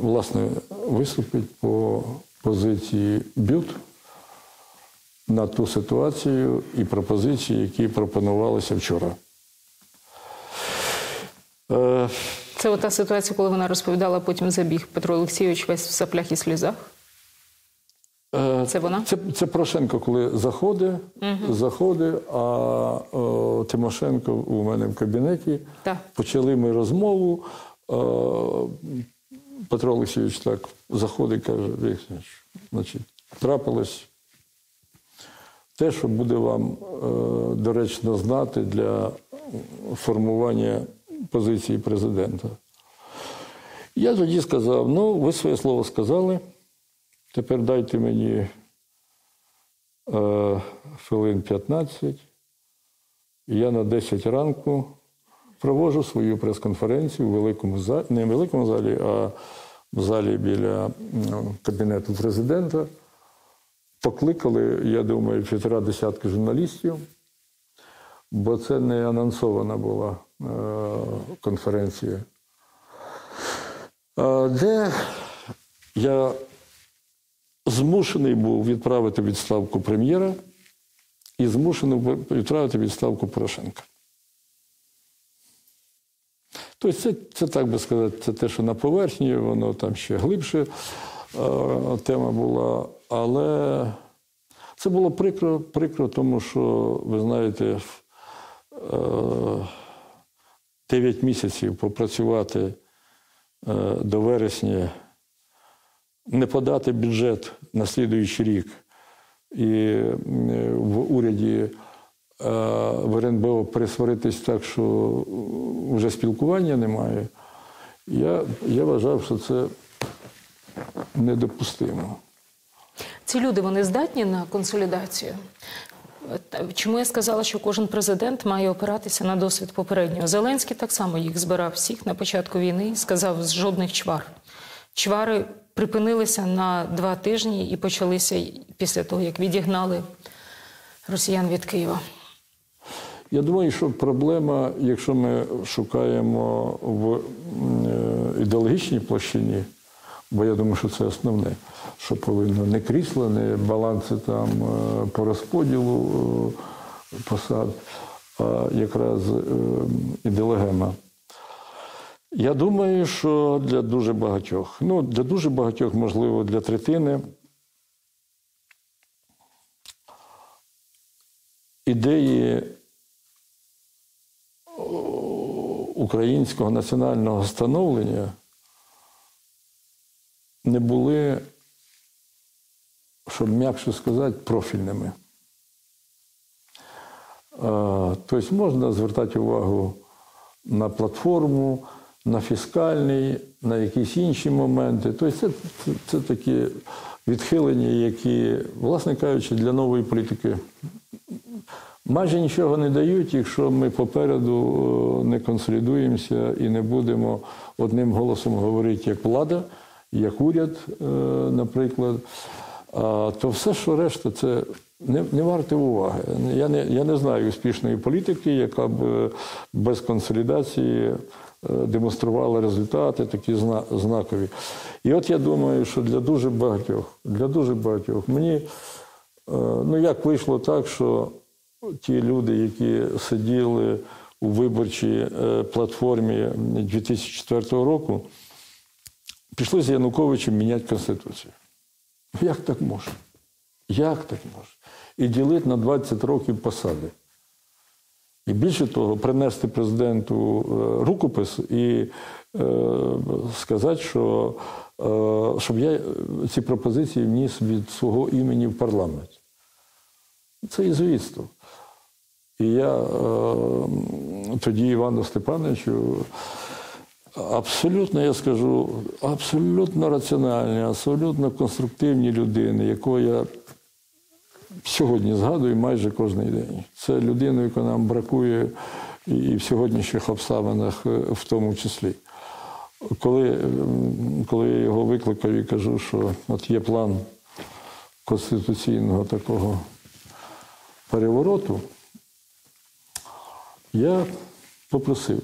власне, виступить по позиції БЮТ на ту ситуацію і пропозиції, які пропонувалися вчора. Е, Це ота ситуація, коли вона розповідала, потім забіг Петро Олексійович весь в саплях і сльозах. Е, Це вона? Це, це Порошенко, коли заходить, заходить, а о, Тимошенко у мене в кабінеті. Так. Почали ми розмову. Е, Петро Олексійович так заходить, каже, Вікторович, значить, трапилось те, що буде вам е, доречно знати для формування позиції президента. Я тоді сказав: ну, ви своє слово сказали. Тепер дайте мені е, хвилин 15. І я на 10 ранку проводжу свою прес-конференцію у великому залі, не в великому залі, а в залі біля ну, кабінету президента. Покликали, я думаю, півтора десятки журналістів, бо це не анонсована була е, конференція, де я змушений був відправити відставку прем'єра і змушений був відправити відставку Порошенка. Тобто це, це так би сказати, це те, що на поверхні, воно там ще глибше е, тема була. Але це було прикро, прикро, тому що, ви знаєте, е, 9 місяців попрацювати е, до вересня не подати бюджет на слідуючий рік і е, в уряді е, в РНБО пересваритись так, що вже спілкування немає, я, я вважав, що це недопустимо. Ці люди вони здатні на консолідацію. Чому я сказала, що кожен президент має опиратися на досвід попереднього? Зеленський так само їх збирав всіх на початку війни і сказав з жодних чвар. Чвари припинилися на два тижні і почалися після того, як відігнали росіян від Києва. Я думаю, що проблема, якщо ми шукаємо в е, ідеологічній площині, бо я думаю, що це основне, що повинно не крісла, не баланси там е, по розподілу е, посад, а якраз ідеологема. Я думаю, що для дуже багатьох, ну для дуже багатьох, можливо, для третини, ідеї українського національного становлення не були, щоб м'якше сказати, профільними. Тобто можна звертати увагу на платформу, на фіскальний, на якісь інші моменти. Тобто це, це, це такі відхилення, які, власне кажучи, для нової політики майже нічого не дають, якщо ми попереду е, не консолідуємося і не будемо одним голосом говорити як влада, як уряд, е, наприклад. То все, що решта, це не, не варте уваги. Я не, я не знаю успішної політики, яка б е, без консолідації демонструвала результати такі знакові. І от я думаю, що для дуже багатьох, для дуже багатьох мені, е, ну як вийшло так, що ті люди, які сиділи у виборчій е, платформі 2004 року, пішли з Януковичем міняти Конституцію. Як так може? Як так може? І ділити на 20 років посади. І більше того, принести президенту е, рукопис і е, сказати, що щоб я е, ці пропозиції вніс від свого імені в парламент. Це єзуїтство. І я е, тоді Івану Степановичу абсолютно, я скажу, абсолютно раціональні, абсолютно конструктивні людини, якого я сьогодні згадую майже кожен день. Це людина, яка нам бракує і в сьогоднішніх обставинах, е, в тому числі. Коли, коли я його викликав і кажу, що от є план конституційного такого перевороту, я попросив,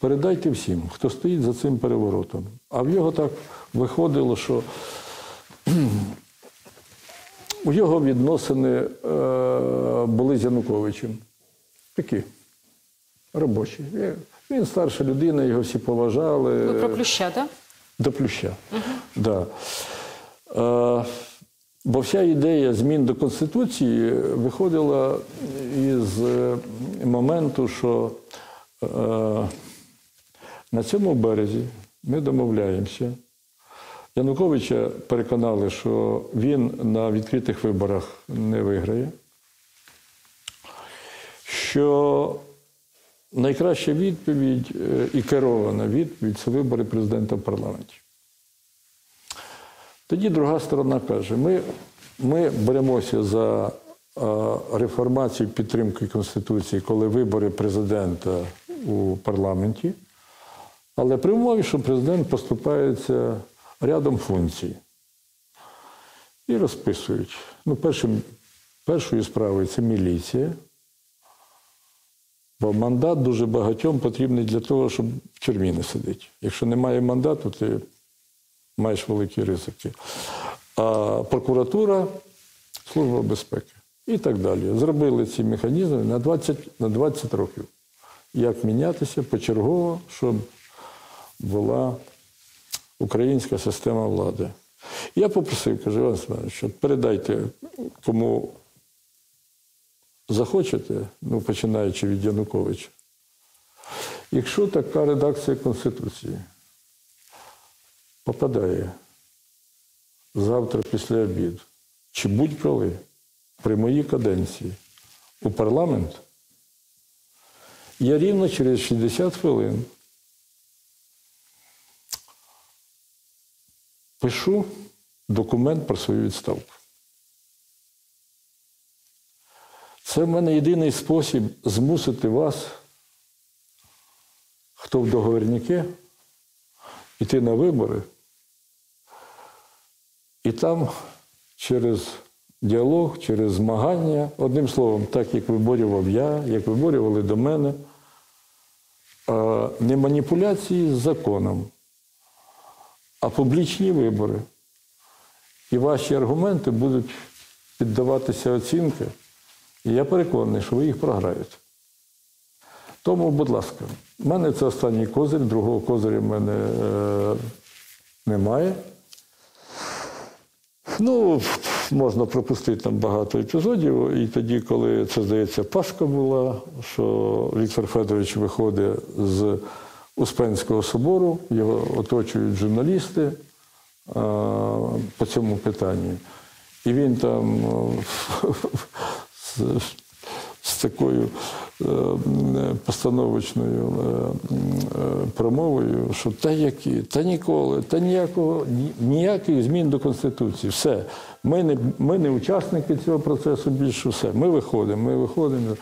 передайте всім, хто стоїть за цим переворотом. А в його так виходило, що у його відносини е, були з Януковичем. Такі робочі. Він- Він старша людина, його всі поважали. Ви про плюща, так? До плюща. Да. Е, бо вся ідея змін до Конституції виходила із е, моменту, що е, на цьому березі ми домовляємося. Януковича переконали, що він на відкритих виборах не виграє. Що найкраща відповідь е, і керована відповідь це вибори президента в парламенті. Тоді друга сторона каже: ми, ми беремося за е, реформацію підтримки Конституції, коли вибори президента у парламенті, але при умові, що президент поступається рядом функцій. І розписують. Ну, першим, першою справою це міліція. Бо мандат дуже багатьом потрібний для того, щоб в тюрмі не сидіти. Якщо немає мандату, ти маєш великі ризики. А прокуратура, служба безпеки і так далі. Зробили ці механізми на 20, на 20 років. Як мінятися почергово, щоб була українська система влади. Я попросив, кажу, Іван Семенович, передайте кому захочете, ну, починаючи від Януковича. Якщо така редакція Конституції попадає завтра після обіду, чи будь-коли при моїй каденції у парламент, я рівно через 60 хвилин пишу документ про свою відставку. Це в мене єдиний спосіб змусити вас, хто в договорняки, йти на вибори. І там через діалог, через змагання, одним словом, так як виборював я, як виборювали до мене, не маніпуляції з законом, а публічні вибори. І ваші аргументи будуть піддаватися оцінки. І я переконаний, що ви їх програєте. Тому, будь ласка, в мене це останній козир, другого козиря в мене е, немає. Ну, можна пропустити там багато епізодів. І тоді, коли це, здається, Пасха була, що Віктор Федорович виходить з Успенського собору, його оточують журналісти е, по цьому питанню. І він там е, з, з такою е, постановочною промовою, що та які, та ніколи, та ніякого, ні- ніяких змін до Конституції. Все. Ми не, ми не учасники цього процесу більше все. Ми виходимо, ми виходимо.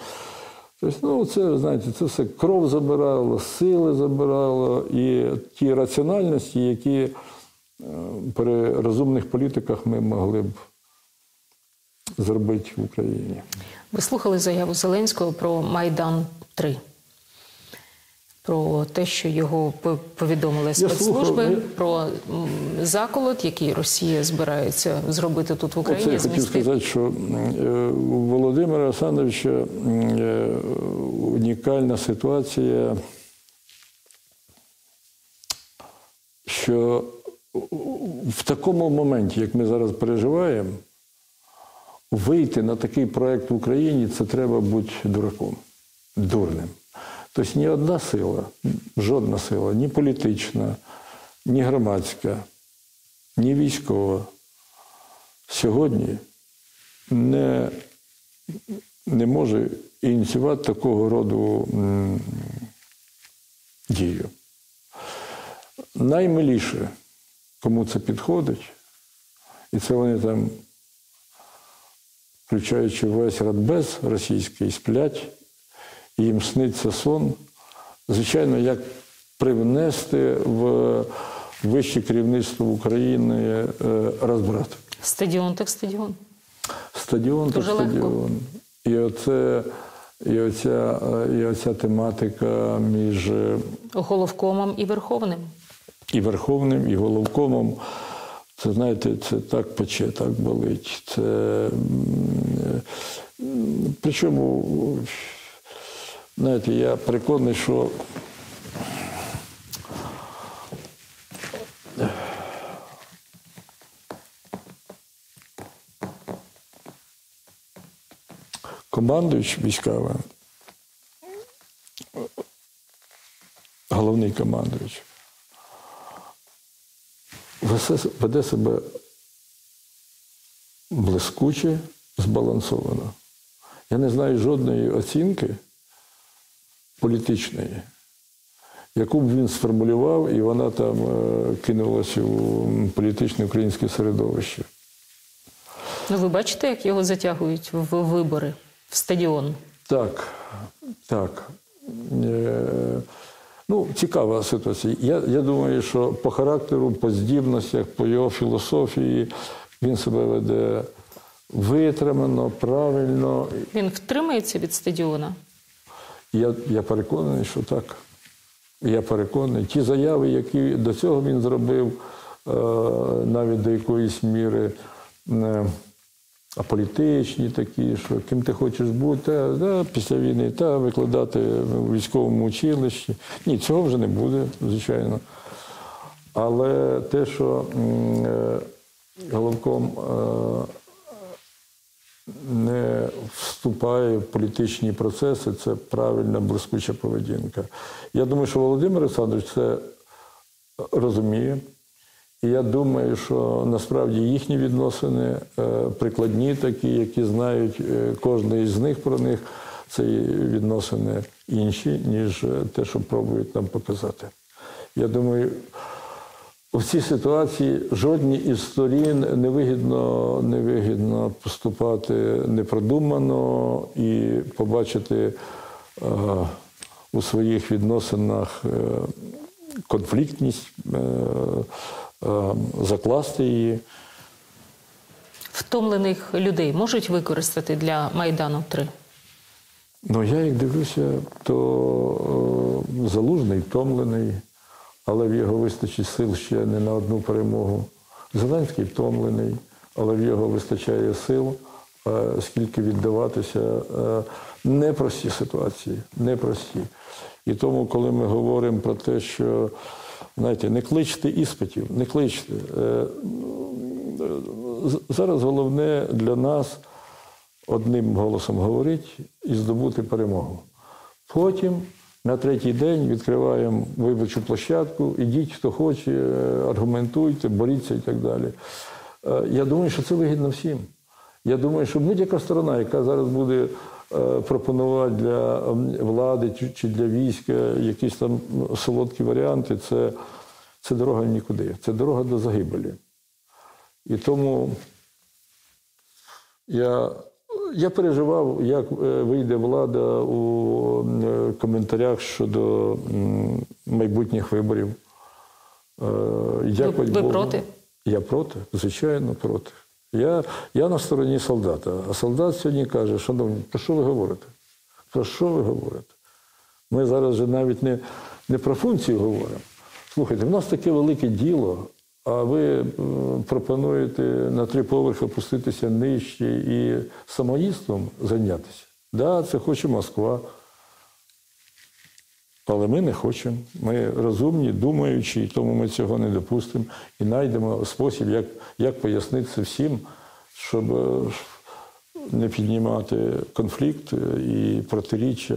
Тобто, ну, це, знаєте, це все кров забирало, сили забирало і ті раціональності, які е, при розумних політиках ми могли б зробити в Україні. Ви слухали заяву Зеленського про Майдан 3 про те, що його повідомили спецслужби, про заколот, який Росія збирається зробити тут в Оце Україні. я хотів сказати, що е, у Володимира Олександровича е, унікальна ситуація, що в такому моменті, як ми зараз переживаємо, вийти на такий проект в Україні це треба бути дураком, дурним. Тобто ні одна сила, жодна сила, ні політична, ні громадська, ні військова сьогодні не, не може ініціювати такого роду дію. Наймиліше, кому це підходить, і це вони там, включаючи весь радбез російський, сплять, їм сниться сон. Звичайно, як привнести в вище керівництво України е, розбрат. Стадіон так стадіон. Стадіон та Дуже легко. стадіон. І оце, і оця, е, і оця тематика між е, Головкомом і Верховним. і Верховним, і головкомом. Це, знаєте, це так пече, так болить. Це, причому, знаєте, я переконаний, що командуючий військовим, головний командуючий, веде себе блискуче, збалансовано. Я не знаю жодної оцінки політичної, яку б він сформулював, і вона там е, кинулася у політичне українське середовище. Ну, ви бачите, як його затягують в вибори в стадіон? Так, так. Е, ну, цікава ситуація. Я, я думаю, що по характеру, по здібностях, по його філософії він себе веде витримано, правильно. Він втримається від стадіона. Я, я переконаний, що так. Я переконаний. Ті заяви, які до цього він зробив, е, навіть до якоїсь міри е, аполітичні такі, що ким ти хочеш бути, та, та, після війни, та викладати в військовому училищі. Ні, цього вже не буде, звичайно. Але те, що е, головком не вступає в політичні процеси, це правильна блискуча поведінка. Я думаю, що Володимир Олександрович це розуміє. І я думаю, що насправді їхні відносини е, прикладні, такі, які знають е, кожен із них про них, це відносини інші, ніж е, те, що пробують нам показати. Я думаю, у цій ситуації жодній із сторін невигідно, невигідно поступати непродумано і побачити е, у своїх відносинах е, конфліктність, е, е, закласти її. Втомлених людей можуть використати для Майдану 3? Ну, я як дивлюся, то е, залужний втомлений, але в його вистачить сил ще не на одну перемогу. Зеленський втомлений, але в його вистачає сил, е, скільки віддаватися. Е, непрості ситуації, непрості. І тому, коли ми говоримо про те, що знаєте, не кличте іспитів, не кличте. Е, зараз головне для нас одним голосом говорити і здобути перемогу. Потім на третій день відкриваємо виборчу площадку, ідіть, хто хоче, е, аргументуйте, боріться і так далі. Е, Я думаю, що це вигідно всім. Я думаю, що будь-яка сторона, яка зараз буде е, пропонувати для влади чи- для війська якісь там солодкі варіанти, це, це дорога нікуди, це дорога до загибелі. І тому я, я переживав, як е, вийде влада у е, коментарях щодо майбутніх виборів. Е, Дякувати ви проти? Я проти, звичайно, проти. Я, я на стороні солдата. А солдат сьогодні каже, шановні, про що ви говорите? Про що ви говорите? Ми зараз вже навіть не, не про функцію говоримо. Слухайте, в нас таке велике діло, а ви е, пропонуєте на три поверхи опуститися нижче і самоїдством зайнятися. Так, да, це хоче Москва. Але ми не хочемо. Ми розумні, думаючі, тому ми цього не допустимо. І знайдемо спосіб, як, як пояснити це всім, щоб е, не піднімати конфлікт е, і протиріччя.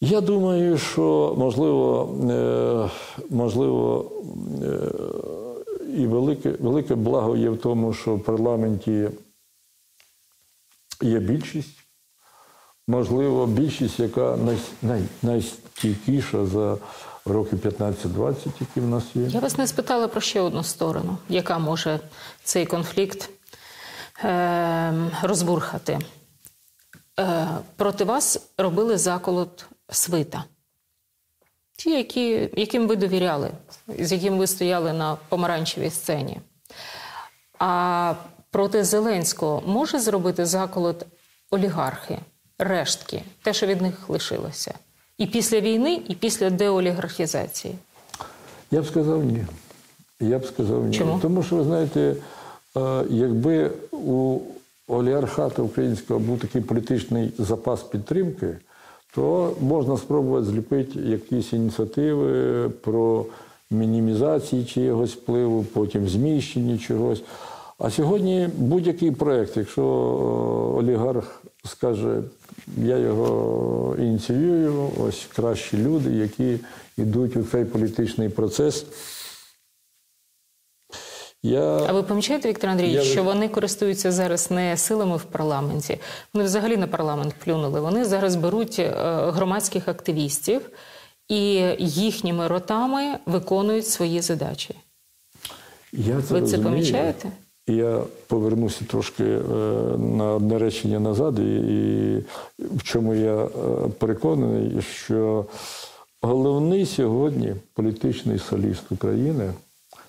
Я думаю, що можливо, е, можливо, е, і велике, велике благо є в тому, що в парламенті є більшість. Можливо, більшість, яка най, най, найстійкіша за роки 15-20, які в нас є. Я вас не спитала про ще одну сторону, яка може цей конфлікт е, розбурхати. Проти вас робили заколот свита. Ті, які, яким ви довіряли, з яким ви стояли на помаранчевій сцені. А проти Зеленського може зробити заколот олігархи, рештки, те, що від них лишилося. І після війни, і після деолігархізації. Я б сказав ні. Я б сказав ні. Чому? Тому що, ви знаєте, е, якби у олігархату українського був такий політичний запас підтримки, то можна спробувати зліпити якісь ініціативи про мінімізацію чогось впливу, потім зміщення чогось. А сьогодні будь-який проєкт, якщо е, олігарх скаже, я його ініціюю, ось кращі люди, які йдуть у цей політичний процес. Я... А ви помічаєте, Віктор Андрійович, Я- що вони користуються зараз не силами в парламенті, вони взагалі на парламент плюнули. Вони зараз беруть е, громадських активістів і їхніми ротами виконують свої задачі. Я Ви це розумію. помічаєте? Я повернуся трошки е, на одне речення назад, і, і в чому я е, переконаний, що головний сьогодні політичний соліст України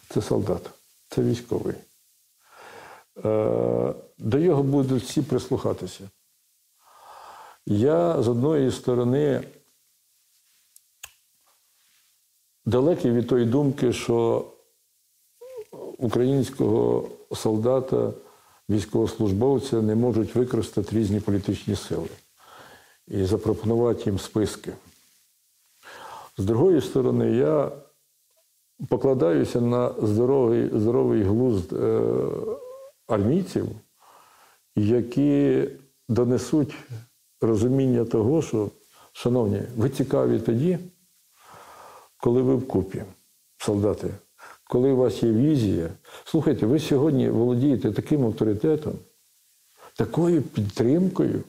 це солдат, це військовий. Е, До його будуть всі прислухатися. Я з одної сторони далекий від тої думки, що українського солдата, військовослужбовця не можуть використати різні політичні сили і запропонувати їм списки. З другої сторони, я покладаюся на здоровий, здоровий глузд е, армійців, які донесуть розуміння того, що, шановні, ви цікаві тоді, коли ви вкупі, солдати, коли у вас є візія. Слухайте, ви сьогодні володієте таким авторитетом, такою підтримкою.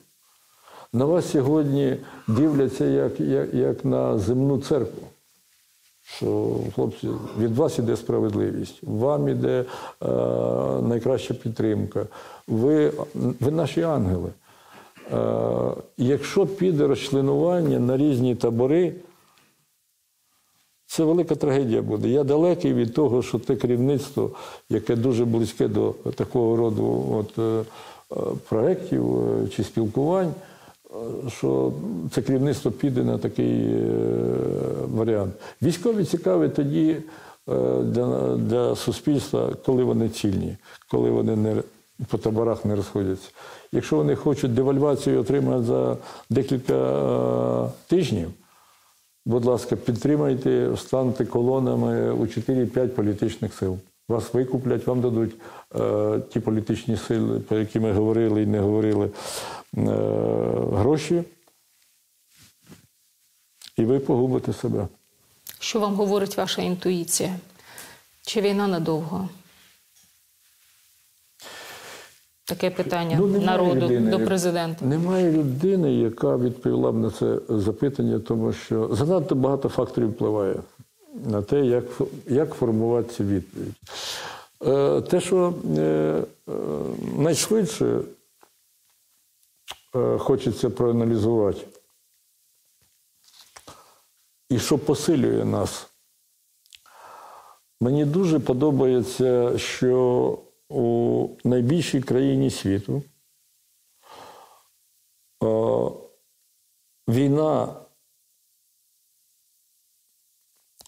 На вас сьогодні дивляться як, як, як на земну церкву. Що, хлопці, від вас іде справедливість, вам іде е, найкраща підтримка. Ви, ви наші ангели. Е, якщо піде розчленування на різні табори, це велика трагедія буде. Я далекий від того, що те керівництво, яке дуже близьке до такого роду от, е, е, проєктів е, чи спілкувань, що це керівництво піде на такий е, варіант. Військові цікаві тоді е, для, для суспільства, коли вони цільні, коли вони не по таборах не розходяться. Якщо вони хочуть девальвацію отримати за декілька е, тижнів, Будь ласка, підтримайте, станьте колонами у 4-5 політичних сил. Вас викуплять, вам дадуть е, ті політичні сили, про які ми говорили і не говорили, гроші, і ви погубите себе. Що вам говорить ваша інтуїція? Чи війна надовго? Таке питання Ну, народу людини, до президента. Немає людини, яка відповіла б на це запитання, тому що занадто багато факторів впливає на те, як, як формувати відповідь. Е, те, що е, е, найшвидше е, хочеться проаналізувати, і що посилює нас. Мені дуже подобається, що у найбільшій країні світу е, війна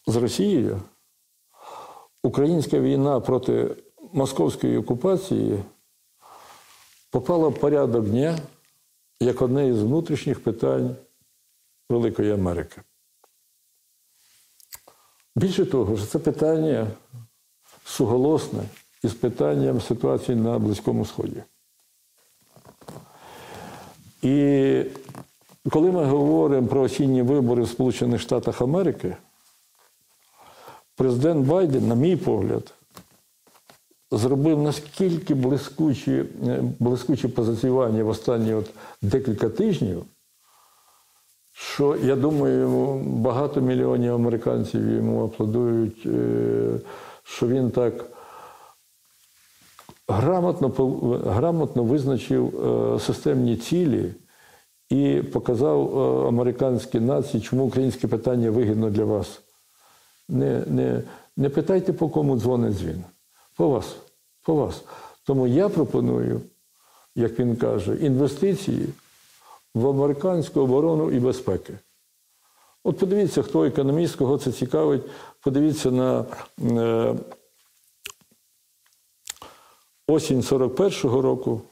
з Росією, українська війна проти московської окупації попала в порядок дня як одне із внутрішніх питань Великої Америки. Більше того, що це питання суголосне із питанням ситуації на Близькому Сході. І коли ми говоримо про осінні вибори в Сполучених Штатах Америки, президент Байден, на мій погляд, зробив наскільки блискучі, е, блискучі позиціювання в останні от декілька тижнів, що я думаю, багато мільйонів американців йому аплодують, е, що він так грамотно, грамотно визначив е, системні цілі і показав американській нації, чому українське питання вигідно для вас. Не, не, не питайте, по кому дзвонить дзвін. По вас. По вас. Тому я пропоную, як він каже, інвестиції в американську оборону і безпеки. От подивіться, хто економіст, кого це цікавить. Подивіться на е, осінь 41-го року,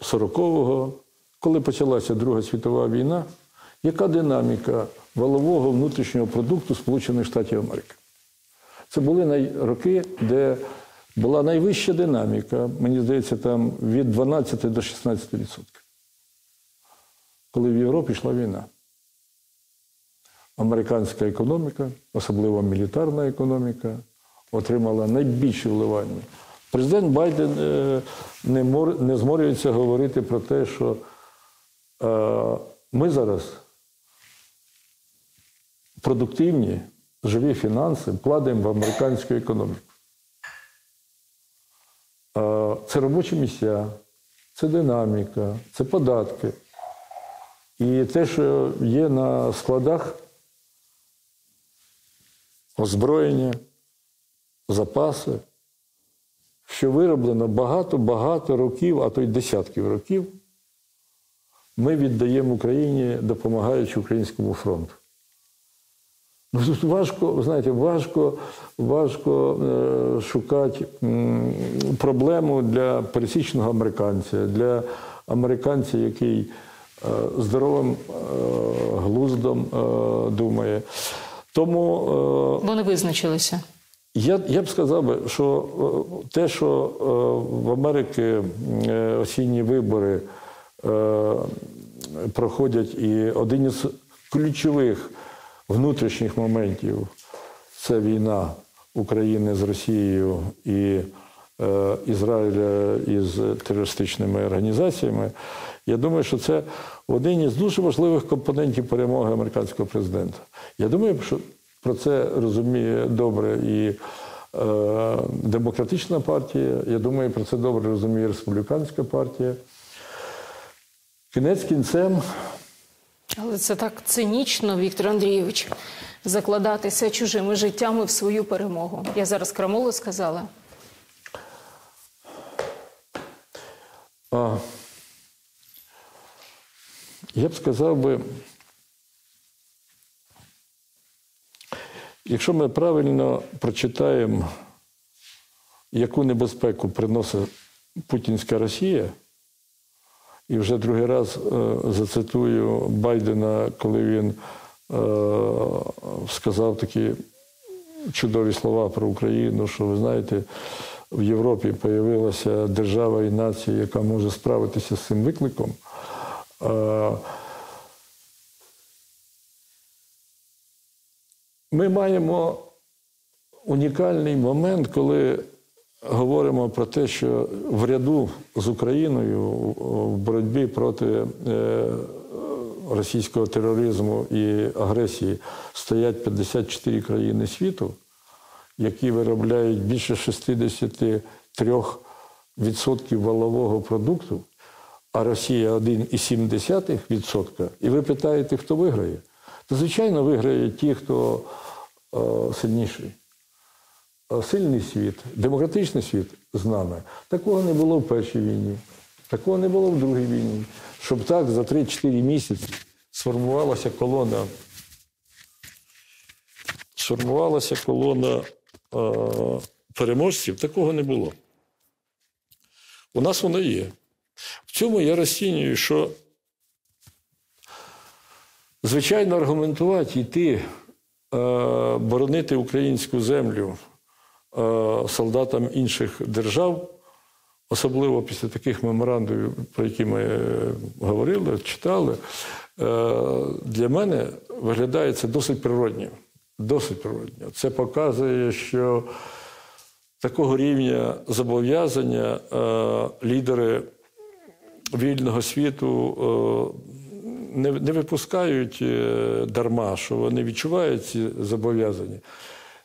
40-го, коли почалася Друга світова війна, яка динаміка валового внутрішнього продукту Сполучених Штатів Америки? Це були роки, де була найвища динаміка, мені здається, там від 12 до 16 відсотків. Коли в Європі йшла війна. Американська економіка, особливо мілітарна економіка, отримала найбільше вливання. Президент Байден е, не зморюється говорити про те, що е, ми зараз продуктивні, живі фінанси вкладаємо в американську економіку. Це робочі місця, це динаміка, це податки. І те, що є на складах озброєння, запаси, що вироблено багато-багато років, а то й десятків років, ми віддаємо Україні, допомагаючи українському фронту. Ну, тут важко, ви знаєте, важко, важко е, шукати м, проблему для пересічного американця, для американця, який е, здоровим е, глуздом е, думає. Тому е, Вони визначилися. я, я б сказав що те, що е, в Америці е, осінні вибори е, проходять, і один із ключових внутрішніх моментів це війна України з Росією і е, Ізраїля із терористичними організаціями. Я думаю, що це один із дуже важливих компонентів перемоги американського президента. Я думаю, що про це розуміє добре і е, демократична партія. Я думаю, про це добре розуміє республіканська партія. Кінець кінцем Але це так цинічно, Віктор Андрійович, закладатися чужими життями в свою перемогу. Я зараз крамолу сказала. А, я б сказав би, якщо ми правильно прочитаємо, яку небезпеку приносить путінська Росія, і вже другий раз е, зацитую Байдена, коли він е, сказав такі чудові слова про Україну, що ви знаєте, в Європі з'явилася держава і нація, яка може справитися з цим викликом. Е, Ми маємо унікальний момент, коли говоримо про те, що в ряду з Україною в боротьбі проти е, російського тероризму і агресії стоять 54 країни світу, які виробляють більше 63% валового продукту, а Росія 1,7%. І ви питаєте, хто виграє? То, звичайно, виграє ті, хто е, сильніший. Е, Сильний світ, демократичний світ з нами. Такого не було в першій війні, такого не було в другій війні. Щоб так за 3-4 місяці сформувалася колона. Сформувалася колона е, переможців, такого не було. У нас воно є. В цьому я розцінюю, що звичайно аргументувати, йти, е, боронити українську землю солдатам інших держав особливо після таких меморандумів, про які ми е, говорили, читали, е, для мене виглядає це досить природньо. Досить природньо. Це показує, що такого рівня зобов'язання е, лідери вільного світу е, не, випускають е, дарма, що вони відчувають ці зобов'язання.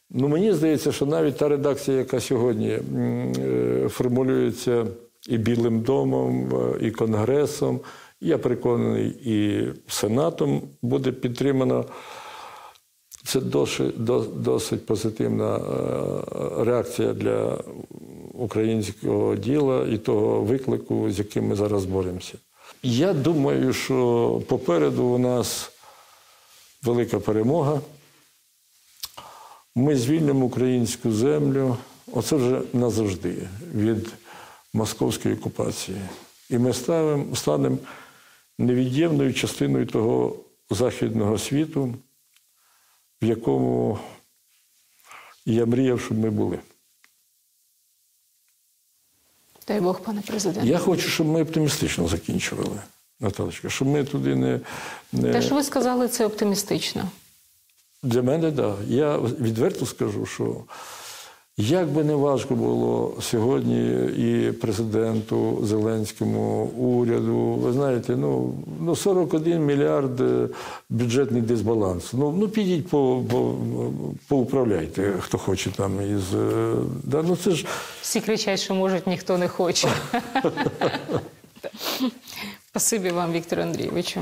Ну, мені здається, що навіть та редакція, яка сьогодні е, формулюється і Білим домом, е, і Конгресом, я переконаний, і Сенатом буде підтримана. Це досить, досить позитивна е, реакція для українського діла і того виклику, з яким ми зараз боремося. Я думаю, що попереду у нас велика перемога. Ми звільнимо українську землю, оце вже назавжди від московської окупації. І ми ставимо, станемо невід'ємною частиною того західного світу, в якому я мріяв, щоб ми були. Дай Бог, пане президенте. Я хочу, щоб ми оптимістично закінчували, Наталочка, щоб ми туди не. не... Те, що ви сказали, це оптимістично. Для мене, так. Да. Я відверто скажу, що як би не важко було сьогодні і президенту Зеленському, уряду, ви знаєте, ну, ну 41 мільярд е, бюджетний дисбаланс. Ну, ну підіть по, по, поуправляйте, хто хоче там із. е, Да, ну це ж Всі кричать, що можуть, ніхто не хоче. Спасибі вам, Віктору Андрійовичу.